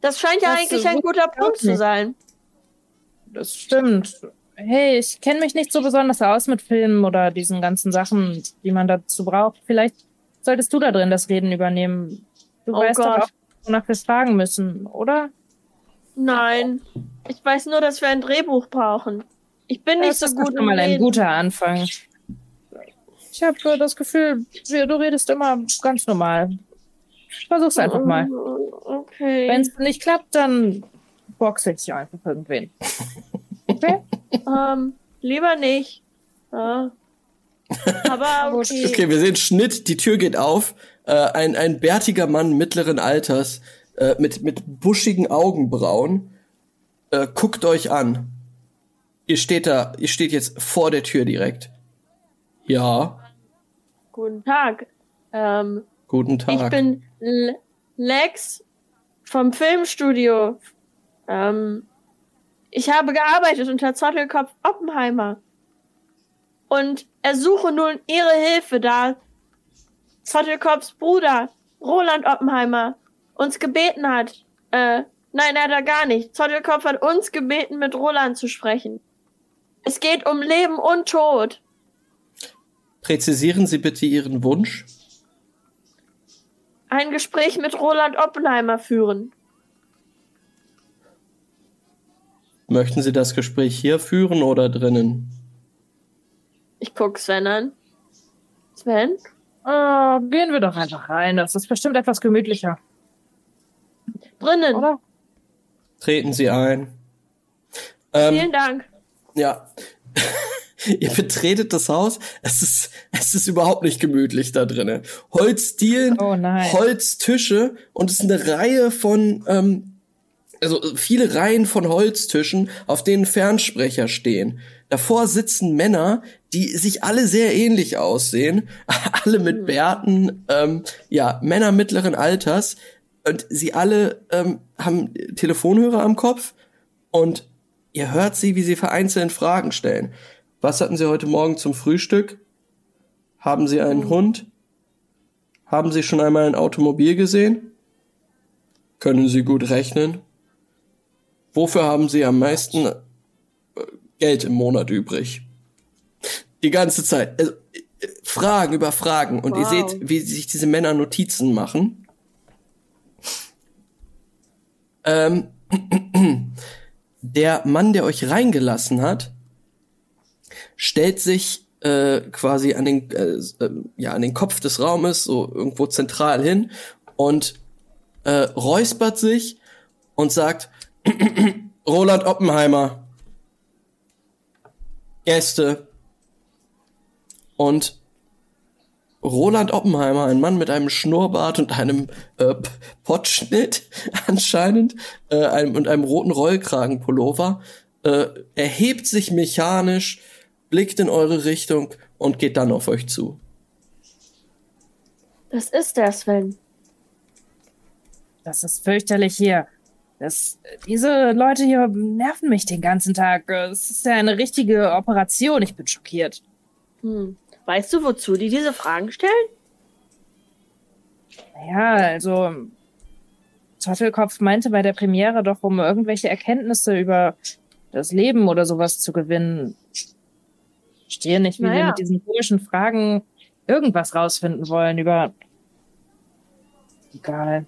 Das scheint ja
Das
eigentlich ein guter Punkt zu
nicht.
sein.
Das stimmt. Hey, ich kenne mich nicht so besonders aus mit Filmen oder diesen ganzen Sachen, die man dazu braucht. Vielleicht solltest du da drin das Reden übernehmen. Du
Oh
weißt doch
Gott.
auch, wonach wir fragen müssen, oder?
Nein. Ich weiß nur, dass wir ein Drehbuch brauchen. Ich bin nicht
das
so
ist
gut
schon
im
mal ein guter Anfang. Ich habe das Gefühl, du redest immer ganz normal. Versuch's einfach mal.
Okay.
Wenn es nicht klappt, dann boxe ich einfach irgendwen. [LAUGHS] Okay?
Ähm, lieber nicht. Ja. [LAUGHS] Aber okay.
Okay, wir sehen Schnitt, die Tür geht auf. Äh, ein, ein bärtiger Mann mittleren Alters äh, mit, mit buschigen Augenbrauen äh, guckt euch an. Ihr steht da, ihr steht jetzt vor der Tür direkt. Ja,
Guten Tag. Ähm,
guten Tag.
ich bin L Lex vom Filmstudio. Ähm, ich habe gearbeitet unter Zottelkopf Oppenheimer. Und ersuche nun Ihre Hilfe, da Zottelkopfs Bruder, Roland Oppenheimer, uns gebeten hat. Äh, nein, hat er gar nicht. Zottelkopf hat uns gebeten, mit Roland zu sprechen. Es geht um Leben und Tod.
Präzisieren Sie bitte Ihren Wunsch.
Ein Gespräch mit Roland Oppenheimer führen.
Möchten Sie das Gespräch hier führen oder drinnen?
Ich guck Sven an. Sven?
Oh, gehen wir doch einfach rein. Das ist bestimmt etwas gemütlicher,
Drinnen.
oder?
Treten Sie ein. Ähm,
Vielen Dank.
Ja. [LAUGHS] Ihr betretet das Haus. Es ist, es ist überhaupt nicht gemütlich da drinnen. Holzdielen,
Oh.
Holztische und es ist eine Reihe von, ähm, also viele Reihen von Holztischen, auf denen Fernsprecher stehen. Davor sitzen Männer, die sich alle sehr ähnlich aussehen, [LAUGHS] alle mit Bärten, ähm, ja, Männer mittleren Alters und sie alle ähm, haben Telefonhörer am Kopf und ihr hört sie, wie sie vereinzelt Fragen stellen. Was hatten Sie heute Morgen zum Frühstück? Haben Sie einen Hund? Haben Sie schon einmal ein Automobil gesehen? Können Sie gut rechnen? Wofür haben Sie am meisten äh, Geld im Monat übrig? Die ganze Zeit. Also, äh, Fragen über Fragen. Und ihr
Wow.
seht, wie sich diese Männer Notizen machen. Ähm, [CLEARS THROAT] der Mann, der euch reingelassen hat, stellt sich äh, quasi an den, äh, äh, ja, an den Kopf des Raumes, so irgendwo zentral hin und äh, räuspert sich und sagt, [CLEARS THROAT] Roland Oppenheimer, Gäste. Und Roland Oppenheimer, ein Mann mit einem Schnurrbart und einem äh, Pottschnitt [LAUGHS] anscheinend äh, einem, und einem roten Rollkragenpullover, äh, erhebt sich mechanisch, blickt in eure Richtung und geht dann auf euch zu.
Das ist der Sven.
Das ist fürchterlich hier. Das, diese Leute hier nerven mich den ganzen Tag. Es ist ja eine richtige Operation. Ich bin schockiert.
Hm. Weißt du, wozu die diese Fragen stellen?
Ja, also Zottelkopf meinte bei der Premiere doch, um irgendwelche Erkenntnisse über das Leben oder sowas zu gewinnen. Ich verstehe nicht, wie wir
Naja.
mit diesen komischen Fragen irgendwas rausfinden wollen über. Egal.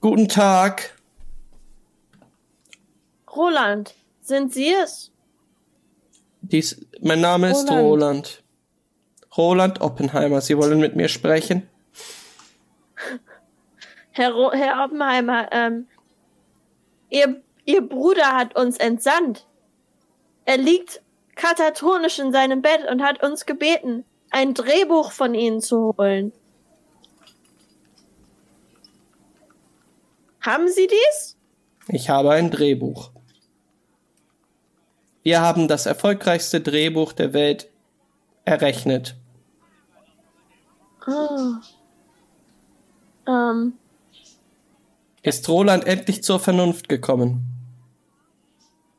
Guten Tag.
Roland, sind Sie es?
Dies, mein Name ist
Roland.
Roland. Roland Oppenheimer. Sie wollen mit mir sprechen? [LAUGHS]
Herr, Ro Herr Oppenheimer, ähm, Ihr, Ihr Bruder hat uns entsandt. Er liegt katatonisch in seinem Bett und hat uns gebeten, ein Drehbuch von Ihnen zu holen. Haben Sie dies?
Ich habe ein Drehbuch. Wir haben das erfolgreichste Drehbuch der Welt errechnet.
Ah. Ähm,
Ist Roland endlich zur Vernunft gekommen?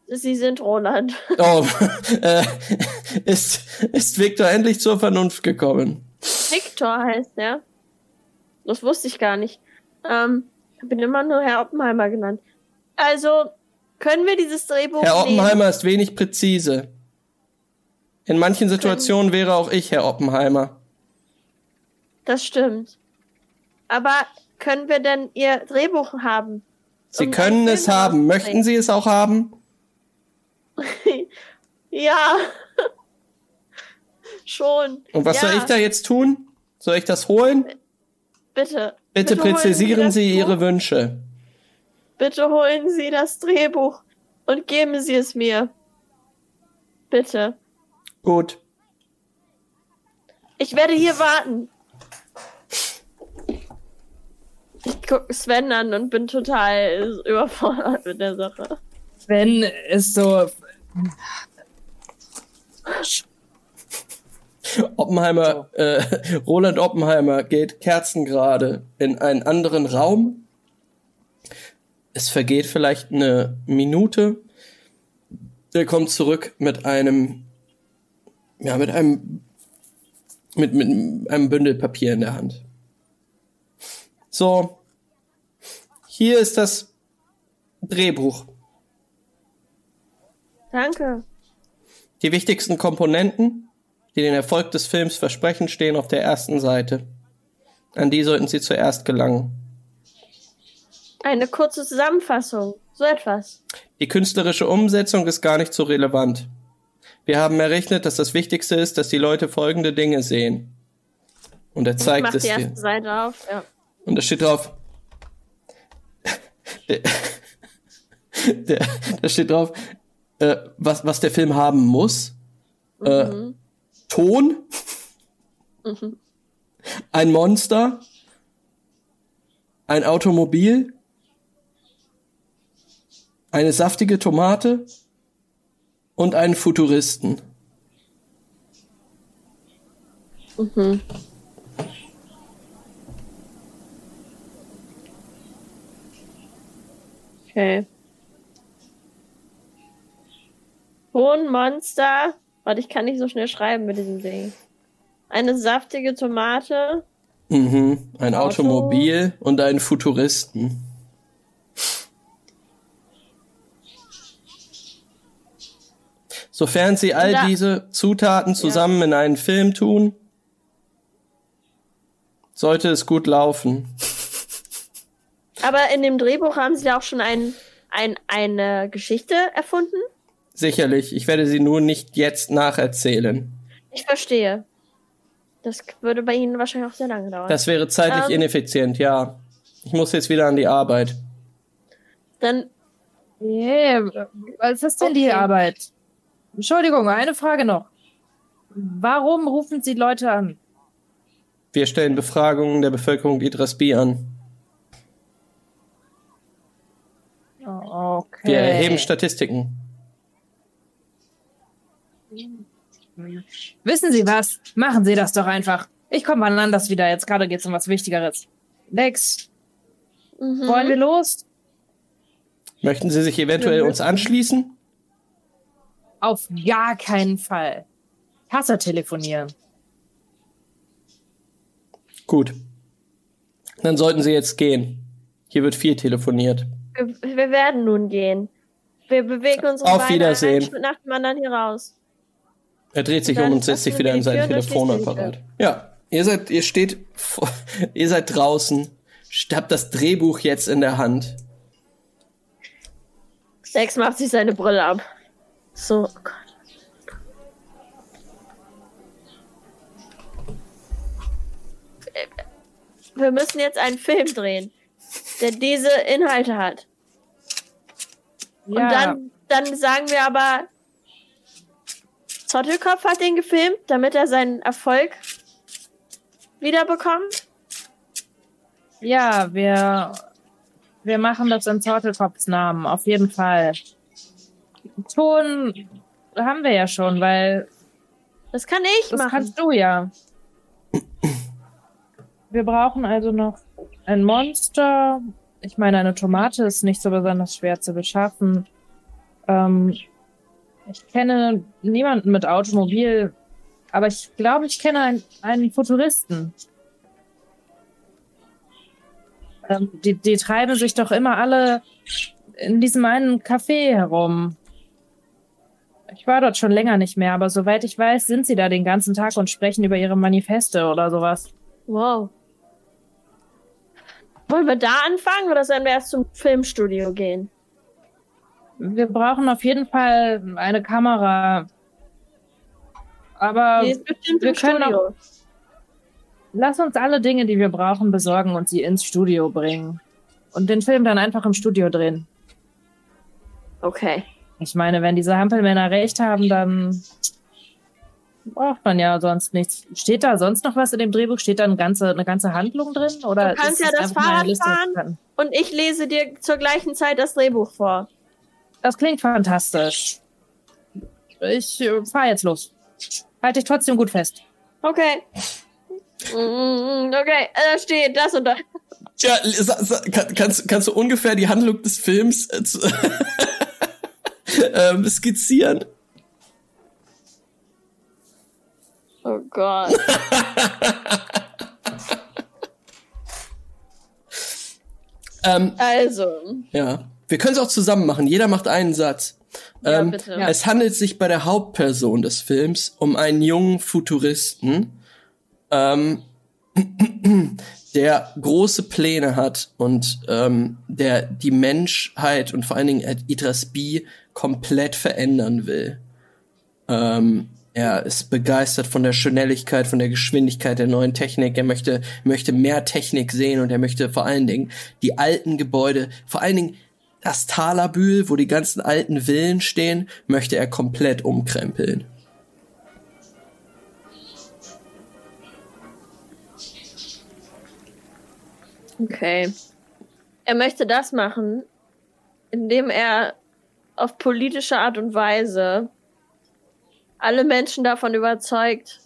Sie sind Roland.
Oh, [LAUGHS] äh, ist, ist Victor endlich zur Vernunft gekommen?
Victor heißt er. Das wusste ich gar nicht. Ähm, ich bin immer nur Herr Oppenheimer genannt. Also, können wir dieses Drehbuch
Herr
nehmen?
Oppenheimer ist wenig präzise. In manchen Situationen wäre auch ich Herr Oppenheimer.
Das stimmt. Aber können wir denn Ihr Drehbuch haben?
Sie
Um
können es haben. Möchten? Sie es auch haben? [LAUGHS]
Ja. [LAUGHS] Schon.
Und was
ja,
soll ich da jetzt tun? Soll ich das holen?
Bitte.
Bitte
holen
präzisieren Sie
Buch.
Ihre Wünsche.
Bitte holen Sie das Drehbuch und geben Sie es mir. Bitte.
Gut.
Ich werde hier warten. Ich gucke Sven an und bin total überfordert mit der Sache.
Wenn es so.
Oppenheimer, äh, Roland Oppenheimer geht kerzengerade in einen anderen Raum. Es vergeht vielleicht eine Minute. Er kommt zurück mit einem, ja, mit einem, mit, mit einem Bündel Papier in der Hand. So. Hier ist das Drehbuch.
Danke.
Die wichtigsten Komponenten, die den Erfolg des Films versprechen, stehen auf der ersten Seite. An die sollten Sie zuerst gelangen.
Eine kurze Zusammenfassung. So etwas.
Die künstlerische Umsetzung ist gar nicht so relevant. Wir haben errechnet, dass das Wichtigste ist, dass die Leute folgende Dinge sehen. Und er zeigt es
die
dir.
auf. Ja.
Und da steht drauf. [LAUGHS] [LAUGHS] Der, da steht drauf, äh, was, was der Film haben muss. Äh, Ton. Ein Monster. Ein Automobil. Eine saftige Tomate. Und einen Futuristen.
Okay. Hohnmonster. Warte, ich kann nicht so schnell schreiben mit diesem Ding. Eine saftige Tomate.
Mhm. Ein
Auto.
Automobil und einen Futuristen. Sofern Sie all
Da-
diese Zutaten zusammen in einen Film tun, sollte es gut laufen.
Aber in dem Drehbuch haben sie da auch schon ein, ein, eine Geschichte erfunden?
Sicherlich, ich werde sie nur nicht jetzt nacherzählen.
Ich verstehe. Das würde bei Ihnen wahrscheinlich auch sehr lange dauern.
Das wäre zeitlich
Ähm.
ineffizient, ja. Ich muss jetzt wieder an die Arbeit.
Dann,
Yeah, was ist denn die
Okay.
Arbeit? Entschuldigung, eine Frage noch. Warum rufen Sie Leute an?
Wir stellen Befragungen der Bevölkerung Idrasbi an.
Oh, Okay.
Wir erheben Statistiken.
Wissen Sie was? Machen Sie das doch einfach. Ich komme wann anders wieder. Jetzt gerade geht's um was Wichtigeres. Lex,
mhm.
wollen wir los?
Möchten Sie sich eventuell uns anschließen?
Auf gar keinen Fall. Ich hasse telefonieren.
Gut. Dann sollten Sie jetzt gehen. Hier wird viel telefoniert.
wir, wir werden nun gehen. Wir bewegen unsere
Auf
Beine
Wiedersehen.
einen Schritt nach dem anderen hier raus.
Er dreht sich um und setzt sich wieder in sein Telefonapparat. Ja, ihr seid, ihr steht, [LAUGHS] ihr seid draußen, habt das Drehbuch jetzt in der Hand.
Sex macht sich seine Brille ab. So, oh Gott. Wir müssen jetzt einen Film drehen, der diese Inhalte hat. Und dann, dann sagen wir aber, Zottelkopf hat den gefilmt, damit er seinen Erfolg wiederbekommt.
Ja, wir, wir machen das in Zortelkopfs Namen, auf jeden Fall. Ton haben wir ja schon, weil
Das kann ich
das
machen.
kannst du ja. Wir brauchen also noch ein Monster. Ich meine, eine Tomate ist nicht so besonders schwer zu beschaffen. Ähm, ich kenne niemanden mit Automobil, aber ich glaube, ich kenne einen, einen Futuristen. Ähm, die, die treiben sich doch immer alle in diesem einen Café herum. Ich war dort schon länger nicht mehr, aber soweit ich weiß, sind sie da den ganzen Tag und sprechen über ihre Manifeste oder sowas.
Wow. Wollen wir da anfangen oder sollen wir erst zum Filmstudio gehen?
Wir brauchen auf jeden Fall eine Kamera. Aber wir können
Studio.
lass uns alle Dinge, die wir brauchen, besorgen und sie ins Studio bringen. Und den Film dann einfach im Studio drehen.
Okay.
Ich meine, wenn diese Hampelmänner recht haben, dann braucht man ja sonst nichts. Steht da sonst noch was in dem Drehbuch? Steht da eine ganze, eine ganze Handlung drin? Oder
Du kannst ja das Fahrrad fahren. Und ich lese dir zur gleichen Zeit das Drehbuch vor.
Das klingt fantastisch. Ich äh, fahr jetzt los. Halt dich trotzdem gut fest.
Okay. Mm, Okay, äh, da steht das und das.
Ja, sa, sa, kann, kannst, kannst du ungefähr die Handlung des Films äh, zu, [LAUGHS] ähm, skizzieren?
Oh Gott. [LAUGHS]
Ähm,
Also.
ja, wir können es auch zusammen machen. Jeder macht einen Satz.
Ja,
Ähm,
bitte.
Ja.
Es handelt sich bei der Hauptperson des Films um einen jungen Futuristen, ähm, [CLEARS THROAT] der große Pläne hat und ähm, der die Menschheit und vor allen Dingen Idris B komplett verändern will. Ähm, er ist begeistert von der Schnelligkeit, von der Geschwindigkeit der neuen Technik. Er möchte, möchte mehr Technik sehen und er möchte vor allen Dingen die alten Gebäude, vor allen Dingen das Talabühl, wo die ganzen alten Villen stehen, möchte er komplett umkrempeln.
Okay. Er möchte das machen, indem er auf politische Art und Weise alle Menschen davon überzeugt,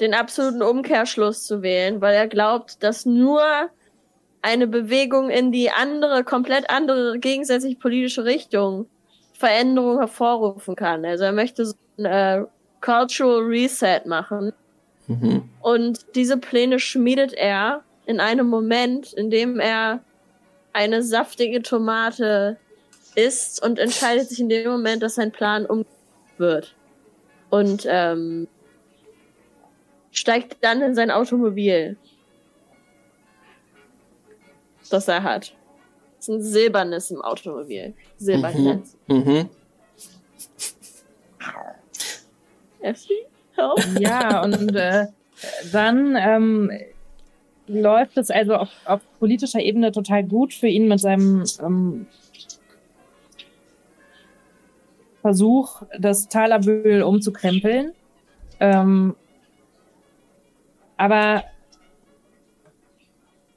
den absoluten Umkehrschluss zu wählen, weil er glaubt, dass nur eine Bewegung in die andere, komplett andere, gegensätzlich politische Richtung Veränderung hervorrufen kann. Also er möchte so ein äh, Cultural Reset machen.
Mhm.
Und diese Pläne schmiedet er in einem Moment, in dem er eine saftige Tomate isst und entscheidet sich in dem Moment, dass sein Plan um wird. Und ähm, steigt dann in sein Automobil, das er hat. Das ist ein silbernes im Automobil. Silberglänz.
Mhm.
Essie? Help?
Ja, und äh, dann ähm, läuft es also auf, auf politischer Ebene total gut für ihn mit seinem ähm, Versuch, das Talabühl umzukrempeln. Ähm, aber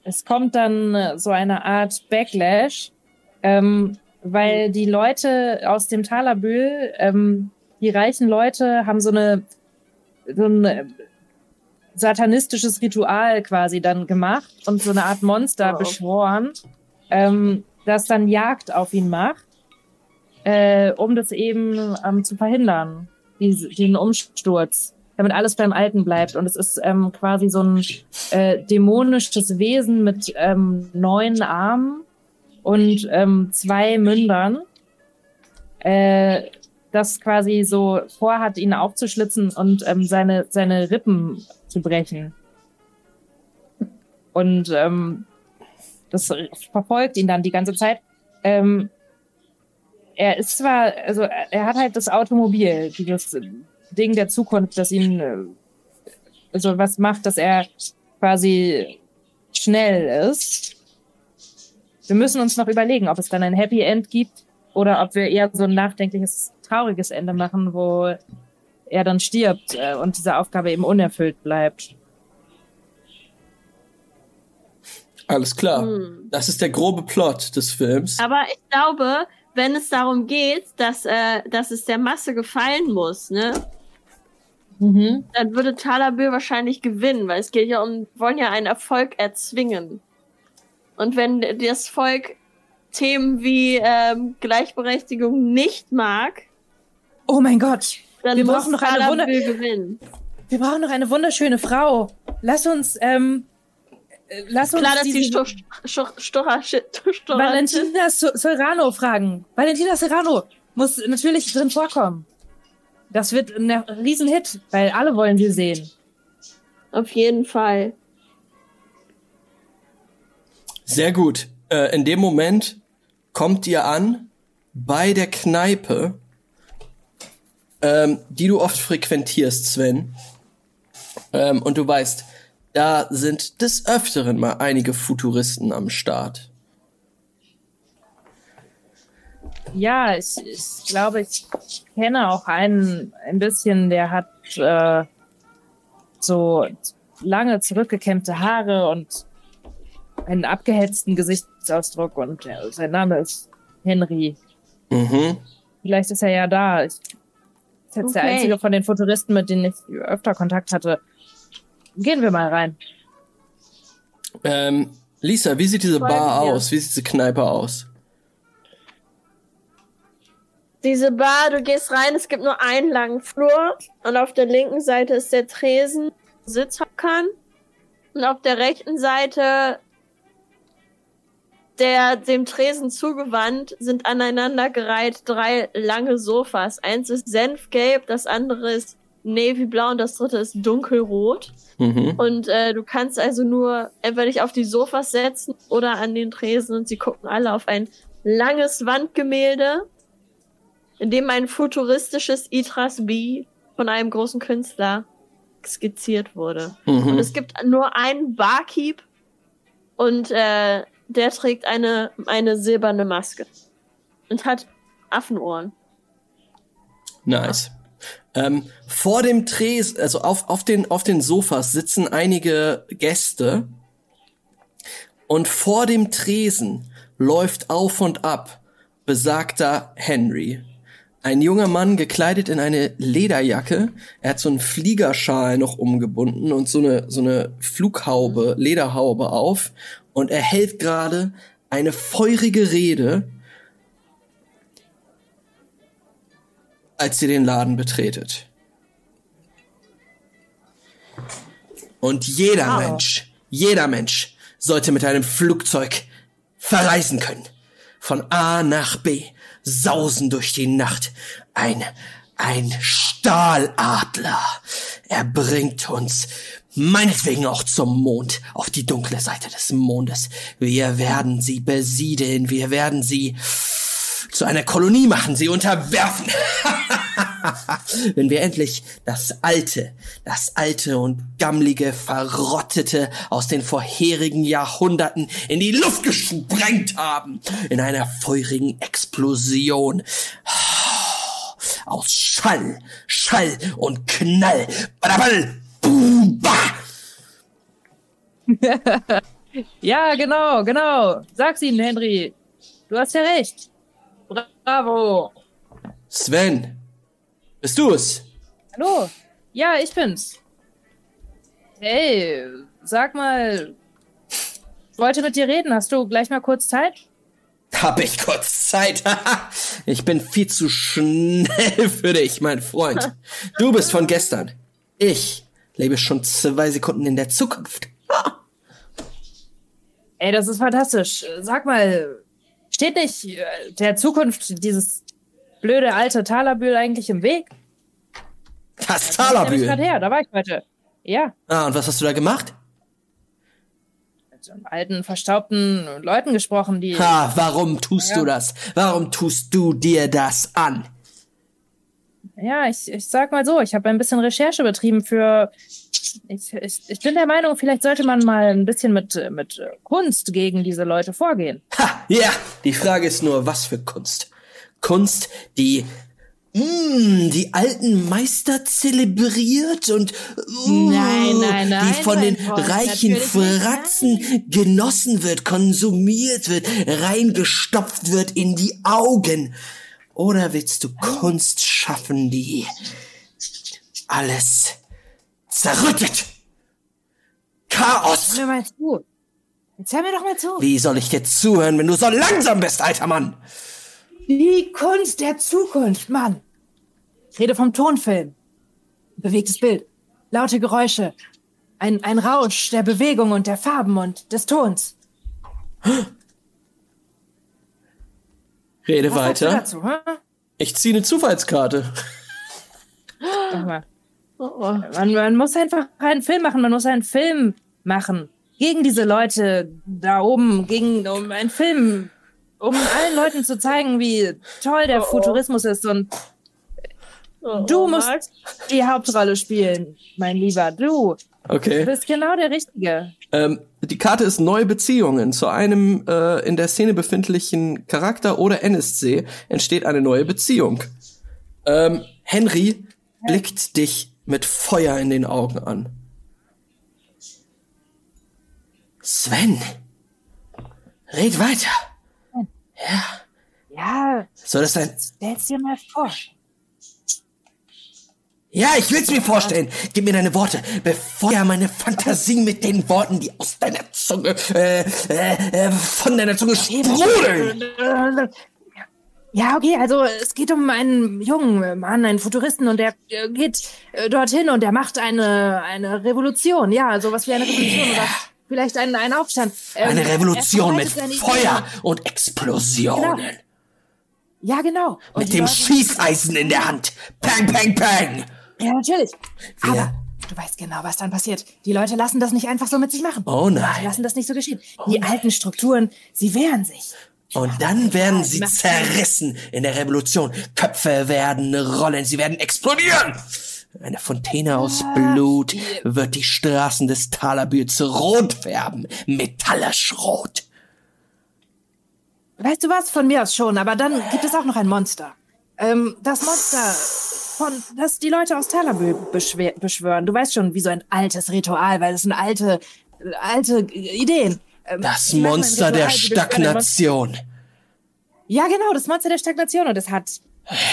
es kommt dann äh, so eine Art Backlash, ähm, weil die Leute aus dem Talabühl, ähm, die reichen Leute, haben so eine so ein äh, satanistisches Ritual quasi dann gemacht und so eine Art Monster
Wow.
beschworen, ähm, das dann Jagd auf ihn macht, äh, um das eben ähm, zu verhindern, diese, diesen Umsturz, damit alles beim Alten bleibt. Und es ist ähm, quasi so ein äh, dämonisches Wesen mit ähm, neun Armen und ähm, zwei Mündern, äh, das quasi so vorhat, ihn aufzuschlitzen und ähm, seine, seine Rippen zu brechen. Und ähm, das verfolgt ihn dann die ganze Zeit. Ähm, er ist zwar, also er hat halt das Automobil, dieses Ding der Zukunft, das ihn äh, also was macht, dass er quasi schnell ist. Wir müssen uns noch überlegen, ob es dann ein Happy End gibt oder ob wir eher so ein nachdenkliches, trauriges Ende machen, wo er dann stirbt äh, und diese Aufgabe eben unerfüllt bleibt.
Alles klar.
Hm.
Das ist der grobe Plot des Films.
Aber ich glaube, wenn es darum geht, dass, äh, dass es der Masse gefallen muss, ne?
Mhm.
dann würde Talabür wahrscheinlich gewinnen, weil es geht ja um, wollen ja einen Erfolg erzwingen. Und wenn das Volk Themen wie ähm, Gleichberechtigung nicht mag,
Oh mein Gott.
dann
Wir brauchen noch eine Wunder-
gewinnen.
Wir brauchen noch eine wunderschöne Frau. Lass uns, ähm, äh, lass uns
Klar, dass die Stocher,
Valentina Serrano fragen. Valentina Serrano muss natürlich drin vorkommen. Das wird ein Riesenhit, weil alle wollen sie sehen.
Auf jeden Fall.
Sehr gut. Äh, in dem Moment kommt ihr an bei der Kneipe, ähm, die du oft frequentierst, Sven. Ähm, und du weißt, da sind des Öfteren mal einige Futuristen am Start.
Ja, ich, ich glaube, ich kenne auch einen ein bisschen, der hat äh, so lange zurückgekämmte Haare und einen abgehetzten Gesichtsausdruck und äh, sein Name ist Henry.
Mhm.
Vielleicht ist er ja da. Ich, ist jetzt der
Okay.
einzige von den Futuristen, mit denen ich öfter Kontakt hatte. Gehen wir mal rein.
Ähm, Lisa, wie sieht diese Bar aus? Wie sieht diese Kneipe aus?
Diese Bar, du gehst rein, es gibt nur einen langen Flur und auf der linken Seite ist der Tresen, Sitzhockern und auf der rechten Seite der dem Tresen zugewandt sind aneinandergereiht drei lange Sofas. Eins ist senfgelb, das andere ist navyblau und das dritte ist dunkelrot.
Mhm.
Und äh, du kannst also nur entweder dich auf die Sofas setzen oder an den Tresen und sie gucken alle auf ein langes Wandgemälde, in dem ein futuristisches Itras B von einem großen Künstler skizziert wurde. Und
Mhm.
es gibt nur einen Barkeep und äh, der trägt eine, eine silberne Maske und hat Affenohren.
Nice. Ähm, vor dem Tresen, also auf, auf, den, auf den Sofas sitzen einige Gäste und vor dem Tresen läuft auf und ab besagter Henry. Ein junger Mann gekleidet in eine Lederjacke. Er hat so einen Fliegerschal noch umgebunden und so eine, so eine Flughaube, Lederhaube auf. Und er hält gerade eine feurige Rede, als ihr den Laden betretet. Und jeder
Wow.
Mensch, jeder Mensch sollte mit einem Flugzeug verreisen können. Von A nach B, sausen durch die Nacht. Ein, ein Stahladler. Er bringt uns meinetwegen auch zum Mond, auf die dunkle Seite des Mondes. Wir werden sie besiedeln, wir werden sie zu einer Kolonie machen, sie unterwerfen. [LAUGHS] Wenn wir endlich das alte, das alte und gammlige, verrottete aus den vorherigen Jahrhunderten in die Luft gesprengt haben, in einer feurigen Explosion. Aus Schall, Schall und Knall. Badaball, boom, bah. [LAUGHS]
Ja, genau, genau. Sag's ihnen, Henry. Du hast ja recht. Bravo.
Sven, bist du es?
Hallo. Ja, ich bin's. Hey, sag mal, ich wollte mit dir reden. Hast du gleich mal kurz Zeit?
Hab ich kurz Zeit. [LAUGHS] ich bin viel zu schnell für dich, mein Freund. Du bist von gestern. Ich lebe schon zwei Sekunden in der Zukunft.
Ey, das ist fantastisch. Sag mal, steht nicht äh, der Zukunft dieses blöde alte Talabühl eigentlich im Weg?
Das
Da bin ich gerade
Talabühl.
her, da war ich heute. Ja,
Ah, und was hast du da gemacht?
mit so alten, verstaubten Leuten gesprochen, die...
Ha, warum tust
Ja.
du das? Warum tust du dir das an?
Ja, ich, ich sag mal so, ich habe ein bisschen Recherche betrieben für. Ich, ich, ich bin der Meinung, vielleicht sollte man mal ein bisschen mit, mit Kunst gegen diese Leute vorgehen.
Ha, ja, die Frage ist nur, was für Kunst? Kunst, die mm, die alten Meister zelebriert und uh,
Nein, nein, nein,
die von den
Freund,
reichen Fratzen genossen wird, konsumiert wird, reingestopft wird in die Augen. Oder willst du Kunst schaffen, die alles zerrüttet. Chaos.
Hör mir mal zu. Jetzt hör mir doch mal zu.
Wie soll ich dir zuhören, wenn du so langsam bist, alter Mann?
Die Kunst der Zukunft, Mann. Ich rede vom Tonfilm. Bewegtes Bild. Laute Geräusche. Ein, ein Rausch der Bewegung und der Farben und des Tons.
Rede
Was
weiter.
dazu?
Ich ziehe eine Zufallskarte.
Sag mal.
Oh, oh.
Man, man muss einfach einen Film machen. Man muss einen Film machen. Gegen diese Leute da oben. Gegen um einen Film. Um allen Leuten zu zeigen, wie toll der Futurismus ist. Und
Oh,
du
oh,
musst
Max.
die Hauptrolle spielen, mein Lieber. Du. Du
Okay.
bist genau der Richtige.
Ähm, die Karte ist neue Beziehungen. Zu einem äh, in der Szene befindlichen Charakter oder NSC entsteht eine neue Beziehung. Ähm, Henry blickt dich mit Feuer in den Augen an. Sven, red weiter.
Ja,
Soll das ein...
stell's dir mal vor.
Ja, ich will's mir vorstellen. Gib mir deine Worte. Befeuer meine Fantasie mit den Worten, die aus deiner Zunge, äh, äh, äh, von deiner Zunge sprudeln.
Ja, okay, also es geht um einen jungen Mann, einen Futuristen und der äh, geht äh, dorthin und der macht eine, eine Revolution. Ja, sowas wie eine Revolution oder vielleicht einen, einen Aufstand. Ähm,
Eine Revolution mit Feuer und Explosionen.
Genau. Ja, genau. Und
Mit
die
dem
Leute-
Schießeisen in der Hand. Pang, pang, pang.
Ja, natürlich. Aber
Ja.
du weißt genau, was dann passiert. Die Leute lassen das nicht einfach so mit sich machen.
Oh
Die
nein.
lassen das nicht so geschehen. Die alten Strukturen, sie wehren sich.
Und dann werden sie zerrissen in der Revolution. Köpfe werden rollen, sie werden explodieren. Eine Fontäne aus Blut wird die Straßen des Talerbühls rot färben. Metallisch rot.
Weißt du was? Von mir aus schon, aber dann gibt es auch noch ein Monster. Ähm, das Monster, von, das die Leute aus Talabü beschwören. Du weißt schon, wie so ein altes Ritual, weil es sind alte, alte Ideen. Ähm,
Das Monster der
Ritual.
Stagnation.
Ja, genau, das Monster der Stagnation. Und es hat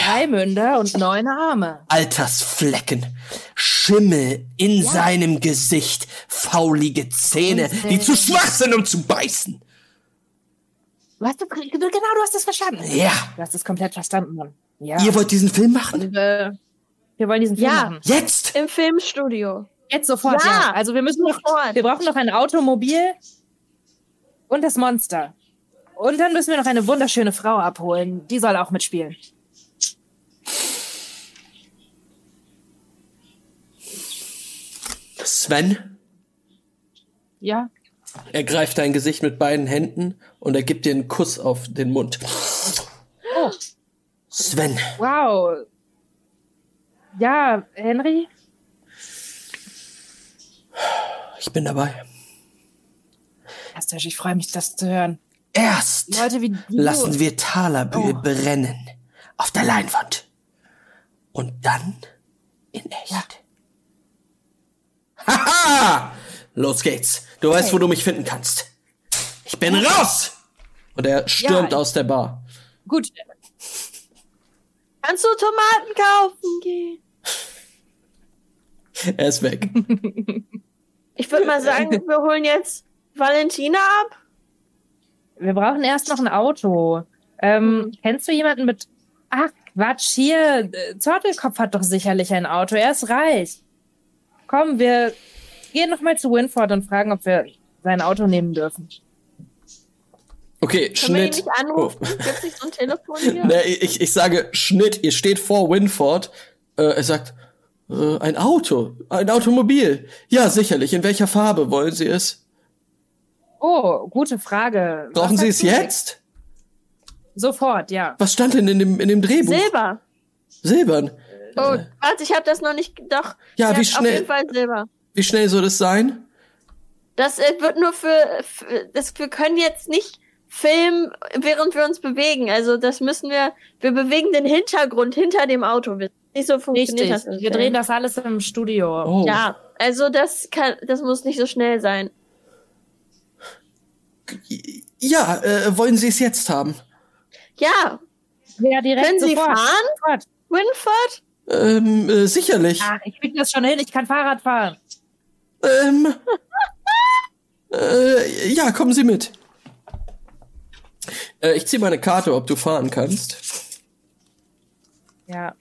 drei Münder und neun Arme.
Altersflecken, Schimmel in seinem Gesicht, faulige Zähne, die zu schwach sind, um zu beißen.
Du hast, genau, du hast es verstanden.
Ja,
Du hast es komplett verstanden, Mann. Ja.
ihr wollt diesen Film machen?
Und, äh, wir wollen diesen Film
Ja.
machen.
Jetzt?
Im Filmstudio.
Jetzt sofort,
Ja,
ja. Also wir müssen noch, wir brauchen noch ein Automobil und das Monster. Und dann müssen wir noch eine wunderschöne Frau abholen. Die soll auch mitspielen.
Sven,
Ja.
er greift dein Gesicht mit beiden Händen und er gibt dir einen Kuss auf den Mund.
Oh,
Sven,
wow. Ja, Henry?
ich bin dabei.
Astasch, ich freue mich, das zu hören.
Erst
Leute wie du.
lassen wir Talerbühl
Oh.
brennen. Auf der Leinwand. Und dann in echt.
Ja.
Haha! Los geht's. Du weißt,
Okay.
wo du mich finden kannst. Ich bin raus! Und er stürmt
Ja.
aus der Bar.
Gut.
Kannst du Tomaten kaufen gehen?
Er ist weg. [LAUGHS]
Ich würde mal sagen, wir holen jetzt Valentina ab.
Wir brauchen erst noch ein Auto. Ähm, Kennst du jemanden mit. Ach, Quatsch, hier. äh, Zottelkopf hat doch sicherlich ein Auto. Er ist reich. Komm, wir gehen noch mal zu Winford und fragen, ob wir sein Auto nehmen dürfen.
Okay,
Können wir ihn
Schnitt.
nicht anrufen?
Oh.
Gibt nicht so ein Telefon [LAUGHS] hier?
Ne, ich, ich sage Schnitt, ihr steht vor Winford. Äh, er sagt, äh, ein Auto, ein Automobil. Ja, sicherlich. In welcher Farbe wollen Sie es?
Oh, gute Frage.
Brauchen Sie es jetzt?
Sofort, ja.
Was stand denn in dem, in dem Drehbuch?
Silber.
Silbern.
Oh, warte, ich habe das noch nicht. Doch.
Ja, wie
Auf
schnell-
jeden Fall Silber.
Wie schnell soll das sein?
Das äh, wird nur für, für das, wir können jetzt nicht filmen, während wir uns bewegen. Also das müssen wir, wir bewegen den Hintergrund hinter dem Auto. Nicht so funktioniert
Richtig.
das.
Wir drehen das alles im Studio.
Oh.
Ja, also das kann, das muss nicht so schnell sein.
Ja, äh, wollen Sie es jetzt haben?
Ja,
Ja, direkt
können Sie
sofort.
fahren,
Sofort.
Winford?
Ähm, äh, sicherlich.
Ach, ich krieg das schon hin, ich kann Fahrrad fahren.
Ähm, [LAUGHS] äh, ja, kommen Sie mit. Äh, ich ziehe meine Karte, ob du fahren kannst.
Ja.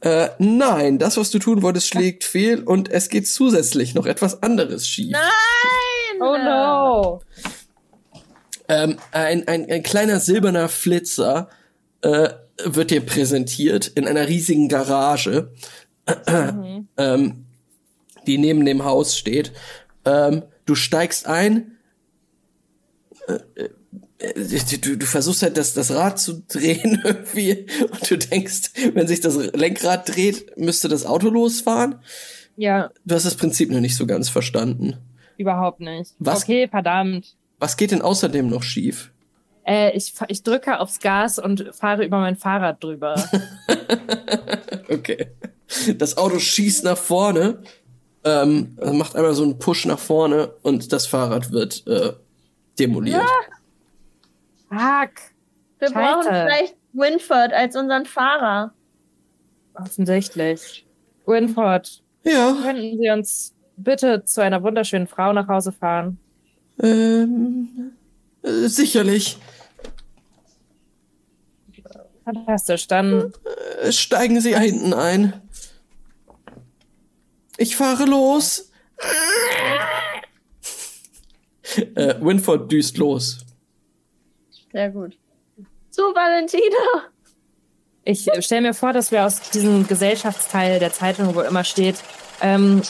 Äh, nein, das, was du tun wolltest, schlägt fehl und es geht zusätzlich noch etwas anderes schief.
Nein!
Oh no.
Ähm, ein, ein, ein kleiner silberner Flitzer äh, wird dir präsentiert in einer riesigen Garage, ähm, die neben dem Haus steht. Ähm, du steigst ein. Äh, äh, du, du versuchst halt das, das Rad zu drehen [LAUGHS] irgendwie und du denkst, wenn sich das Lenkrad dreht, müsste das Auto losfahren.
Ja,
Du hast das Prinzip noch nicht so ganz verstanden.
Überhaupt nicht.
Was?
Okay, verdammt.
Was geht denn außerdem noch schief?
Äh, ich, ich drücke aufs Gas und fahre über mein Fahrrad drüber. [LAUGHS]
Okay. Das Auto schießt nach vorne, ähm, macht einmal so einen Push nach vorne und das Fahrrad wird äh, demoliert.
Fuck.
Wir
Scheiße.
brauchen vielleicht Winford als unseren Fahrer.
Offensichtlich. Winford,
Ja,
könnten Sie uns bitte zu einer wunderschönen Frau nach Hause fahren?
ähm, äh, sicherlich.
Fantastisch. Dann
Äh, steigen Sie hinten ein. Ich fahre los. äh, Winford düst los.
Sehr gut. So, Valentina.
Ich stelle mir vor, dass wir aus diesem Gesellschaftsteil der Zeitung, wo immer steht, ähm,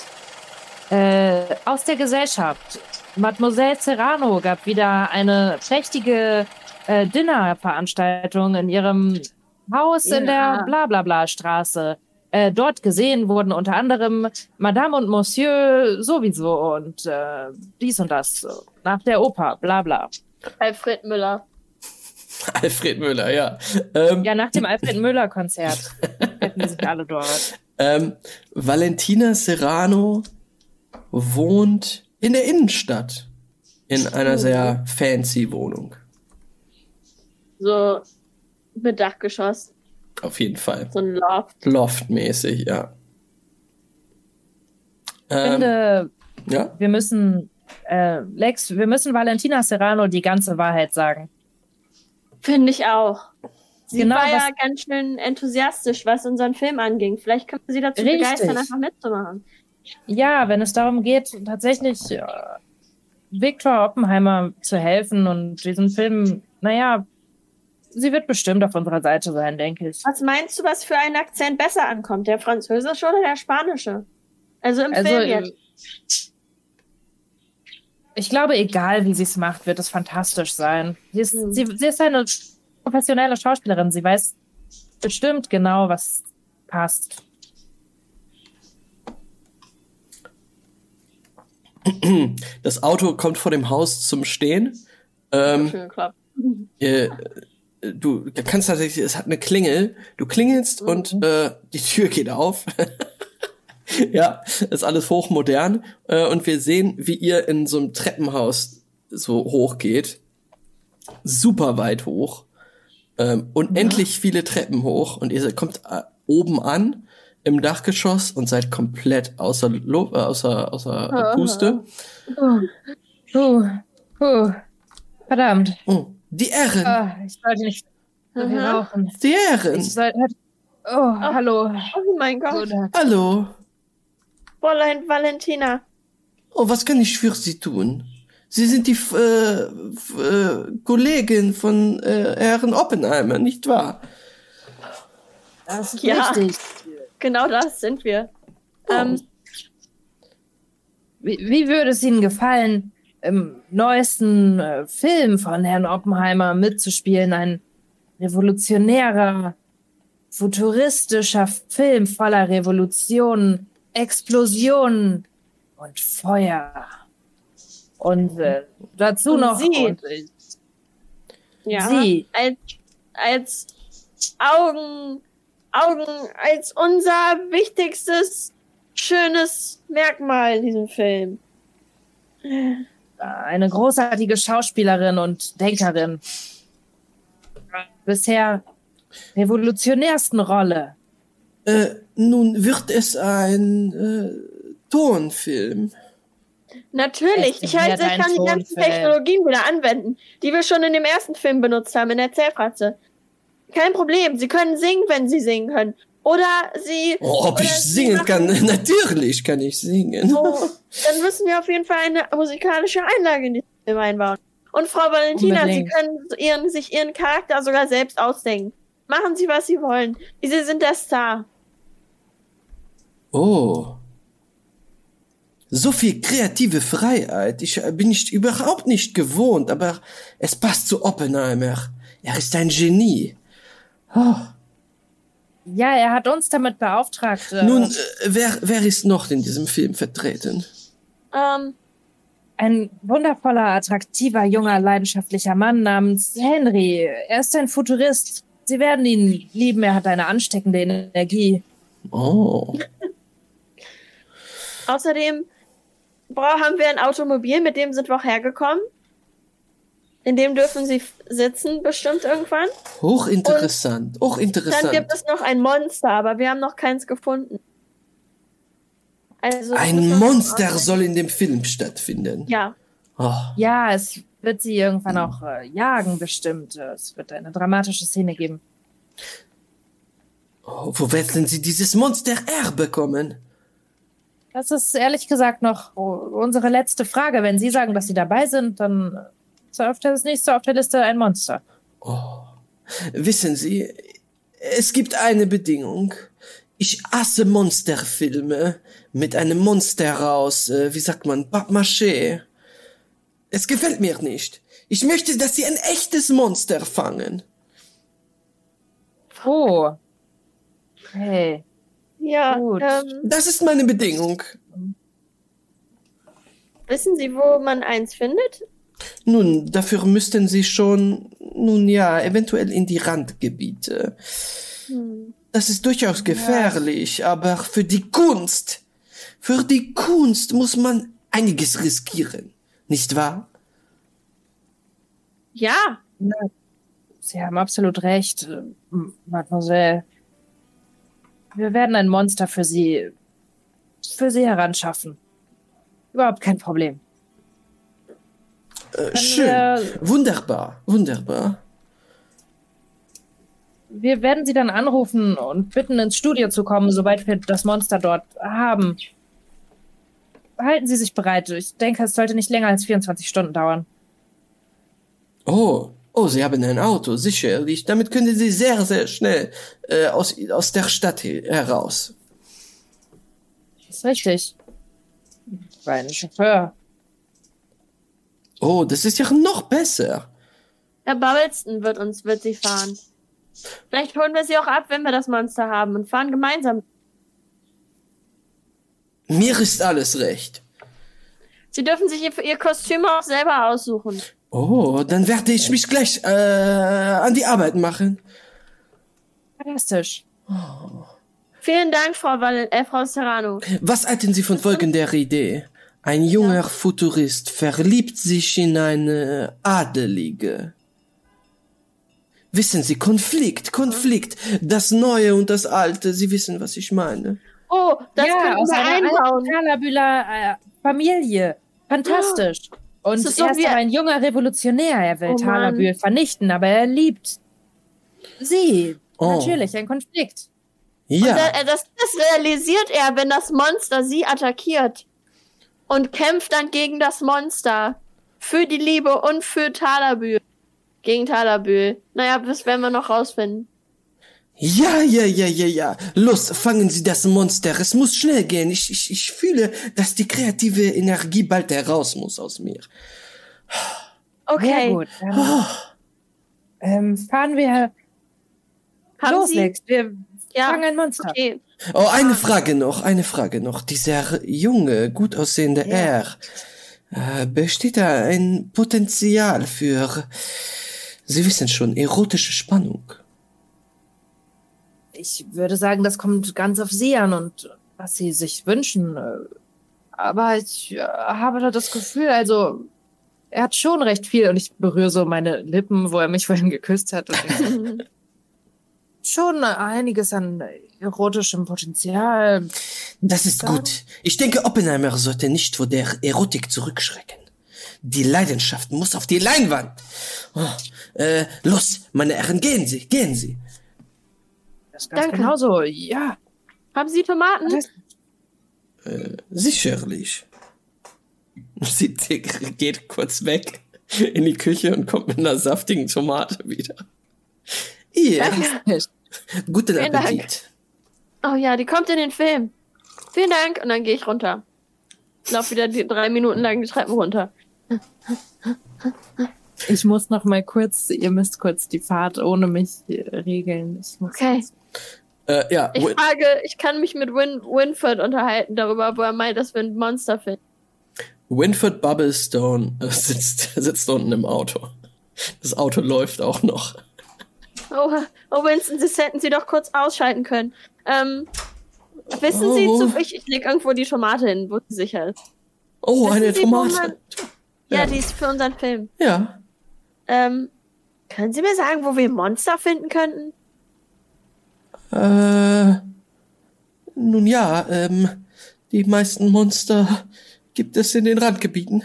äh, aus der Gesellschaft. Mademoiselle Serrano gab wieder eine prächtige äh, Dinnerveranstaltung in ihrem Haus in
Ja.
der Blablabla-Straße. Äh, dort gesehen wurden unter anderem Madame und Monsieur sowieso und äh, dies und das nach der Oper, bla bla.
Alfred Müller. [LAUGHS]
Alfred Müller, ja. Ähm,
Ja, nach dem Alfred Müller-Konzert [LAUGHS] hätten die sich alle dort.
Ähm, Valentina Serrano wohnt in der Innenstadt. In einer sehr fancy Wohnung.
So mit Dachgeschoss.
Auf jeden Fall.
So ein Loft.
Loftmäßig, ja.
Ich
Ähm,
finde,
ja,
wir müssen, äh, Lex, wir müssen Valentina Serrano die ganze Wahrheit sagen.
Finde ich auch. Sie
Genau,
war ja
was-
ganz schön enthusiastisch, was unseren Film anging. Vielleicht können wir sie dazu
Richtig.
begeistern, einfach mitzumachen.
Ja, wenn es darum geht, tatsächlich äh, Viktor Oppenheimer zu helfen und diesen Film, naja, sie wird bestimmt auf unserer Seite sein, denke ich.
Was meinst du, was für ein Akzent besser ankommt? Der französische oder der spanische? Also im
Also,
Film jetzt.
ich glaube, egal wie sie es macht, wird es fantastisch sein. Sie ist,
Hm.
sie, sie ist eine professionelle Schauspielerin. Sie weiß bestimmt genau, was passt. [CLEARS THROAT]
das Auto kommt vor dem Haus zum Stehen. Ähm,
Schön geklappt.
äh, du kannst tatsächlich, es hat eine Klingel. Du klingelst und äh, die Tür geht auf. [LAUGHS] ja, ist alles hochmodern. Äh, und wir sehen, wie ihr in so einem Treppenhaus so hoch geht. Super weit hoch. Ähm, unendlich viele Treppen hoch. Und ihr kommt äh, oben an im Dachgeschoss und seid komplett außer, Lo äh, außer, außer Puste.
Puh, puh, verdammt.
Oh, die Herren,
Ah, ich sollte nicht so viel
Mhm.
rauchen.
die Herren.
Ich sollte. Oh, hallo.
Oh mein Gott.
Hallo.
Fräulein Valentina.
Oh, was kann ich für Sie tun? Sie sind die F- äh, F- äh, Kollegin von äh, Herrn Oppenheimer, nicht wahr?
Das ist
Ja.
richtig.
Genau das sind wir. Ähm,
Wie, wie würde es Ihnen gefallen, im neuesten äh, Film von Herrn Oppenheimer mitzuspielen? Ein revolutionärer, futuristischer Film voller Revolutionen, Explosionen und Feuer. Und äh, dazu
Und
noch
Sie.
und, äh,
ja.
Sie.
Als, als Augen, Augen, als unser wichtigstes, schönes Merkmal in diesem Film.
eine großartige Schauspielerin und Denkerin. Bisher revolutionärsten Rolle
Äh, nun wird es ein äh, Tonfilm.
Natürlich. Ich, halt, ich kann die ganzen Technologien wieder anwenden, die wir schon in dem ersten Film benutzt haben, in der Zellfratze. Kein Problem. Sie können singen, wenn sie singen können. Oder sie.
Oh, ob
oder
ich
sie
singen
machen-
kann? [LAUGHS] Natürlich kann ich singen.
Oh, dann müssen wir auf jeden Fall eine musikalische Einlage in den Film einbauen. Und Frau Valentina,
Unbedingt.
Sie können ihren, sich Ihren Charakter sogar selbst ausdenken. Machen Sie, was Sie wollen. Sie sind der Star.
Oh. So viel kreative Freiheit. Ich äh, bin nicht überhaupt nicht gewohnt, aber es passt zu Oppenheimer. Er ist ein Genie. Oh.
Ja, er hat uns damit beauftragt. äh,
Nun, äh, wer, wer ist noch in diesem Film vertreten?
Ähm,
Ein wundervoller, attraktiver, junger, leidenschaftlicher Mann namens Henry. Er ist ein Futurist. Sie werden ihn lieben. Er hat eine ansteckende Energie.
Oh. [LAUGHS]
außerdem haben wir ein Automobil, mit dem sind wir auch hergekommen. In dem dürfen Sie sitzen, bestimmt irgendwann.
Hochinteressant.
Dann
Hochinteressant.
gibt es noch ein Monster, aber wir haben noch keins gefunden. Also,
Ein Monster soll in dem Film stattfinden.
Ja.
Oh.
Ja, es wird sie irgendwann auch äh, jagen, bestimmt. Es wird eine dramatische Szene geben.
Oh, wo werden Sie dieses Monster herbekommen?
Das ist ehrlich gesagt noch unsere letzte Frage. Wenn Sie sagen, dass Sie dabei sind, dann ist auf der- das nächste auf der Liste ein Monster.
Wissen Sie, es gibt eine Bedingung. Ich hasse Monsterfilme mit einem Monster aus, äh, wie sagt man, Pappmaché. Es gefällt mir nicht. Ich möchte, dass Sie ein echtes Monster fangen.
Oh. Hey.
Ja,
Gut.
ähm,
Das ist meine Bedingung.
wissen Sie, wo man eins findet?
Nun, dafür müssten Sie schon, nun ja, eventuell in die Randgebiete.
Hm.
Das ist durchaus gefährlich, aber für die Kunst, für die Kunst muss man einiges riskieren, nicht wahr?
Ja,
Sie haben absolut recht, äh, Mademoiselle. Wir werden ein Monster für Sie, für Sie heranschaffen. Überhaupt kein Problem.
Äh, schön,
wir-
wunderbar, wunderbar.
Wir werden Sie dann anrufen und bitten, ins Studio zu kommen, sobald wir das Monster dort haben. Halten Sie sich bereit. Ich denke, es sollte nicht länger als 24 Stunden dauern.
Oh, oh, Sie haben ein Auto, sicherlich. Damit können Sie sehr, sehr schnell äh, aus, aus der Stadt he- heraus.
Das ist richtig. Ich war ein Chauffeur.
Oh, das ist ja noch besser.
Herr Bubbleston wird uns, wird sie fahren. Vielleicht holen wir sie auch ab, wenn wir das Monster haben und fahren gemeinsam.
Mir ist alles recht.
Sie dürfen sich ihr, ihr Kostüm auch selber aussuchen.
Oh, dann werde ich mich gleich äh, an die Arbeit machen.
Fantastisch.
Vielen Dank, Frau, Val äh, Frau Serrano.
Was halten Sie von folgender Idee? Ein junger Futurist verliebt sich in eine Adelige. Wissen Sie, Konflikt, Konflikt, das Neue und das Alte, Sie wissen, was ich meine.
Oh, das
ja,
können
aus
wir einbauen.
Kalabüler äh, Familie. Fantastisch. Und
Das ist
er ist ein junger Revolutionär. Er will
Oh.
Talabül vernichten, aber er liebt sie.
Oh.
Natürlich, ein Konflikt.
Ja,
Da- äh, das, das realisiert er, wenn das Monster sie attackiert. Und kämpft dann gegen das Monster. Für die Liebe und für Talabül. Gegen Talabül. Naja, das werden wir noch rausfinden.
ja, ja, ja, ja, ja. Los, fangen Sie das Monster. Es muss schnell gehen. Ich, ich, ich fühle, dass die kreative Energie bald heraus muss aus mir.
Okay.
gut. Dann, ähm, fahren wir
Haben
los,
Sie?
Lex. Wir
Ja.
fangen ein Monster.
Okay.
Oh, eine Frage noch, eine Frage noch. Dieser junge, gut aussehende R, äh, besteht da ein Potenzial für, Sie wissen schon, erotische Spannung?
Ich würde sagen, das kommt ganz auf Sie an und was Sie sich wünschen. Äh, Aber ich äh, habe da das Gefühl, also er hat schon recht viel und ich berühre so meine Lippen, wo er mich [LAUGHS] vorhin geküsst hat. [LAUGHS] Schon einiges an erotischem Potenzial.
Das ist gut. Ich denke, Oppenheimer sollte nicht vor der Erotik zurückschrecken. Die Leidenschaft muss auf die Leinwand. Oh, äh, los, meine Herren, gehen Sie, gehen Sie.
Das ist ganz
Danke.
genauso, ja.
Haben Sie Tomaten?
Das-
Sicherlich. [LAUGHS] Sie geht kurz weg in die Küche und kommt mit einer saftigen Tomate wieder. Hier, [LAUGHS]
Guten
Vielen Dank.
Appetit.
Oh ja, die kommt in den Film. Vielen Dank. Und dann gehe ich runter. Lauf wieder die drei Minuten lang die Treppen runter.
Ich muss noch mal kurz, ihr müsst kurz die Fahrt ohne mich äh, regeln. Ich muss
Okay.
äh, ja,
Ich
Win
frage, ich kann mich mit Win Winford unterhalten darüber, wo er meint, dass wir ein Monster finden.
Winford Bubblestone äh, sitzt, [LAUGHS] sitzt unten im Auto. Das Auto läuft auch noch.
Oh, oh Winston, das hätten Sie doch kurz ausschalten können. Ähm, wissen Sie,
Oh.
zu, ich, ich leg irgendwo die Tomate hin, wo sie sicher ist.
Oh,
Wissen
eine
Sie, wo man-
Tomate.
Ja,
Ja.
die ist für unseren Film.
Ja.
Ähm, können Sie mir sagen, wo wir Monster finden könnten?
Äh, nun ja, ähm, die meisten Monster gibt es in den Randgebieten.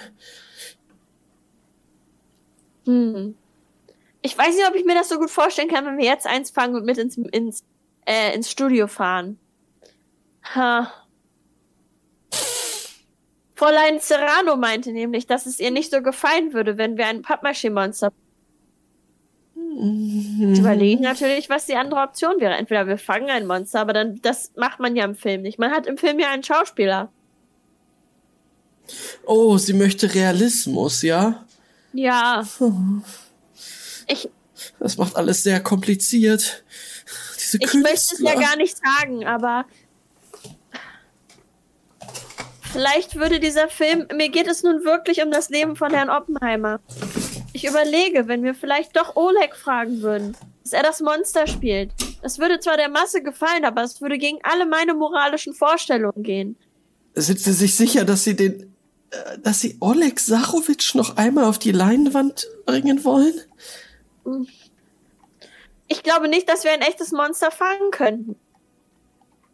Hm. Ich weiß nicht, ob ich mir das so gut vorstellen kann, wenn wir jetzt eins fangen und mit ins, ins, äh, ins Studio fahren. Ha. Fräulein Serrano meinte nämlich, dass es ihr nicht so gefallen würde, wenn wir ein Pappmaché-Monster.
Mhm.
Ich natürlich, was die andere Option wäre. Entweder wir fangen ein Monster, aber dann, das macht man ja im Film nicht. Man hat im Film ja einen Schauspieler.
Oh, sie möchte Realismus, ja?
Ja. Ich,
Das macht alles sehr kompliziert. Diese
Ich möchte es ja gar nicht sagen, aber vielleicht würde dieser Film. Mir geht es nun wirklich um das Leben von Herrn Oppenheimer. Ich überlege, wenn wir vielleicht doch Oleg fragen würden, dass er das Monster spielt. Es würde zwar der Masse gefallen, aber es würde gegen alle meine moralischen Vorstellungen gehen.
Sind Sie sich sicher, dass Sie den, äh, dass Sie Oleg Sachowitsch noch einmal auf die Leinwand bringen wollen?
Ich glaube nicht, dass wir ein echtes Monster fangen könnten.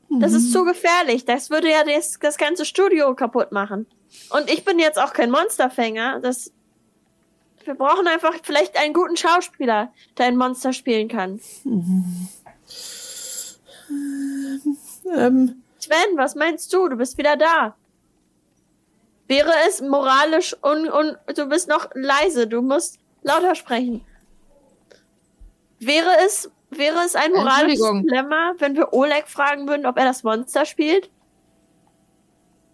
Das ist zu gefährlich. Das würde ja das, das ganze Studio kaputt machen. Und ich bin jetzt auch kein Monsterfänger. Das, wir brauchen einfach vielleicht einen guten Schauspieler, der ein Monster spielen kann.
Ähm,
Sven, was meinst du? Du bist wieder da. Wäre es moralisch un, un du bist noch leise, du musst lauter sprechen. Wäre es wäre es ein moralisches. Dilemma, wenn wir Oleg fragen würden, ob er das Monster spielt?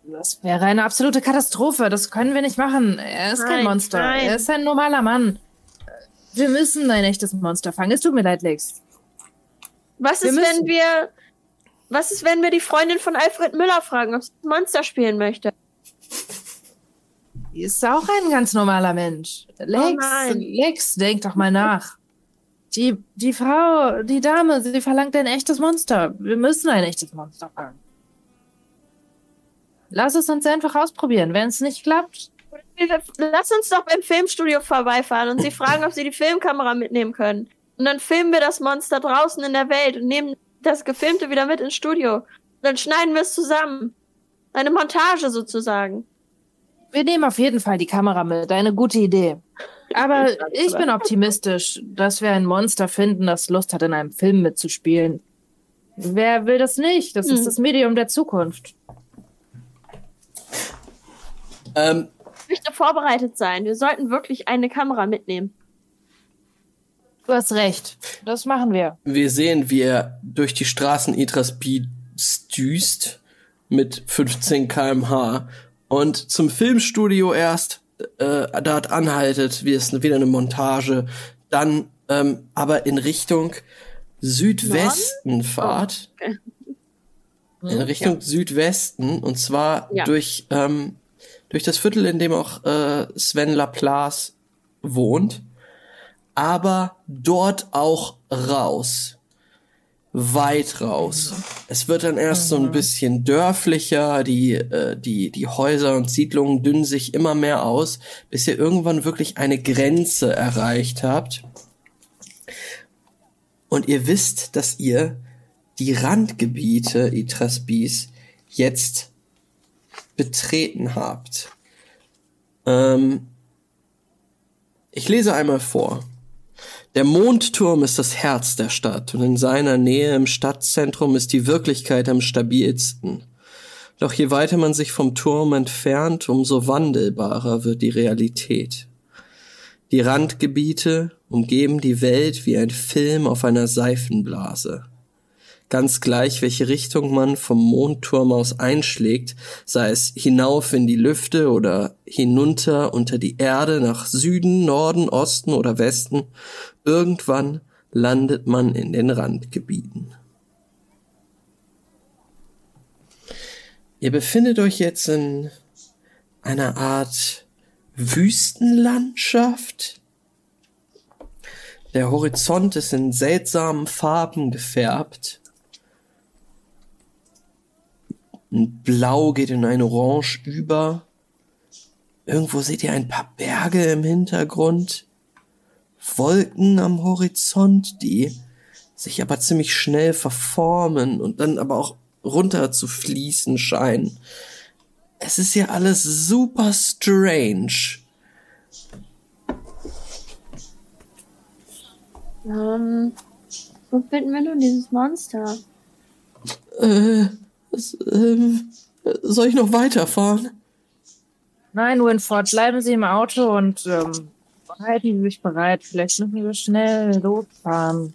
Das wäre eine absolute Katastrophe. Das können wir nicht machen. Er ist
Nein,
kein Monster.
nein.
Er ist ein normaler Mann. Wir müssen ein echtes Monster fangen. Es tut mir leid, Lex.
Was
Wir
ist, wenn
müssen.
wir was ist, wenn wir die Freundin von Alfred Müller fragen, ob sie das Monster spielen möchte?
Die ist auch ein ganz normaler Mensch. Lex,
Oh.
Lex, denk doch mal nach. Die, die Frau, die Dame, sie verlangt ein echtes Monster. Wir müssen ein echtes Monster fangen. Lass es uns einfach ausprobieren. Wenn es nicht klappt,
Lass uns doch beim Filmstudio vorbeifahren und sie fragen, ob sie die Filmkamera mitnehmen können. Und dann filmen wir das Monster draußen in der Welt und nehmen das Gefilmte wieder mit ins Studio. Und dann schneiden wir es zusammen. Eine Montage sozusagen.
wir nehmen auf jeden Fall die Kamera mit. Eine gute Idee. Aber ich bin optimistisch, dass wir ein Monster finden, das Lust hat, in einem Film mitzuspielen. Wer will das nicht? Das
Hm.
ist das Medium der Zukunft.
ähm,
Ich möchte vorbereitet sein. Wir sollten wirklich eine Kamera mitnehmen.
Du hast recht. Das machen wir.
wir sehen, wie er durch die Straßen Itraspi düst mit 15 kmh und zum Filmstudio erst äh, dort anhaltet, wie es wieder eine Montage, dann ähm, aber in Richtung Südwesten fahrt.
okay.
In Richtung Südwesten und zwar
Ja.
durch, ähm, durch das Viertel, in dem auch äh, Sven Laplace wohnt, aber dort auch raus. Weit raus. Es wird dann erst so ein bisschen dörflicher, die, äh, die, die Häuser und Siedlungen dünnen sich immer mehr aus, bis ihr irgendwann wirklich eine Grenze erreicht habt. Und ihr wisst, dass ihr die Randgebiete Itrasbis jetzt betreten habt. Ähm, ich lese einmal vor. Der Mondturm ist das Herz der Stadt und in seiner Nähe im Stadtzentrum ist die Wirklichkeit am stabilsten. Doch je weiter man sich vom Turm entfernt, umso wandelbarer wird die Realität. Die Randgebiete umgeben die Welt wie ein Film auf einer Seifenblase. Ganz gleich, welche Richtung man vom Mondturm aus einschlägt, sei es hinauf in die Lüfte oder hinunter unter die Erde nach Süden, Norden, Osten oder Westen, irgendwann landet man in den Randgebieten. Ihr befindet euch jetzt in einer Art Wüstenlandschaft. Der Horizont ist in seltsamen Farben gefärbt. Ein Blau geht in ein Orange über. Irgendwo seht ihr ein paar Berge im Hintergrund. Wolken am Horizont, die sich aber ziemlich schnell verformen und dann aber auch runter zu fließen scheinen. Es ist ja alles super strange.
Ähm, wo finden wir nun dieses Monster?
Äh, es, ähm, soll ich noch weiterfahren?
Nein, Winford, bleiben Sie im Auto und ähm, halten Sie sich bereit. Vielleicht müssen wir schnell losfahren.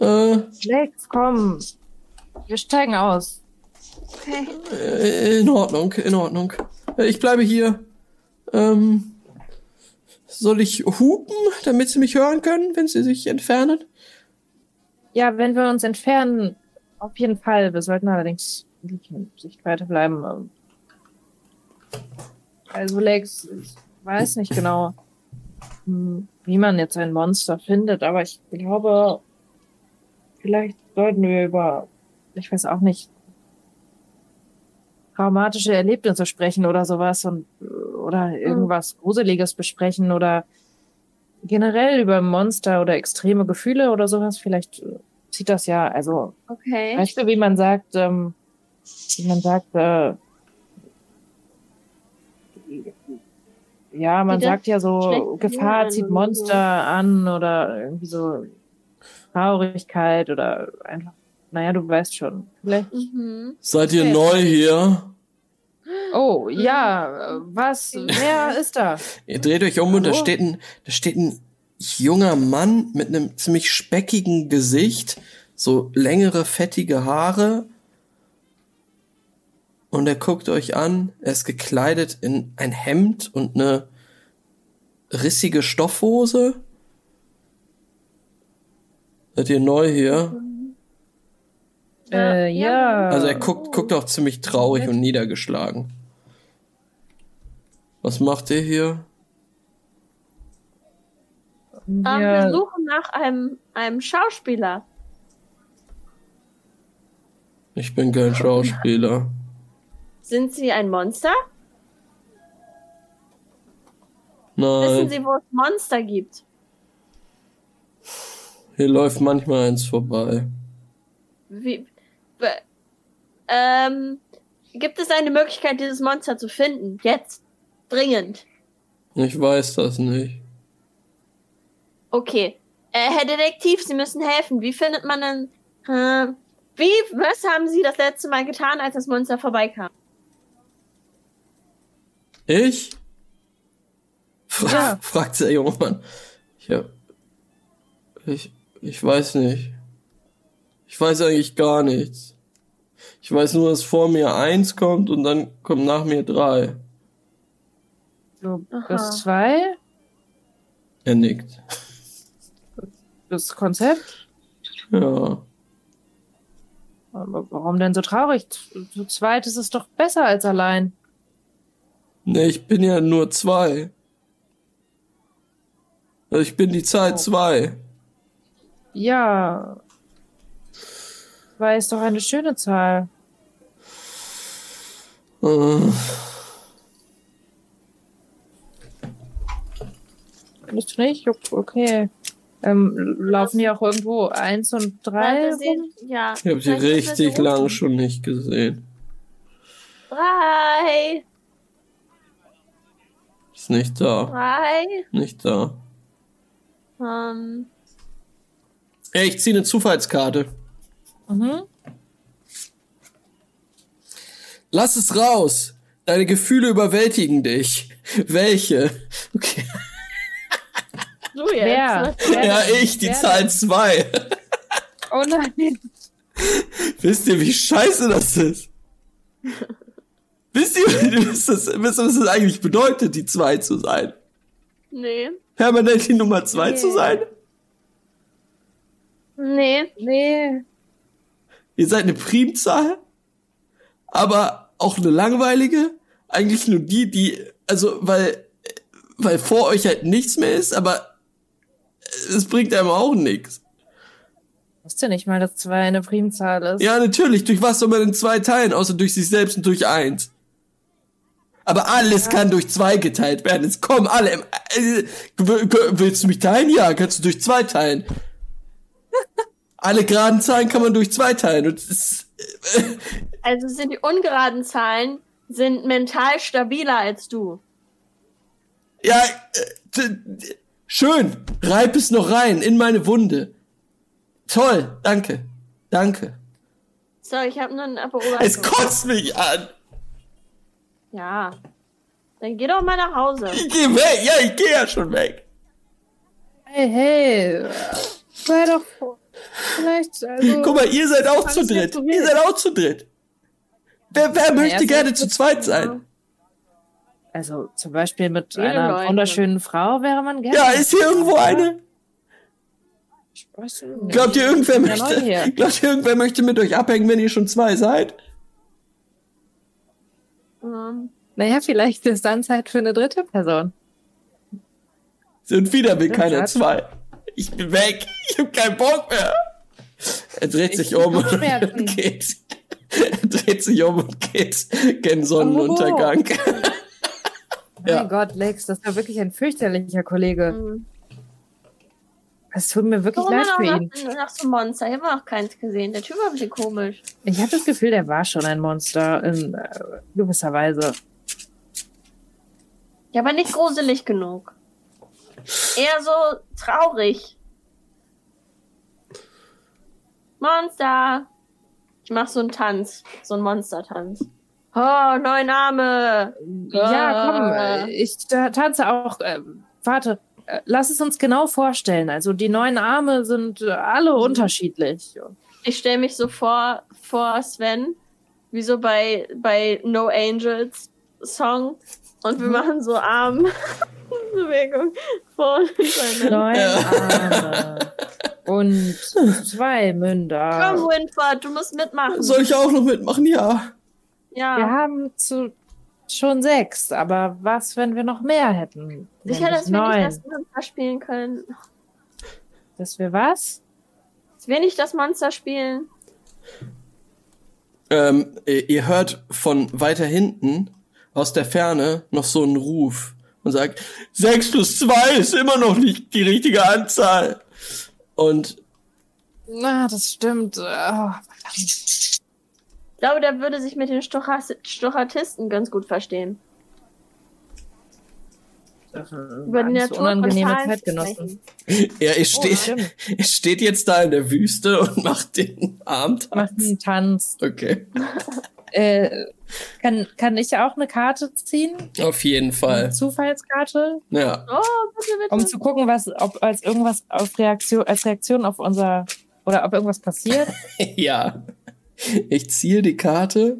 Äh,
Lex, komm. Wir steigen aus.
Okay.
äh, in Ordnung, in Ordnung. Äh, Ich bleibe hier. Ähm, soll ich hupen, damit Sie mich hören können, wenn Sie sich entfernen?
Ja, wenn wir uns entfernen, auf jeden Fall. Wir sollten allerdings nicht in Sichtweite bleiben. Also Lex, ich weiß nicht genau, hm, wie man jetzt ein Monster findet, aber ich glaube, vielleicht sollten wir über, ich weiß auch nicht, traumatische Erlebnisse sprechen oder sowas und oder irgendwas Gruseliges besprechen oder generell über Monster oder extreme Gefühle oder sowas. Vielleicht zieht das ja, also
Okay.
Weißt du, wie man sagt, ähm, wie man sagt, äh, ja, man sagt ja so, Gefahr zieht Monster
so.
an oder irgendwie so Traurigkeit oder einfach, naja, du weißt schon. Vielleicht.
Mhm.
Seid ihr
Okay.
neu hier?
Oh, ja, äh, was, wer ist da?
Ihr dreht euch um und da steht ein, da steht ein junger Mann mit einem ziemlich speckigen Gesicht, so längere, fettige Haare. Und er guckt euch an. Er ist gekleidet in ein Hemd und eine rissige Stoffhose. Seid ihr neu hier?
Äh, ja.
Also er guckt, guckt auch ziemlich traurig und niedergeschlagen. Was macht ihr hier?
Ähm, wir
ja,
suchen nach einem, einem Schauspieler.
Ich bin kein Schauspieler.
Sind Sie ein Monster?
Nein.
Wissen Sie, wo es Monster gibt?
Hier läuft manchmal eins vorbei.
Wie, ähm, gibt es eine Möglichkeit, dieses Monster zu finden? Jetzt. Dringend.
Ich weiß das nicht.
Okay. Äh, Herr Detektiv, Sie müssen helfen. Wie findet man denn, äh, wie, was haben Sie das letzte Mal getan, als das Monster vorbeikam?
Ich? Fra
Ja. [LAUGHS]
fragt der junge Mann. Ich, hab- ich, ich weiß nicht. Ich weiß eigentlich gar nichts. Ich weiß nur, dass vor mir eins kommt und dann kommt nach mir drei.
du
Aha.
bist zwei,
Er nickt.
das Konzept.
Ja.
Aber warum denn so traurig? Zu, zu zweit ist es doch besser als allein.
Nee, ich bin ja nur zwei. Also ich bin die Zahl
Oh.
zwei.
Ja. Zwei ist doch eine schöne Zahl.
Äh,
Findest du nicht? Ok- Okay. Ähm, laufen die auch irgendwo eins und
Ja,
drei?
sehen, ja.
Ich habe sie richtig lang schon nicht gesehen.
Drei,
Ist nicht da.
drei.
Nicht da.
Ähm,
Ey, ich ziehe eine Zufallskarte.
Mhm.
Lass es raus. Deine Gefühle überwältigen dich. Welche? Okay.
du jetzt.
Wer? Wer
Ja, ich, die
Wer
Zahl
denn?
2.
Oh nein.
Wisst ihr, wie scheiße das ist? Wisst ihr, was das, wisst ihr, was das eigentlich bedeutet, die 2 zu sein?
Nee.
Permanent die Nummer 2
Nee.
zu sein?
Nee.
Nee.
Ihr seid eine Primzahl, aber auch eine langweilige. Eigentlich nur die, die, also, weil, weil vor euch halt nichts mehr ist, aber es bringt einem auch nichts.
Ich wusste nicht mal, dass zwei eine Primzahl ist.
Ja, natürlich, durch was soll man in zwei teilen, außer durch sich selbst und durch eins? Aber alles kann durch zwei geteilt werden. Es kommen alle. Im, äh, willst du mich teilen? Ja, kannst du durch zwei teilen. [LAUGHS] alle geraden Zahlen kann man durch zwei teilen. Und es,
Also sind die ungeraden Zahlen sind mental stabiler als du.
Ja, äh, schön. Reib es noch rein in meine Wunde. Toll, danke. Danke.
So, ich habe nur einen Beobachtung.
Es kotzt mich an.
Ja. Dann geh doch mal nach Hause.
Ich geh weg. Ja, ich gehe ja schon weg.
Hey, hey. Sei doch vor- vielleicht, also.
Guck mal, ihr seid auch zu dritt.
so
Ihr seid auch zu dritt. Wer, wer möchte
erst
gerne zu zweit sein?
Also zum Beispiel mit
Viele
einer
Leute.
wunderschönen Frau wäre man gerne.
Ja, ist hier irgendwo eine?
Ich weiß nicht.
Glaubt ihr, irgendwer
Ja,
möchte, glaubt ihr, irgendwer möchte mit euch abhängen, wenn ihr schon zwei seid?
Ähm,
Naja, vielleicht ist dann Zeit für eine dritte Person.
Und wieder will
Schatz.
zwei. Ich bin weg. Ich hab keinen Bock mehr. Er dreht sich
Ich
um
hab [LAUGHS] Schmerzen.
und geht. Er dreht sich um und geht gen Sonnenuntergang. [LAUGHS] Ja.
Mein Gott, Lex, das war wirklich ein fürchterlicher Kollege.
mhm.
Es tut mir wirklich
mal
leid für ihn.
nach, nach so Monster. Ich habe noch keins gesehen. Der Typ war ein bisschen komisch.
Ich habe das Gefühl, der war schon ein Monster in äh, gewisser Weise.
Ja, aber nicht gruselig genug. Eher so traurig. Monster. Ich mach so einen Tanz. So einen Monstertanz. Oh, neuer Name.
Ja, komm,
Ah.
äh, ich ta- tanze auch. Äh, warte, äh, lass es uns genau vorstellen. Also die neuen Arme sind äh, alle
Mhm.
unterschiedlich.
Ich stelle mich so vor, vor Sven, wie so bei, bei No Angels Song. Und wir machen so [LAUGHS] und hintereinander.
Neun Arme und zwei Münder.
Komm, Winford, du musst mitmachen.
Soll ich auch noch mitmachen? Ja.
ja.
Wir haben zu, schon sechs, aber was, wenn wir noch mehr hätten?
Sicher, dass wir
neun.
nicht das Monster spielen können.
Dass wir was?
Dass wir nicht das Monster spielen.
Ähm, ihr ihr hört von weiter hinten aus der Ferne noch so einen Ruf und sagt, 6 plus 2 ist immer noch nicht die richtige Anzahl. Und
Na, das stimmt. Oh,
Ich glaube, der würde sich mit den Stochastisten ganz gut verstehen. Über die Natur
unangenehme Zeitgenossen. [LAUGHS]
sprechen.
er, er, steht,
stimmt.
er steht jetzt da in der Wüste und [LAUGHS] macht den Arm.
Macht einen Tanz.
Okay. [LAUGHS]
Äh, kann, kann ich auch eine Karte ziehen?
Auf jeden
Eine
Fall.
Zufallskarte?
Ja.
Oh, bitte, bitte.
Um zu gucken, was, ob als irgendwas auf Reaktion, als Reaktion auf unser oder ob irgendwas passiert.
Ja. Ich ziehe die Karte.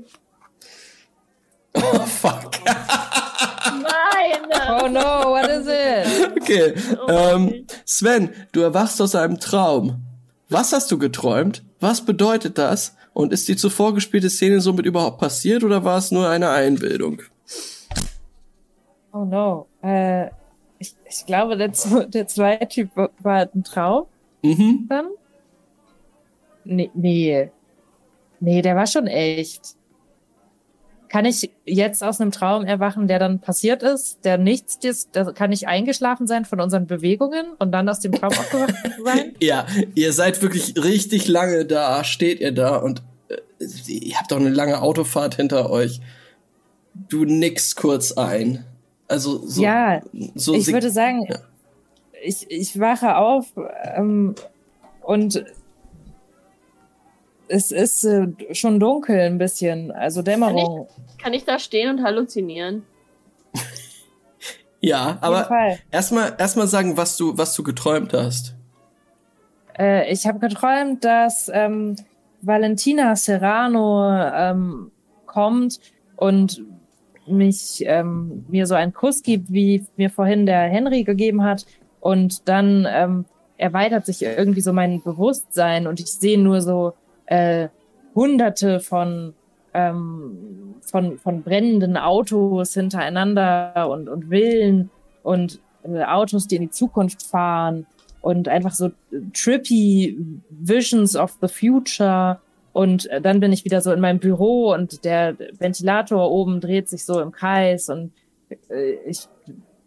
Oh, fuck.
Nein!
Oh no, what is it?
Okay.
Oh,
Ähm, Sven, du erwachst aus einem Traum. Was hast du geträumt? Was bedeutet das? Und ist die zuvor gespielte Szene somit überhaupt passiert oder war es nur eine Einbildung?
Oh no. Äh, ich, ich glaube, der, der zweite Typ war war ein Traum
Mhm.
dann. Nee, nee. Nee, der war schon echt. Kann ich jetzt aus einem Traum erwachen, der dann passiert ist, der nichts ist? Da kann ich eingeschlafen sein von unseren Bewegungen und dann aus dem Traum [LAUGHS] aufgewacht sein?
Ja, ihr seid wirklich richtig lange da, steht ihr da und äh, ihr habt auch eine lange Autofahrt hinter euch. Du nickst kurz ein. Also so.
ja,
so
ich würde sagen,
Ja.
ich, ich wache auf ähm, und es ist äh, schon dunkel ein bisschen, also Dämmerung.
Kann ich da stehen und halluzinieren?
Ja, aber erstmal erstmal sagen, was du was du geträumt hast.
Äh, ich habe geträumt, dass ähm, Valentina Serrano ähm, kommt und mich ähm, mir so einen Kuss gibt, wie mir vorhin der Henry gegeben hat. Und dann ähm, erweitert sich irgendwie so mein Bewusstsein und ich sehe nur so äh, hunderte von, ähm, von, von brennenden Autos hintereinander und, und Villen und äh, Autos, die in die Zukunft fahren und einfach so trippy Visions of the Future. Und äh, dann bin ich wieder so in meinem Büro und der Ventilator oben dreht sich so im Kreis und äh, ich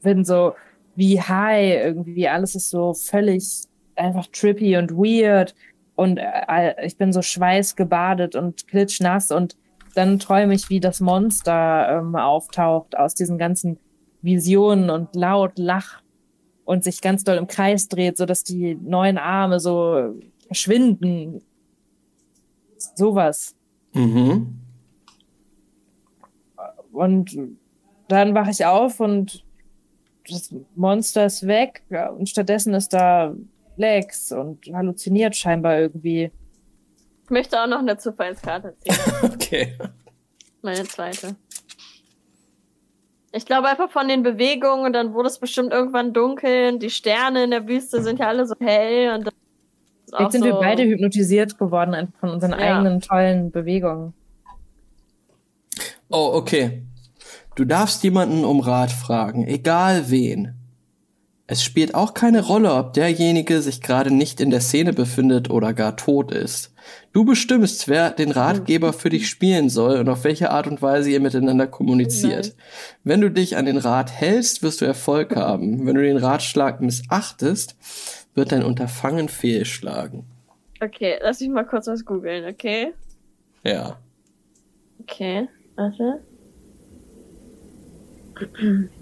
bin so wie high irgendwie. Alles ist so völlig einfach trippy und weird und äh, ich bin so schweißgebadet und klitschnass und dann träume ich, wie das Monster ähm, auftaucht aus diesen ganzen Visionen und laut lacht und sich ganz doll im Kreis dreht, so dass die neuen Arme so verschwinden. Sowas.
Mhm.
Und dann wache ich auf und das Monster ist weg und stattdessen ist da Lex und halluziniert scheinbar irgendwie.
Ich möchte auch noch eine Zufallskarte ziehen. [LAUGHS]
Okay.
Meine zweite. Ich glaube einfach von den Bewegungen und dann wurde es bestimmt irgendwann dunkel und die Sterne in der Wüste sind ja alle so hell und
Jetzt sind
so,
wir beide hypnotisiert geworden einfach von unseren
Ja.
eigenen tollen Bewegungen.
Oh, okay. Du darfst jemanden um Rat fragen, egal wen. Es spielt auch keine Rolle, ob derjenige sich gerade nicht in der Szene befindet oder gar tot ist. Du bestimmst, wer den Ratgeber für dich spielen soll und auf welche Art und Weise ihr miteinander kommuniziert. Wenn du dich an den Rat hältst, wirst du Erfolg haben. Wenn du den Ratschlag missachtest, wird dein Unterfangen fehlschlagen.
Okay, lass mich mal kurz was googeln, okay?
Ja.
Okay, warte. [CLEARS THROAT]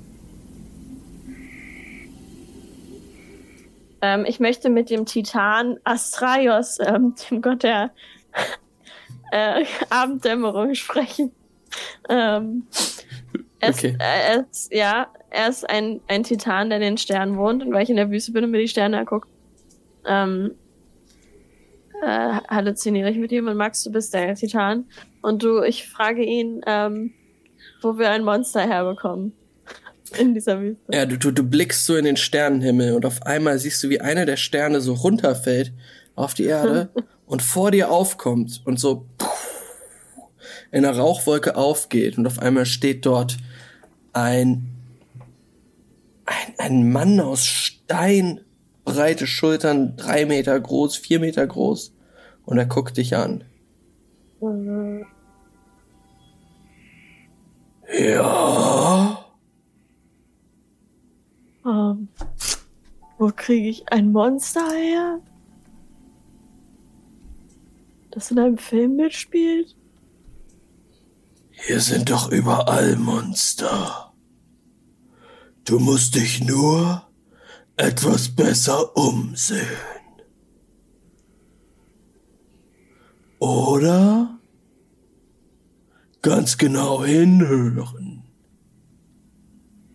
ähm, ich möchte mit dem Titan Astraios, ähm, dem Gott der [LAUGHS] äh, Abenddämmerung, sprechen. Ähm, er ist,
Okay.
äh, ist, ja, er ist ein, ein Titan, der in den Sternen wohnt. Und weil ich in der Wüste bin und mir die Sterne angucke, ähm, äh, halluziniere ich mit ihm und Max, du bist der Titan. Und du, ich frage ihn, ähm, wo wir ein Monster herbekommen. In dieser Wüste.
Ja, du, du, du blickst so in den Sternenhimmel und auf einmal siehst du, wie einer der Sterne so runterfällt auf die Erde [LAUGHS] und vor dir aufkommt und so in einer Rauchwolke aufgeht und auf einmal steht dort ein, ein, ein Mann aus Stein, breite Schultern, drei Meter groß, vier Meter groß und er guckt dich an. Ja.
Ähm, wo kriege ich ein Monster her? Das in einem Film mitspielt?
Hier sind doch überall Monster. Du musst dich nur etwas besser umsehen. Oder ganz genau hinhören.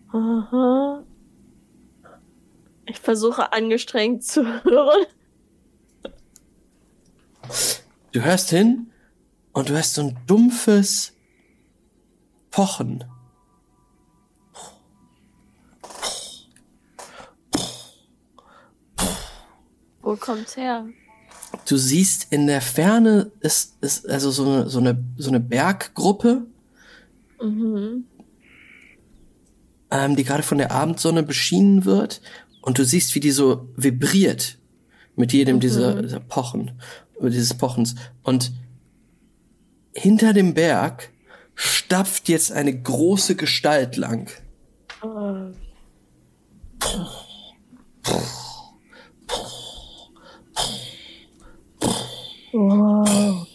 Aha. Ich versuche angestrengt zu hören.
Du hörst hin und du hörst so ein dumpfes Pochen.
Wo kommt's her?
Du siehst in der Ferne ist, ist also so eine, so eine, so eine Berggruppe,
Mhm.
ähm, die gerade von der Abendsonne beschienen wird. Und du siehst, wie die so vibriert mit jedem dieser, dieser Pochen, dieses Pochens. Und hinter dem Berg stapft jetzt eine große Gestalt lang.
Wow.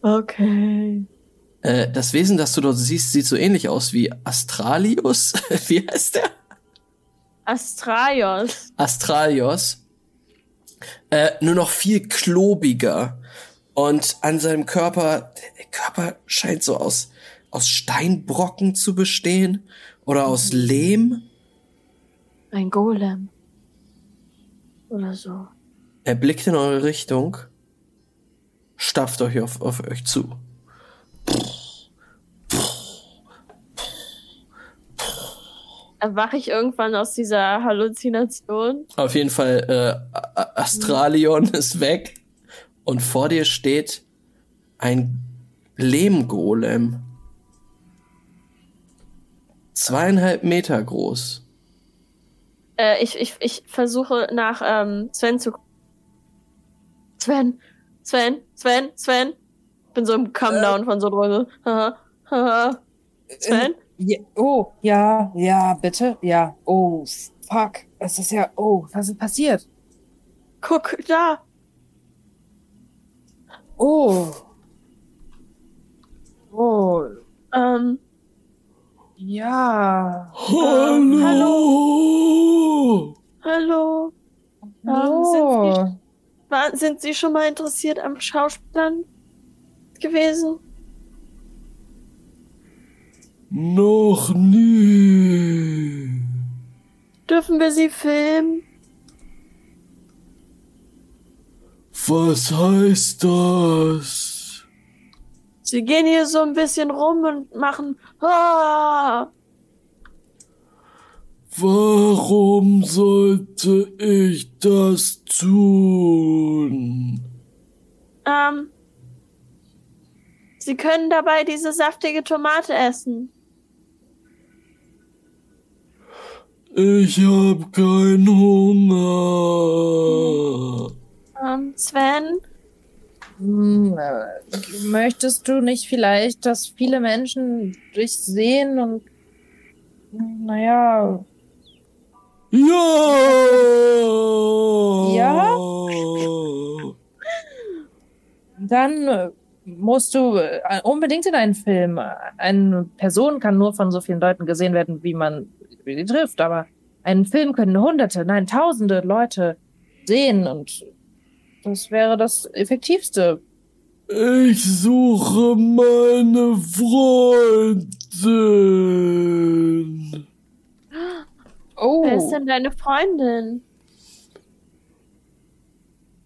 Okay.
Äh, das Wesen, das du dort siehst, sieht so ähnlich aus wie Astralius. [LAUGHS] wie heißt der?
Astraios.
Astralios. Äh, nur noch viel klobiger. Und an seinem Körper, der Körper scheint so aus, aus Steinbrocken zu bestehen. Oder aus Lehm.
Ein Golem. Oder so.
Er blickt in eure Richtung. Stapft euch auf, auf euch zu.
Erwache ich irgendwann aus dieser Halluzination?
Auf jeden Fall, äh, Astralion ist weg. Und vor dir steht ein Lehmgolem. Zweieinhalb Meter groß.
Äh, ich, ich, ich versuche nach ähm, Sven zu. Sven, Sven, Sven, Sven. Bin so im Come-Down von so haha. Sven?
Ja, oh, ja, ja, bitte, ja. Oh, fuck. Es ist ja, oh, was ist passiert?
Guck da.
Oh. Oh,
Ähm,
ja.
Hallo!
hallo.
Oh.
War, sind Sie schon mal interessiert am Schauspielern gewesen?
Noch nie.
Dürfen wir Sie filmen?
Was heißt das?
Sie gehen hier so ein bisschen rum und machen. Ah!
Warum sollte ich das tun?
Ähm. Sie können dabei diese saftige Tomate essen.
Ich hab keinen Hunger.
Ähm, Sven?
Hm, äh, möchtest du nicht vielleicht, dass viele Menschen dich sehen und naja,
Ja!
Ja? [LAUGHS] dann äh, musst du äh, unbedingt in einen Film. Eine Person kann nur von so vielen Leuten gesehen werden, wie man sie trifft, aber einen Film können Hunderte, nein, Tausende Leute sehen und das wäre das Effektivste.
Ich suche meine Freundin.
Oh,
Wer ist denn deine Freundin?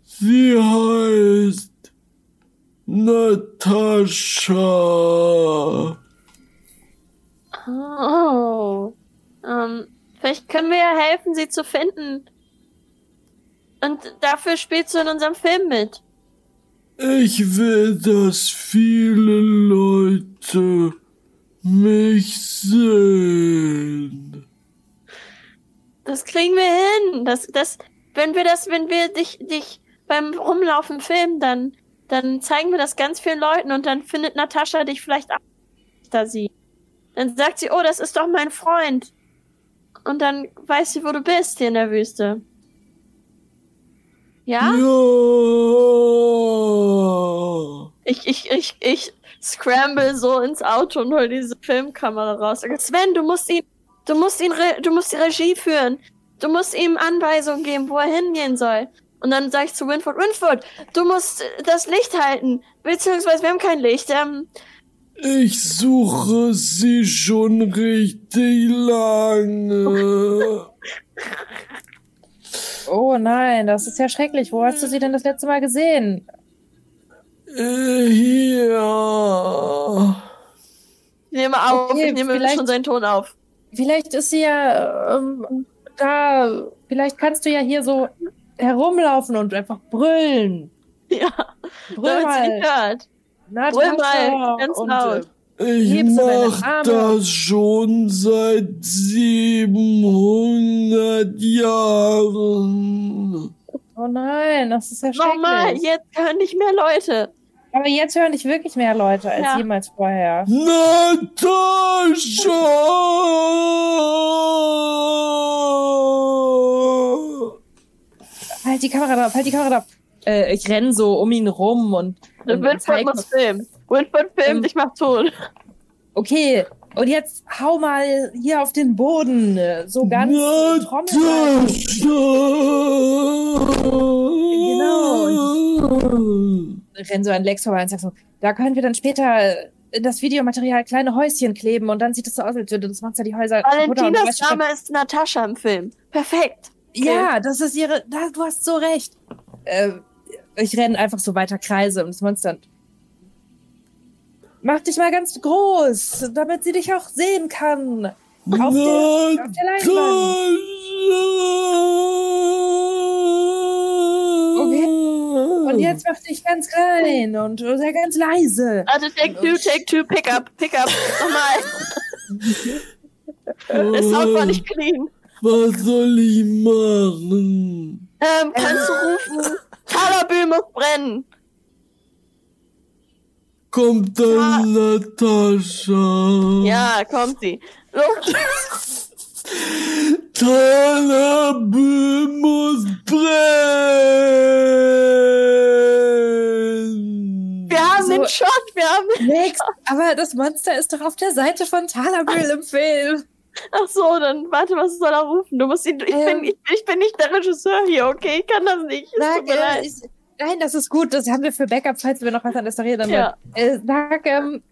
Sie heißt Natascha.
Oh. Ähm, vielleicht können wir ja helfen, sie zu finden. Und dafür spielst du in unserem Film mit.
Ich will, dass viele Leute mich sehen.
Das kriegen wir hin. Das, das, wenn wir das, wenn wir dich, dich beim Rumlaufen filmen, dann, dann zeigen wir das ganz vielen Leuten und dann findet Natascha dich vielleicht auch da sie. Dann sagt sie, oh, das ist doch mein Freund. Und dann weiß sie, wo du bist hier in der Wüste. Ja?
Ja.
Ich, ich, ich, ich scramble so ins Auto und hol diese Filmkamera raus. Sven, du musst ihn, du musst ihn, du musst die Regie führen. Du musst ihm Anweisungen geben, wo er hingehen soll. Und dann sage ich zu Winford, Winford, du musst äh, das Licht halten. Beziehungsweise wir haben kein Licht. Ähm,
Ich suche sie schon richtig lange. [LAUGHS]
oh nein, das ist ja schrecklich. Wo hast du sie denn das letzte Mal gesehen?
Äh, Hier.
ich nehme auf,
Okay,
ich nehme
vielleicht-
schon seinen Ton auf.
Vielleicht ist sie ja ähm, da. Vielleicht kannst du ja hier so herumlaufen und einfach brüllen.
Ja,
Brüll mal.
hört.
Natascha.
Brüll mal, ganz
und,
laut.
äh,
Ich mach das schon seit 700 Jahren.
Oh nein, das ist ja
Nochmal,
schrecklich.
jetzt hören nicht mehr Leute.
Aber jetzt hören dich wirklich mehr Leute als
Ja.
jemals vorher.
Natascha!
Halt die Kamera drauf, halt die Kamera drauf. Äh, ich renn so um ihn rum und, und,
Winford muss filmen. Winford filmt,
Ähm,
ich mach Ton.
okay, und jetzt hau mal hier auf den Boden, äh, so ganz Trommel. renn so an Lex vorbei und sag so, da können wir dann später in das Videomaterial kleine Häuschen kleben und dann sieht es so aus, als würde das Monster die Häuser
Valentinas Name ist Natascha im Film. Perfekt.
Ja, das ist ihre. Da, du hast so recht. Äh, ich renne einfach so weiter Kreise und das Monster. Mach dich mal ganz groß, damit sie dich auch sehen kann. Auf der, auf der Leinwand. Und jetzt mach dich ganz klein und sei ganz leise.
Also take two, take two, pick up, pick up. Nochmal. Der Sound war nicht clean.
Was soll ich machen?
Ähm, kannst du rufen? Talabü muss brennen.
Kommt dann Natascha?
Ja, kommt sie. Los. [LAUGHS]
Talabü muss brennen!
Wir haben
So.
den Shot, wir haben den
Nix, aber das Monster ist doch auf der Seite von Talabül im Film.
Ach so, dann warte, was soll er rufen? Du musst ihn. Ich,
Ähm.
bin, ich, ich bin nicht der Regisseur hier, okay? Ich kann das nicht.
Äh,
leid.
ich, nein, das ist gut. Das haben wir für Backup, falls wir noch was an der reden.
Ja.
Äh, sag, ähm,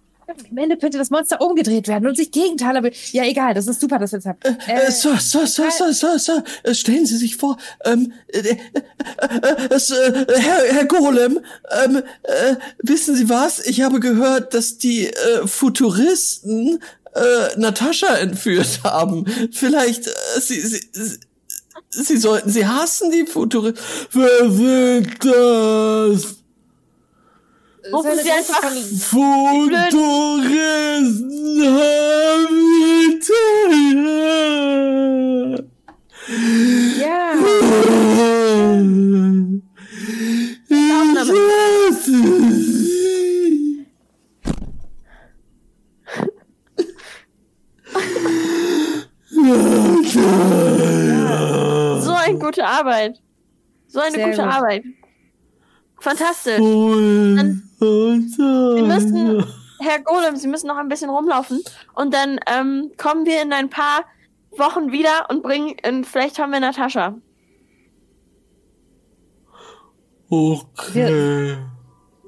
am Ende könnte das Monster umgedreht werden und sich gegen Talabül. Ja, egal, das ist super, dass wir es haben.
Äh, Sir, Sir, Sir, Sir, Sir, Sir, äh, stellen Sie sich vor, ähm, äh, äh, äh, es, äh, Herr, Herr Golem, ähm, äh, wissen Sie was? Ich habe gehört, dass die äh, Futuristen äh, Natascha entführt [LAUGHS] haben. Vielleicht, äh, Sie, Sie, Sie, Sie sollten sie hassen, die Futuristen. Wer sind das?
Rufen Sie einfach-
Futuristen haben
Ja,
Ich
So eine gute Arbeit. So eine
Sehr
gute
gut.
Arbeit. Fantastisch.
Und,
Wir müssen, Herr Golem, Sie müssen noch ein bisschen rumlaufen und dann ähm, kommen wir in ein paar Wochen wieder und bringen, und vielleicht haben wir Natascha.
Okay.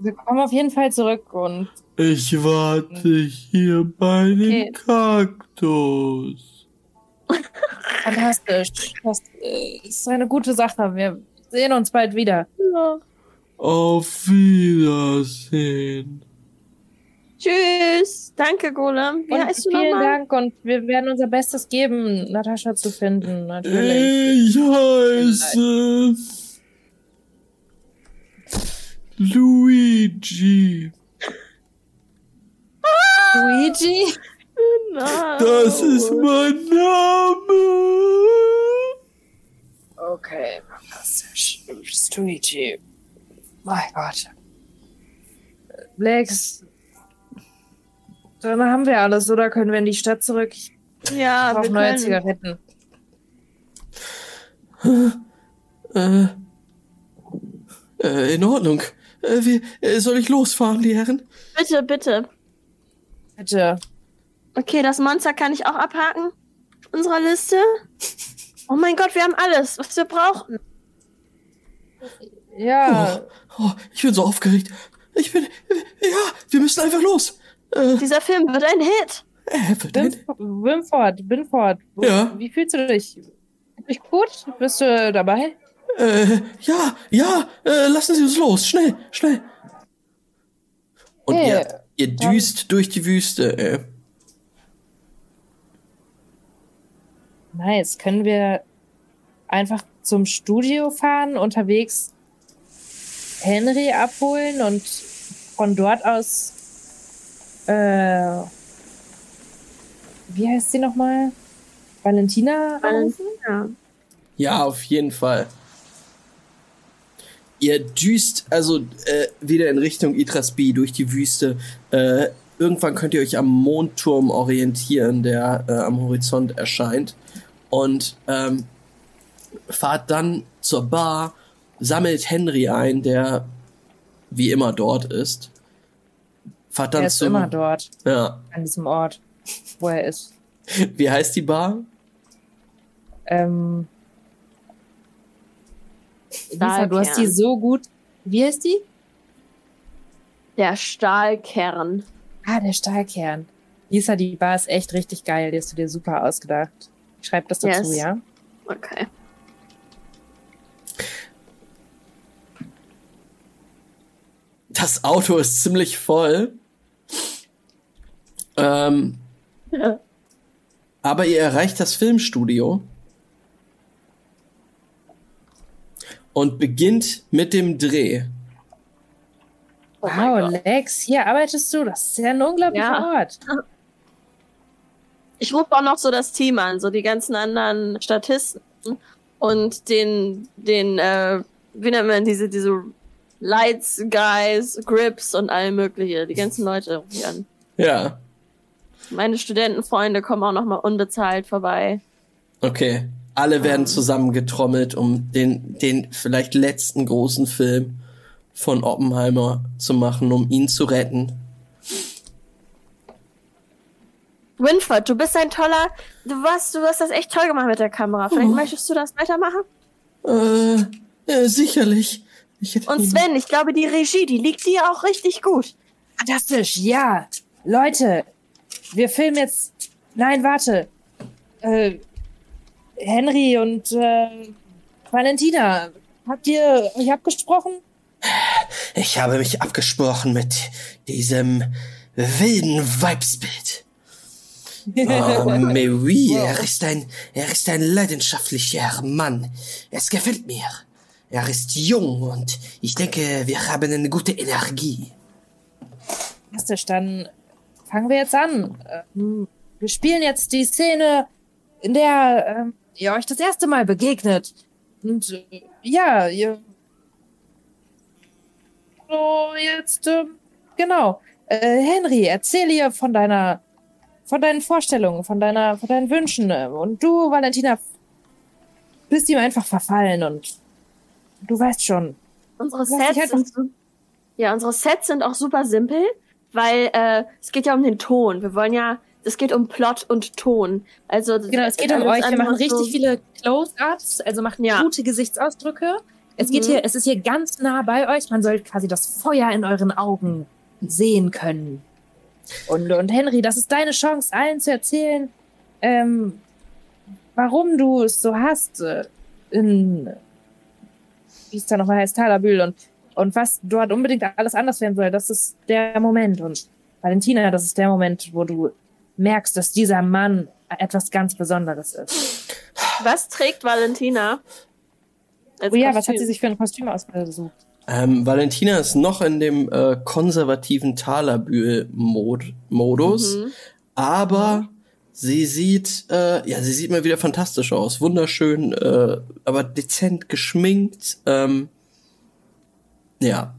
wir kommen auf jeden Fall zurück und
Ich warte hier bei dem
Okay.
Kaktus.
Fantastisch. Das äh, ist eine gute Sache. Wir sehen uns bald wieder.
Ja.
Auf Wiedersehen.
Tschüss. Danke, Golem. Wie
und
heißt du
vielen
nochmal?
Dank und wir werden unser Bestes geben, Natascha zu finden. Natürlich.
Ich heiße Luigi.
Luigi?
No.
Das ist mein Name.
Okay, fantastisch. Luigi. Mein Gott. Lex. Dann haben wir alles, oder können wir in die Stadt zurück? Ich
Ja,
brauche neue
können.
Zigaretten.
Äh, äh, in Ordnung. Äh, wie, äh, soll ich losfahren, die Herren?
Bitte, bitte.
Bitte.
Okay, das Monster kann ich auch abhaken. Unserer Liste. Oh mein Gott, wir haben alles, was wir brauchen.
Ja,
Oh, ich bin so aufgeregt. Ich bin. Ja, wir müssen einfach los. Äh,
Dieser Film wird ein Hit.
äh, wird ein-
Wim- Wimford, Winford. Wo-
Ja.
Wie fühlst du dich? Dich gut? Bist du dabei?
Äh, ja, ja, äh, lassen Sie uns los. Schnell, schnell. Und
Hey,
ihr, ihr düst durch die Wüste, äh.
Nice. Können wir einfach zum Studio fahren, unterwegs Henry abholen und von dort aus äh, wie heißt sie nochmal? Valentina?
Ja.
Ja, auf jeden Fall.
ihr düst also äh, wieder in Richtung Itrasbi durch die Wüste. Äh, irgendwann könnt ihr euch am Mondturm orientieren, der äh, am Horizont erscheint. Und ähm, fahrt dann zur Bar, sammelt Henry ein, der wie immer dort ist. Fahrt dann
Er ist
zum,
immer dort,
Ja.
an diesem Ort, wo er ist. [LAUGHS]
Wie heißt die Bar?
Ähm, Lisa, du hast die so gut. Wie heißt die?
Der Stahlkern.
Ah, der Stahlkern. Lisa, die Bar ist echt richtig geil. Die hast du dir super ausgedacht. Schreib das dazu,
Yes.
ja?
Okay.
Das Auto ist ziemlich voll. Ähm, aber ihr erreicht das Filmstudio und beginnt mit dem Dreh.
Oh
wow. Lex, hier arbeitest du. Das ist ja ein unglaublicher
Ja.
Ort. [LAUGHS]
Ich rufe auch noch so das Team an, so die ganzen anderen Statisten und den, den, äh, wie nennt man diese, diese Lights, Guys, Grips und all mögliche. Die ganzen Leute rufe ich an.
Ja,
Meine Studentenfreunde kommen auch noch mal unbezahlt vorbei.
okay. Alle werden zusammengetrommelt, um den, den vielleicht letzten großen Film von Oppenheimer zu machen, um ihn zu retten.
Winford, du bist ein toller, du warst, du hast das echt toll gemacht mit der Kamera. Vielleicht möchtest du das weitermachen?
Äh, ja, sicherlich. Ich hätte
Und Sven, ich glaube, die Regie, die liegt dir auch richtig gut.
Fantastisch, ja. Leute, wir filmen jetzt. Nein, warte. Äh, Henry und äh, Valentina, habt ihr euch abgesprochen?
Ich habe mich abgesprochen mit diesem wilden Weibsbild. Oh, [LAUGHS] mais oui, er ist ein, er ist ein leidenschaftlicher Mann. Es gefällt mir. Er ist jung und ich denke, wir haben eine gute Energie.
Fantastisch, dann fangen wir jetzt an. Ähm, wir spielen jetzt die Szene, in der ähm, ihr euch das erste Mal begegnet. Und äh, ja, ihr. So, jetzt, genau. Äh, Henry, erzähl ihr von deiner, von deinen Vorstellungen, von deiner, von deinen Wünschen. Und du, Valentina, bist ihm einfach verfallen und du weißt schon.
Unsere Sets
einfach-
sind, ja, unsere Sets sind auch super simpel, weil äh, es geht ja um den Ton. Wir wollen ja, es geht um Plot und Ton. Also
Genau, es geht um euch. Wir machen
so-
richtig viele Close-ups, also machen
Ja.
gute Gesichtsausdrücke. Es geht
Mhm.
hier, es ist hier ganz nah bei euch. Man soll quasi das Feuer in euren Augen sehen können. Und, und Henry, das ist deine Chance, allen zu erzählen, ähm, warum du es so hast äh, in, wie es da nochmal heißt, Talabül und, und was dort unbedingt alles anders werden soll. Das ist der Moment. Und Valentina, das ist der Moment, wo du merkst, dass dieser Mann etwas ganz Besonderes ist.
Was trägt Valentina?
Oh ja, was
Kostüm?
hat sie sich für ein Kostüm ausgesucht?
Ähm, Valentina ist noch in dem äh, konservativen Talabühl-Modus,
Mhm.
aber sie sieht, äh, ja, sie sieht mal wieder fantastisch aus, wunderschön, äh, aber dezent geschminkt. Ähm, ja,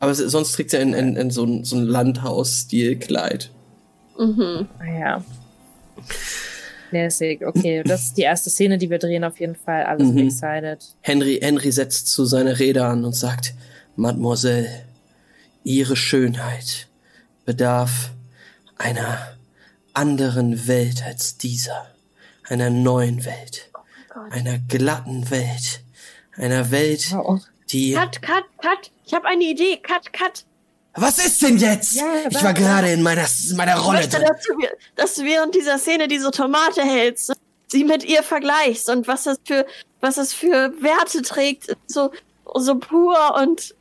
aber sie, sonst trägt sie in, in, in so ein, so ein Landhaus-Stil-Kleid.
Mhm.
Ah ja. Lässig, okay. Das ist die erste Szene, die wir drehen, auf jeden Fall. Alle sind
Mhm.
excited.
Henry, Henry setzt zu seiner Rede an und sagt, Mademoiselle, Ihre Schönheit bedarf einer anderen Welt als dieser, einer neuen Welt,
Gott.
einer glatten Welt, einer Welt,
Wow.
die...
Cut, cut, cut. Ich habe eine Idee. Cut, cut.
Was ist denn jetzt?
Ja,
ich war gerade in meiner, meiner
Ich
Rolle
möchte,
drin.
dass du, dass du während dieser Szene diese Tomate hältst, sie mit ihr vergleichst und was das für, was das für Werte trägt, so, so pur und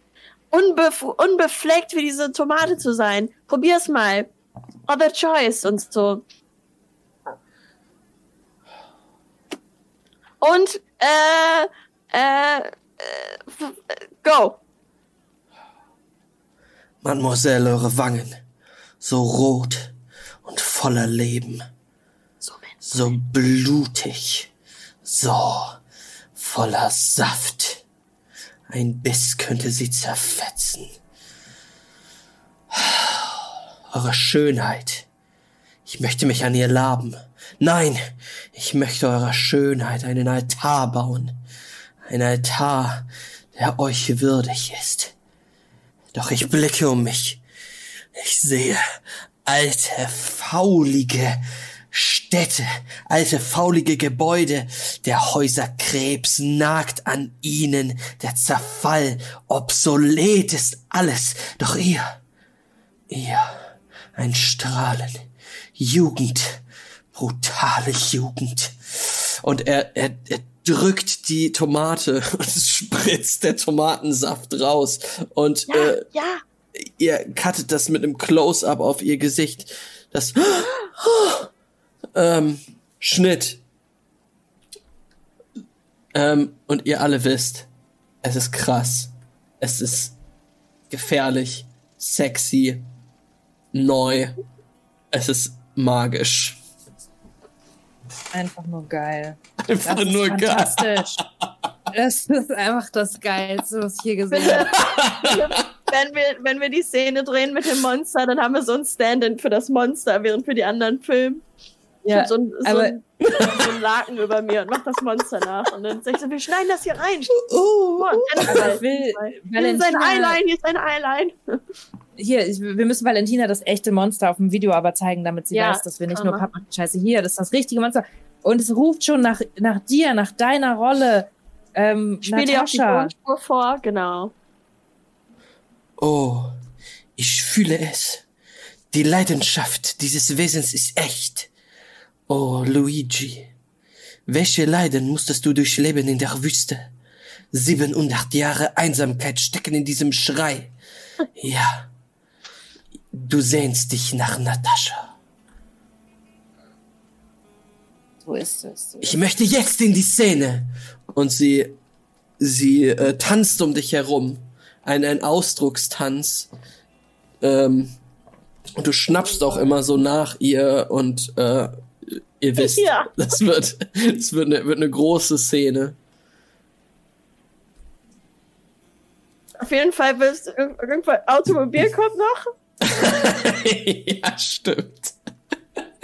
unbef unbefleckt wie diese Tomate zu sein. Probier's mal. Other choice und so. Und, äh, äh, äh, go.
Mademoiselle, eure Wangen, so rot und voller Leben.
So,
blutig, so voller Saft. Ein Biss könnte sie zerfetzen. Eure Schönheit. Ich möchte mich an ihr laben. Nein, ich möchte eurer Schönheit einen Altar bauen. Ein Altar, der euch würdig ist. Doch ich blicke um mich. Ich sehe alte, faulige Städte, alte, faulige Gebäude. Der Häuserkrebs nagt an ihnen. Der Zerfall, obsolet ist alles. Doch ihr, ihr, ein Strahlen, Jugend, brutale Jugend. Und er, er, er drückt die Tomate [LAUGHS] und es spritzt der Tomatensaft raus. Und
Ja,
äh,
ja.
ihr cuttet das mit einem Close-up auf ihr Gesicht. Das [GASPS] ähm, Schnitt. Ähm, und ihr alle wisst, es ist krass. Es ist gefährlich, sexy, neu. Es ist magisch.
Einfach nur geil.
Einfach
Das ist
nur geil.
fantastisch. Das ist einfach das Geilste, was ich hier gesehen habe. [LAUGHS]
wenn, wir, wenn wir die Szene drehen mit dem Monster, dann haben wir so ein Stand-in für das Monster, während für die anderen filmen. Ich
Ja,
hab so, ein, so,
aber-
ein, so ein Laken über mir und mach das Monster nach. Und dann sag ich so, wir schneiden das hier rein.
Oh,
Aber ich will
Hier ist ein Eyeline, hier ist ein Eyeline.
hier, ich, wir müssen Valentina das echte Monster auf dem Video aber zeigen, damit sie
Ja,
weiß, dass wir nicht nur
man.
Pappscheiße hier, das ist das richtige Monster. Und es ruft schon nach, nach dir, nach deiner Rolle. Ähm,
Spiel dir auch die. Tonspur vor, genau.
Oh, ich fühle es. Die Leidenschaft dieses Wesens ist echt. Oh, Luigi. Welche Leiden musstest du durchleben in der Wüste? 700 Jahre Einsamkeit stecken in diesem Schrei. Ja. Du sehnst dich nach Natascha.
So ist es. So
Ich möchte jetzt in die Szene. Und sie, sie äh, tanzt um dich herum. Ein, ein Ausdruckstanz. Ähm, und du schnappst auch immer so nach ihr und äh, ihr wisst,
Ja. [LAUGHS]
das wird, das wird eine, wird eine große Szene.
Auf jeden Fall wirst du irg- irgendwann Automobil kommt noch. [LAUGHS]
ja, stimmt.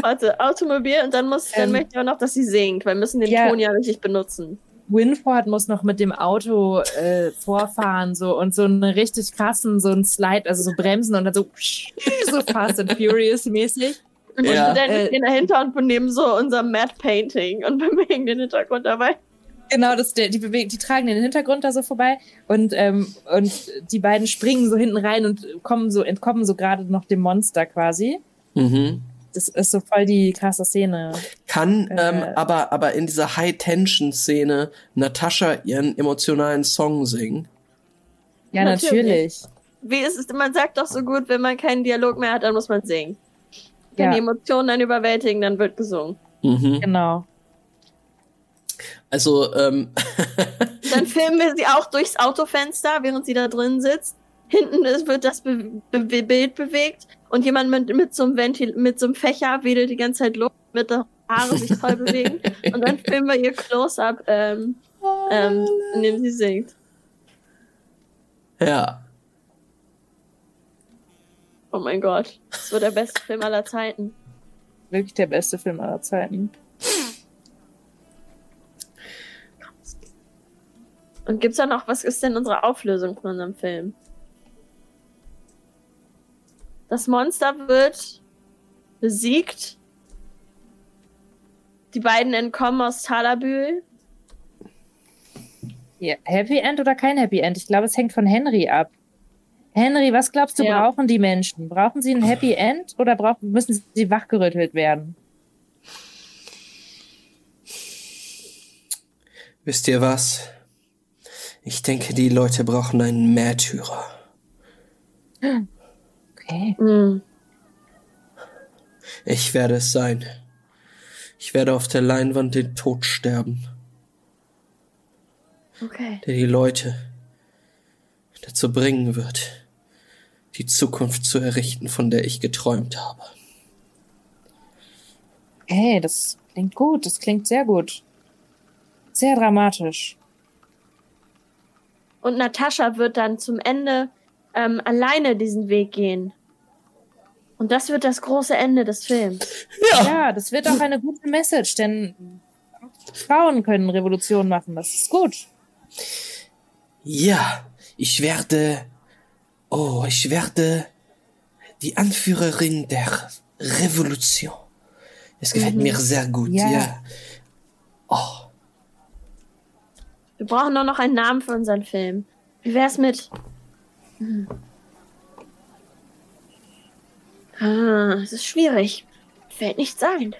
Warte, Automobil und dann muss, dann
Ähm,
möchte ich auch noch, dass sie singt, weil wir müssen den
ja.
Ton ja richtig benutzen.
Winford muss noch mit dem Auto äh, vorfahren so und so einen richtig krassen, so einen Slide, also so bremsen und dann so, so Fast and Furious mäßig.
Und
Ja.
dann
Äh,
stehen dahinter und nehmen so unser Matte Painting und [LAUGHS] bewegen den Hintergrund dabei.
Genau, das, die, bewegen, die tragen den Hintergrund da so vorbei und, ähm, und die beiden springen so hinten rein und kommen so, entkommen so gerade noch dem Monster quasi.
Mhm.
Das ist so voll die krasse Szene.
Kann ähm,
Äh.
aber, aber in dieser High-Tension-Szene Natascha ihren emotionalen Song singen.
Ja,
Natürlich.
natürlich.
Wie ist es? Man sagt doch so gut, wenn man keinen Dialog mehr hat, dann muss man singen. Wenn
Ja.
die Emotionen dann überwältigen, dann wird gesungen.
Mhm.
Genau.
Also, ähm, [LAUGHS]
Dann filmen wir sie auch durchs Autofenster, während sie da drin sitzt. Hinten ist, wird das Be Be Bild bewegt und jemand mit, mit, so einem Ventil mit so einem Fächer wedelt die ganze Zeit Luft, mit der Haare sich voll bewegen. Und dann [LAUGHS] filmen wir ihr Close-Up, ähm, ähm, in dem sie singt.
ja.
Oh mein Gott. Das wird der beste Film aller Zeiten.
Wirklich der beste Film aller Zeiten.
Und gibt's da noch, was ist denn unsere Auflösung von unserem Film? Das Monster wird besiegt. Die beiden entkommen aus Talabühl.
Ja, Happy End oder kein Happy End? Ich glaube, es hängt von Henry ab. Henry, was glaubst du,
Ja.
brauchen die Menschen? Brauchen sie ein Happy End oder brauchen, müssen sie wachgerüttelt werden?
Wisst ihr was? Ich denke, die Leute brauchen einen Märtyrer. [GASPS]
Okay.
Mhm.
Ich werde es sein. Ich werde auf der Leinwand den Tod sterben,
Okay.
der die Leute dazu bringen wird, die Zukunft zu errichten, von der ich geträumt habe.
Okay, das klingt gut. Das klingt sehr gut. Sehr dramatisch.
und Natascha wird dann zum Ende ähm, alleine diesen Weg gehen. Und das wird das große Ende des Films.
Ja, das wird auch eine gute Message, denn Frauen können Revolution machen. Das ist gut.
Ja, ich werde. Oh, ich werde die Anführerin der Revolution. Es gefällt mir sehr gut,
Ja.
ja. Oh,
Wir brauchen nur noch einen Namen für unseren Film. Wie wär's mit. Hm. Ah, es ist schwierig. Fällt nichts ein.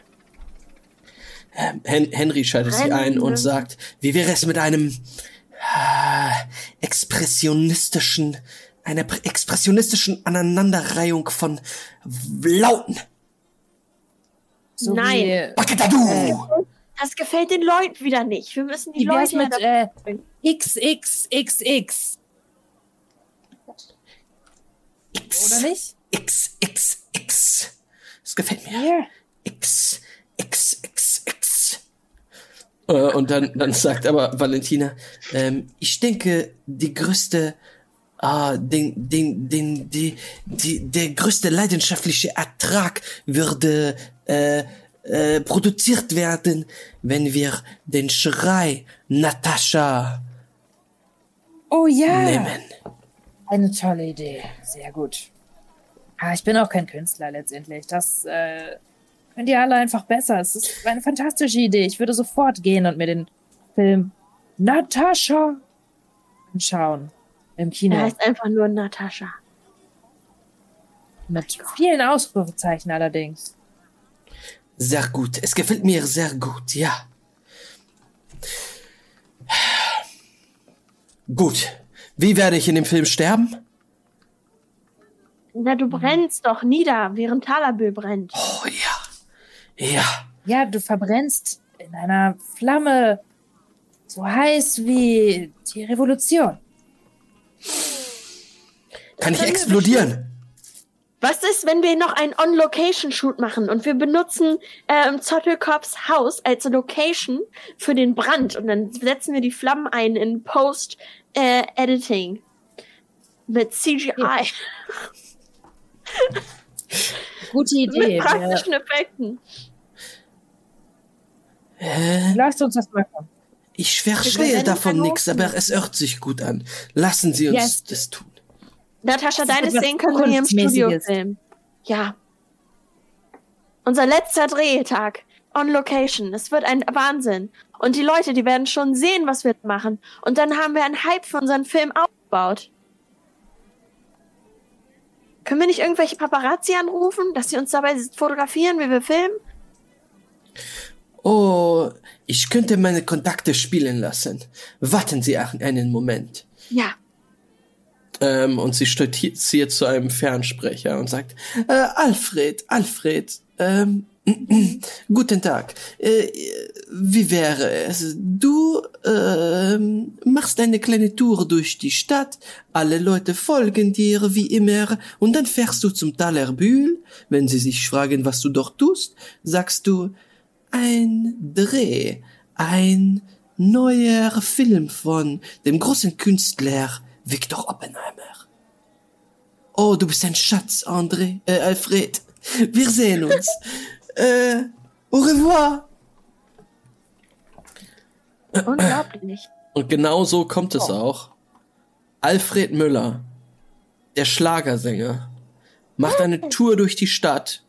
Ähm, Hen Henry schaltet sich ein und sagt, wie wäre es mit einem äh, expressionistischen, einer pr- expressionistischen Aneinanderreihung von Lauten.
So
Nein.
Wie,
Baketadu!
Das gefällt den Leuten wieder nicht. Wir müssen die
wie wär's
Leute.
mit äh, XXXX?
X,
Oder nicht?
X, X, X. Das gefällt mir.
Ja.
X, X, X, X. Äh, und dann, dann sagt aber Valentina, ähm, ich denke, die größte, ah, den, den, den, die, die, der größte leidenschaftliche Ertrag würde äh, äh, produziert werden, wenn wir den Schrei Natascha
Oh ja.
nehmen.
Eine tolle Idee. Sehr gut. Ah, ich bin auch kein Künstler letztendlich. Das äh, könnt ihr alle einfach besser. Es ist eine fantastische Idee. Ich würde sofort gehen und mir den Film Natascha anschauen. Im Kino.
Er heißt einfach nur Natascha.
Mit vielen Ausrufezeichen allerdings.
Sehr gut. Es gefällt mir sehr gut, ja. Gut. Wie werde ich in dem Film sterben?
Na, du brennst doch nieder, während Talabö brennt.
Oh ja. Ja.
Ja, du verbrennst in einer Flamme so heiß wie die Revolution.
Kann ich explodieren?
Was ist, wenn wir noch einen On-Location-Shoot machen und wir benutzen ähm, Zottelkops Haus als Location für den Brand und dann setzen wir die Flammen ein in Post-Editing mit CGI, [LAUGHS]
Gute
mit
Idee. Wir,
praktischen Effekten.
Äh,
lasst uns das machen.
ich
Wir
verstehe davon nichts, aber es hört sich gut an. Lassen Sie uns
Yes.
das tun.
Natascha,
Das
deine Szenen können wir hier im Studio filmen. Ja. Unser letzter Drehtag. On Location. Es wird ein Wahnsinn. Und die Leute, die werden schon sehen, was wir machen. Und dann haben wir einen Hype für unseren Film aufgebaut. Können wir nicht irgendwelche Paparazzi anrufen, dass sie uns dabei fotografieren, wie wir filmen?
Oh, ich könnte meine Kontakte spielen lassen. Warten Sie einen Moment.
Ja.
Ähm, und sie stolziert zu einem Fernsprecher und sagt, äh, Alfred, Alfred, ähm, [CLEARS THROAT] guten Tag. Äh, wie wäre es? Du ähm, machst eine kleine Tour durch die Stadt, alle Leute folgen dir wie immer und dann fährst du zum Talerbühl. Wenn sie sich fragen, was du dort tust, sagst du, ein Dreh, ein neuer Film von dem großen Künstler Victor Oppenheimer. Oh, du bist ein Schatz, André, äh, Alfred. Wir sehen uns. [LAUGHS] äh, au revoir.
Unglaublich.
Und genau so kommt es auch. Alfred Müller, der Schlagersänger, macht eine Tour durch die Stadt.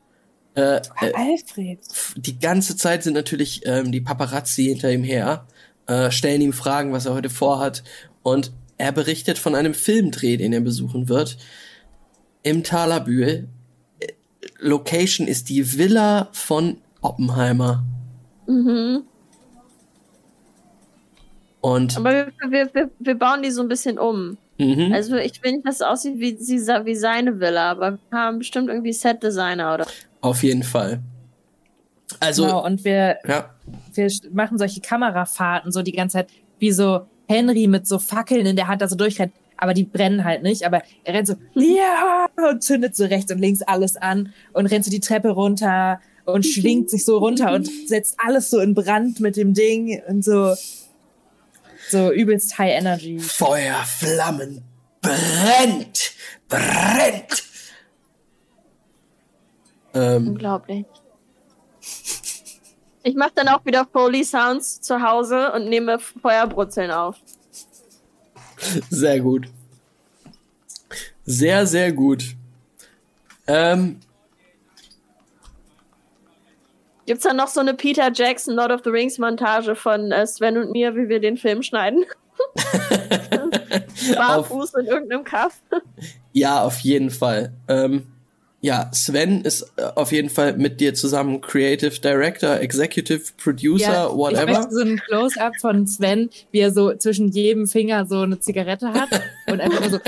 Äh, äh,
Alfred.
die ganze Zeit sind natürlich ähm, die Paparazzi hinter ihm her, äh, stellen ihm Fragen, was er heute vorhat. Und er berichtet von einem Filmdreh, den er besuchen wird. Im Talerbühl. Äh, Location ist die Villa von Oppenheimer.
Mhm.
Und
Aber wir, wir, wir, wir bauen die so ein bisschen um.
mhm,
Also ich will nicht, dass es aussieht wie, sie, wie seine Villa, aber wir haben bestimmt irgendwie Set-Designer oder.
auf jeden Fall. Also,
genau, und wir,
ja.
wir machen solche Kamerafahrten so die ganze Zeit, wie so Henry mit so Fackeln in der Hand da so durchrennt. Aber die brennen halt nicht, aber er rennt so, ja, und zündet so rechts und links alles an und rennt so die Treppe runter und schwingt sich so runter und [LAUGHS] setzt alles so in Brand mit dem Ding und so. So übelst High Energy.
Feuer, Flammen, brennt, brennt. Ähm,
Unglaublich. Ich mache dann auch wieder Foley Sounds zu Hause und nehme Feuerbrutzeln auf.
sehr gut. Sehr, sehr gut. Ähm,
Gibt's da noch so eine Peter Jackson Lord of the Rings Montage von äh, Sven und mir, wie wir den Film schneiden? [LAUGHS] Barfuß in irgendeinem Kaff.
ja, auf jeden Fall. Ähm, ja, Sven ist äh, auf jeden Fall mit dir zusammen Creative Director, Executive Producer,
Ich
whatever.
möchte so ein Close-up von Sven, wie er so zwischen jedem Finger so eine Zigarette hat [LAUGHS] und einfach nur so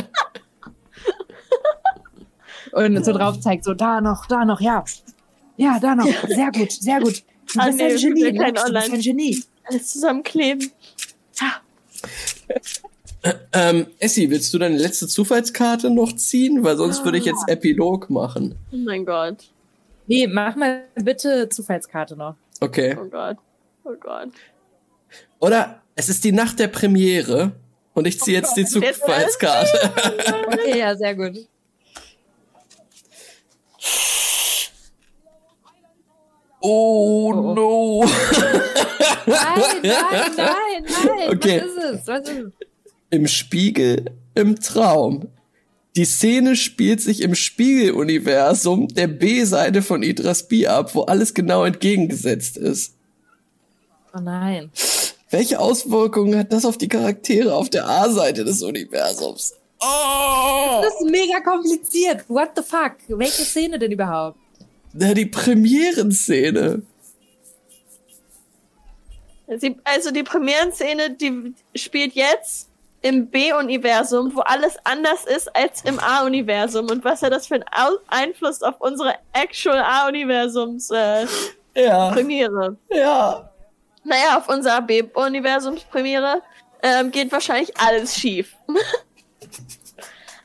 und so drauf zeigt, so da noch, da noch, ja. Ja, da noch. Sehr gut, sehr gut. Du
Ah,
bist
nee,
ein Genie, Lex, du bist
online.
ein Genie.
Alles zusammenkleben.
Ähm, Essi, willst du deine letzte Zufallskarte noch ziehen? Weil sonst würde ich jetzt Epilog machen.
Oh mein Gott.
Nee, mach mal bitte Zufallskarte noch.
Okay.
Oh Gott. Oh Gott.
Oder es ist die Nacht der Premiere und ich ziehe jetzt die
Gott, jetzt
Zufallskarte. [LAUGHS]
Okay, ja, sehr gut.
Oh no.
Nein, nein, [LAUGHS] nein, nein.
Okay.
Was ist es? Was ist es?
Im Spiegel, im Traum. Die Szene spielt sich im Spiegeluniversum der B-Seite von Idras B ab, wo alles genau entgegengesetzt ist.
Oh nein.
Welche Auswirkungen hat das auf die Charaktere auf der A-Seite des Universums? Oh!
Das ist mega kompliziert. What the fuck? Welche Szene denn überhaupt?
Na, die Premierenszene.
Sie, also die Premierenszene, die spielt jetzt im B-Universum, wo alles anders ist als im A-Universum. Und was hat das für einen Au Einfluss auf unsere actual A-Universums äh,
Ja,
Premiere?
ja.
Naja, auf unserer B-Universums-Premiere ähm, geht wahrscheinlich alles schief. [LAUGHS]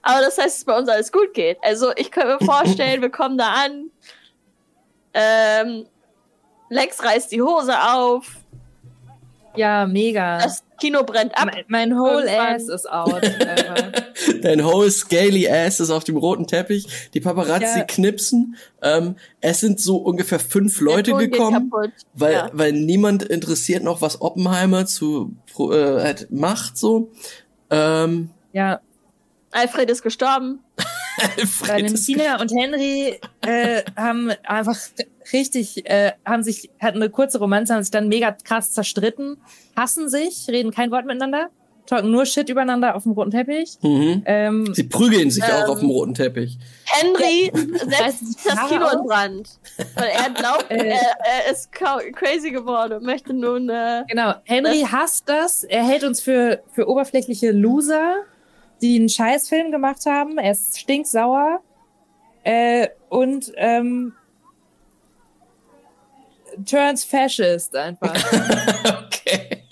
Aber das heißt, dass bei uns alles gut geht. Also ich könnte mir vorstellen, wir kommen da an. Ähm, Lex reißt die Hose auf.
Ja, mega.
Das Kino brennt ab.
mein, mein whole ass ist out. [LAUGHS]
Dein whole scaly ass ist auf dem roten Teppich. Die Paparazzi
Ja.
knipsen. Ähm, es sind so ungefähr fünf Leute gekommen, weil,
Ja.
weil niemand interessiert noch, was Oppenheimer zu äh, halt macht so. Ähm,
ja,
Alfred ist gestorben.
Alfred
Tina und Henry äh, haben einfach richtig, äh, haben sich, hatten eine kurze Romanze, haben sich dann mega krass zerstritten, hassen sich, reden kein Wort miteinander, talken nur Shit übereinander auf dem roten Teppich.
Mhm.
Ähm,
Sie prügeln sich auch
Ähm,
auf dem roten Teppich.
Henry setzt das Kino in. Brand. Weil er glaubt, [LAUGHS]
Äh.
er, er ist crazy geworden und möchte nun. Äh,
genau, Henry hasst das. Er hält uns für, für oberflächliche Loser, die einen Scheißfilm gemacht haben. Er ist stinksauer. Äh, und ähm, turns fascist einfach. [LAUGHS]
Okay.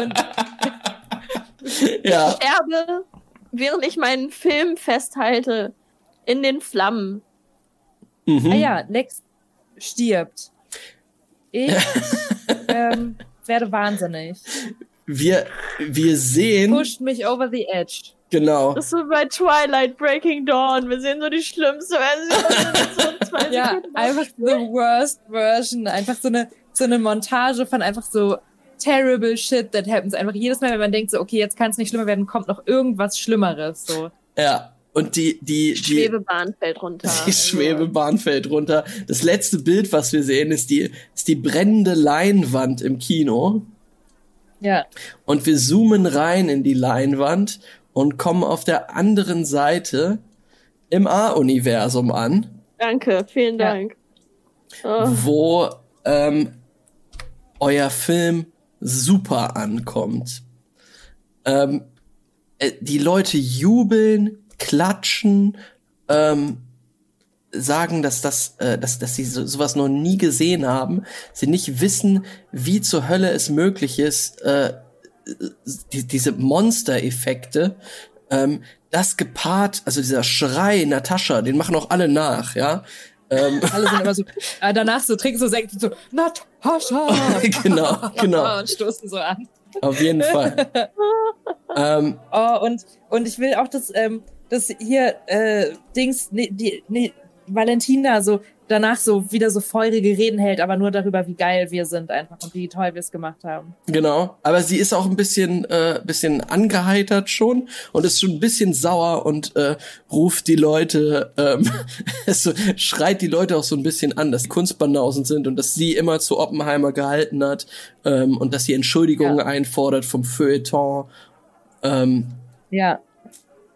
Und [LAUGHS]
Ja.
sterbe, während ich meinen Film festhalte, in den Flammen.
Mhm.
Ah ja, Lex stirbt. Ich [LAUGHS] ähm, werde wahnsinnig.
Wir, wir sehen,
Pusht mich over the edge.
Genau.
Das ist so bei Twilight Breaking Dawn. Wir sehen so die schlimmste Version. so [LAUGHS]
Ja,
Sekunden.
einfach the worst version. Einfach so eine, so eine Montage von einfach so terrible shit that happens. Einfach jedes Mal, wenn man denkt so, okay, jetzt kann es nicht schlimmer werden, kommt noch irgendwas Schlimmeres. So.
Ja. Und die, die, die,
Schwebebahn fällt runter. [LAUGHS]
Die Schwebebahn fällt runter. Das letzte Bild, was wir sehen, ist die, ist die brennende Leinwand im Kino.
Ja.
Und wir zoomen rein in die Leinwand und kommen auf der anderen Seite im A-Universum an,
Danke, vielen
Ja.
Dank. Oh,
wo ähm, euer Film super ankommt. Ähm, äh, die Leute jubeln, klatschen, ähm, sagen, dass das, äh, dass, dass sie so, sowas noch nie gesehen haben, sie nicht wissen, wie zur Hölle es möglich ist, äh, die, diese Monster-Effekte, ähm, das gepaart, also dieser Schrei, Natascha, den machen auch alle nach, ja. Ähm, [LAUGHS]
Alle sind immer so, äh, danach so trinken so Sekt und so, Natascha! [LAUGHS]
genau, genau. [LAUGHS]
und stoßen so an.
Auf jeden Fall. ähm,
Oh, und, und ich will auch, dass, ähm, dass hier äh, Dings, nee, die, nee, Valentina so danach so wieder so feurige Reden hält, aber nur darüber, wie geil wir sind einfach und wie toll wir es gemacht haben.
Genau, aber sie ist auch ein bisschen, äh, bisschen angeheitert schon und ist schon ein bisschen sauer und äh, ruft die Leute, ähm, [LAUGHS] so, schreit die Leute auch so ein bisschen an, dass die Kunstbanausen sind und dass sie immer zu Oppenheimer gehalten hat ähm, und dass sie Entschuldigungen
Ja.
einfordert vom Feuilleton. Ähm,
Ja.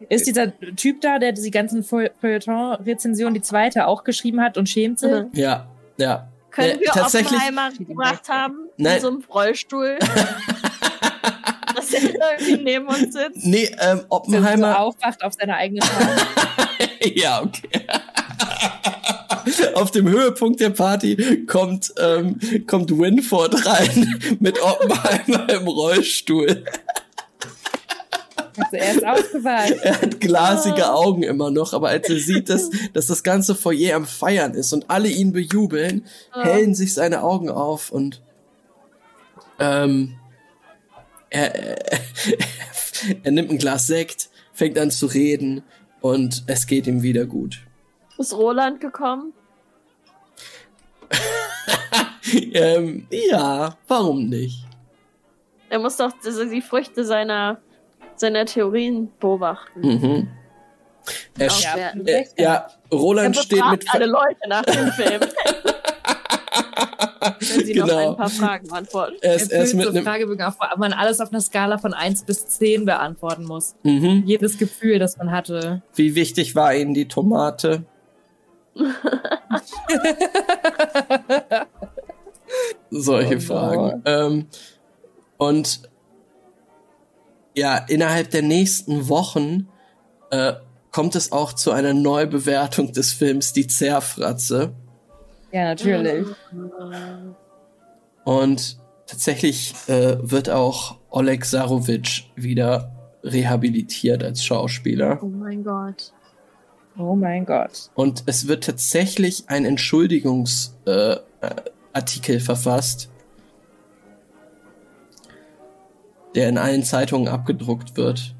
Ist dieser Typ da, der die ganzen Feu- Feuilleton-Rezensionen, die zweite, auch geschrieben hat und schämt sich?
Mhm.
ja, ja.
Können
Äh,
wir
tatsächlich-
Oppenheimer gebracht haben?
Nein.
In so einem Rollstuhl? [LAUGHS] dass er irgendwie neben uns sitzt?
Nee, ähm,
Der so
Oppenheimer.
aufwacht auf seiner eigenen Party. [LAUGHS]
ja, okay. [LAUGHS] Auf dem Höhepunkt der Party kommt, ähm, kommt Winford rein mit Oppenheimer im Rollstuhl.
Also er ist aufgewacht. [LAUGHS]
Er hat glasige Augen immer noch, aber als er sieht, dass, [LAUGHS] dass das ganze Foyer am Feiern ist und alle ihn bejubeln,
Ja.
hellen sich seine Augen auf und ähm, er, er, [LAUGHS] er nimmt ein Glas Sekt, fängt an zu reden und es geht ihm wieder gut.
Ist Roland gekommen?
ähm, ja, warum nicht?
Er muss doch die die Früchte seiner, seiner Theorien beobachten.
Mhm. Er,
Ja,
äh, ja, Roland
er
steht mit
alle Leute nach dem Film. [LAUGHS] Wenn sie noch
Genau.
ein paar Fragen beantworten.
er
Er
ist, er ist mit
so
einem
Fragebögen auf, wo man alles auf einer Skala von 1 bis 10 beantworten muss.
mhm.
Jedes Gefühl, das man hatte.
Wie wichtig war Ihnen die Tomate? [LAUGHS] Solche
Oh,
Fragen. Ähm, und ja, innerhalb der nächsten Wochen äh, kommt es auch zu einer Neubewertung des Films Die Zerfratze.
Ja, natürlich.
Und tatsächlich äh, wird auch Oleg Sarovic wieder rehabilitiert als Schauspieler.
Oh mein Gott.
Oh mein Gott.
Und es wird tatsächlich ein Entschuldigungsartikel äh, äh, verfasst, der in allen Zeitungen abgedruckt wird.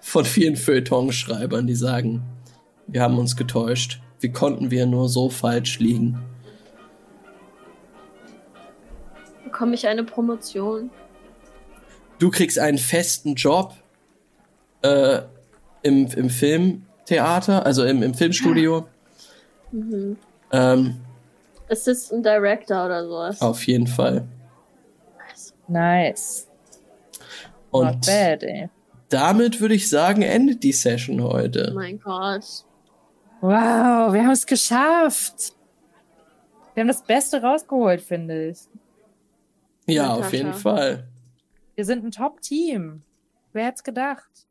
Von vielen Feuilletonschreibern, die sagen, wir haben uns getäuscht. Wie konnten wir nur so falsch liegen?
Bekomme ich eine Promotion?
Du kriegst einen festen Job äh, im, im Filmtheater, also im, im Filmstudio.
Mhm.
Ähm,
Assistant Director oder sowas.
auf jeden Fall.
Nice. Not
Und
bad, ey.
damit würde ich sagen, endet die Session
Oh
heute.
mein Gott.
Wow, wir haben es geschafft. Wir haben das Beste rausgeholt, finde ich.
Ja, auf jeden Fall.
Wir sind ein Top-Team. Wer hätte es gedacht?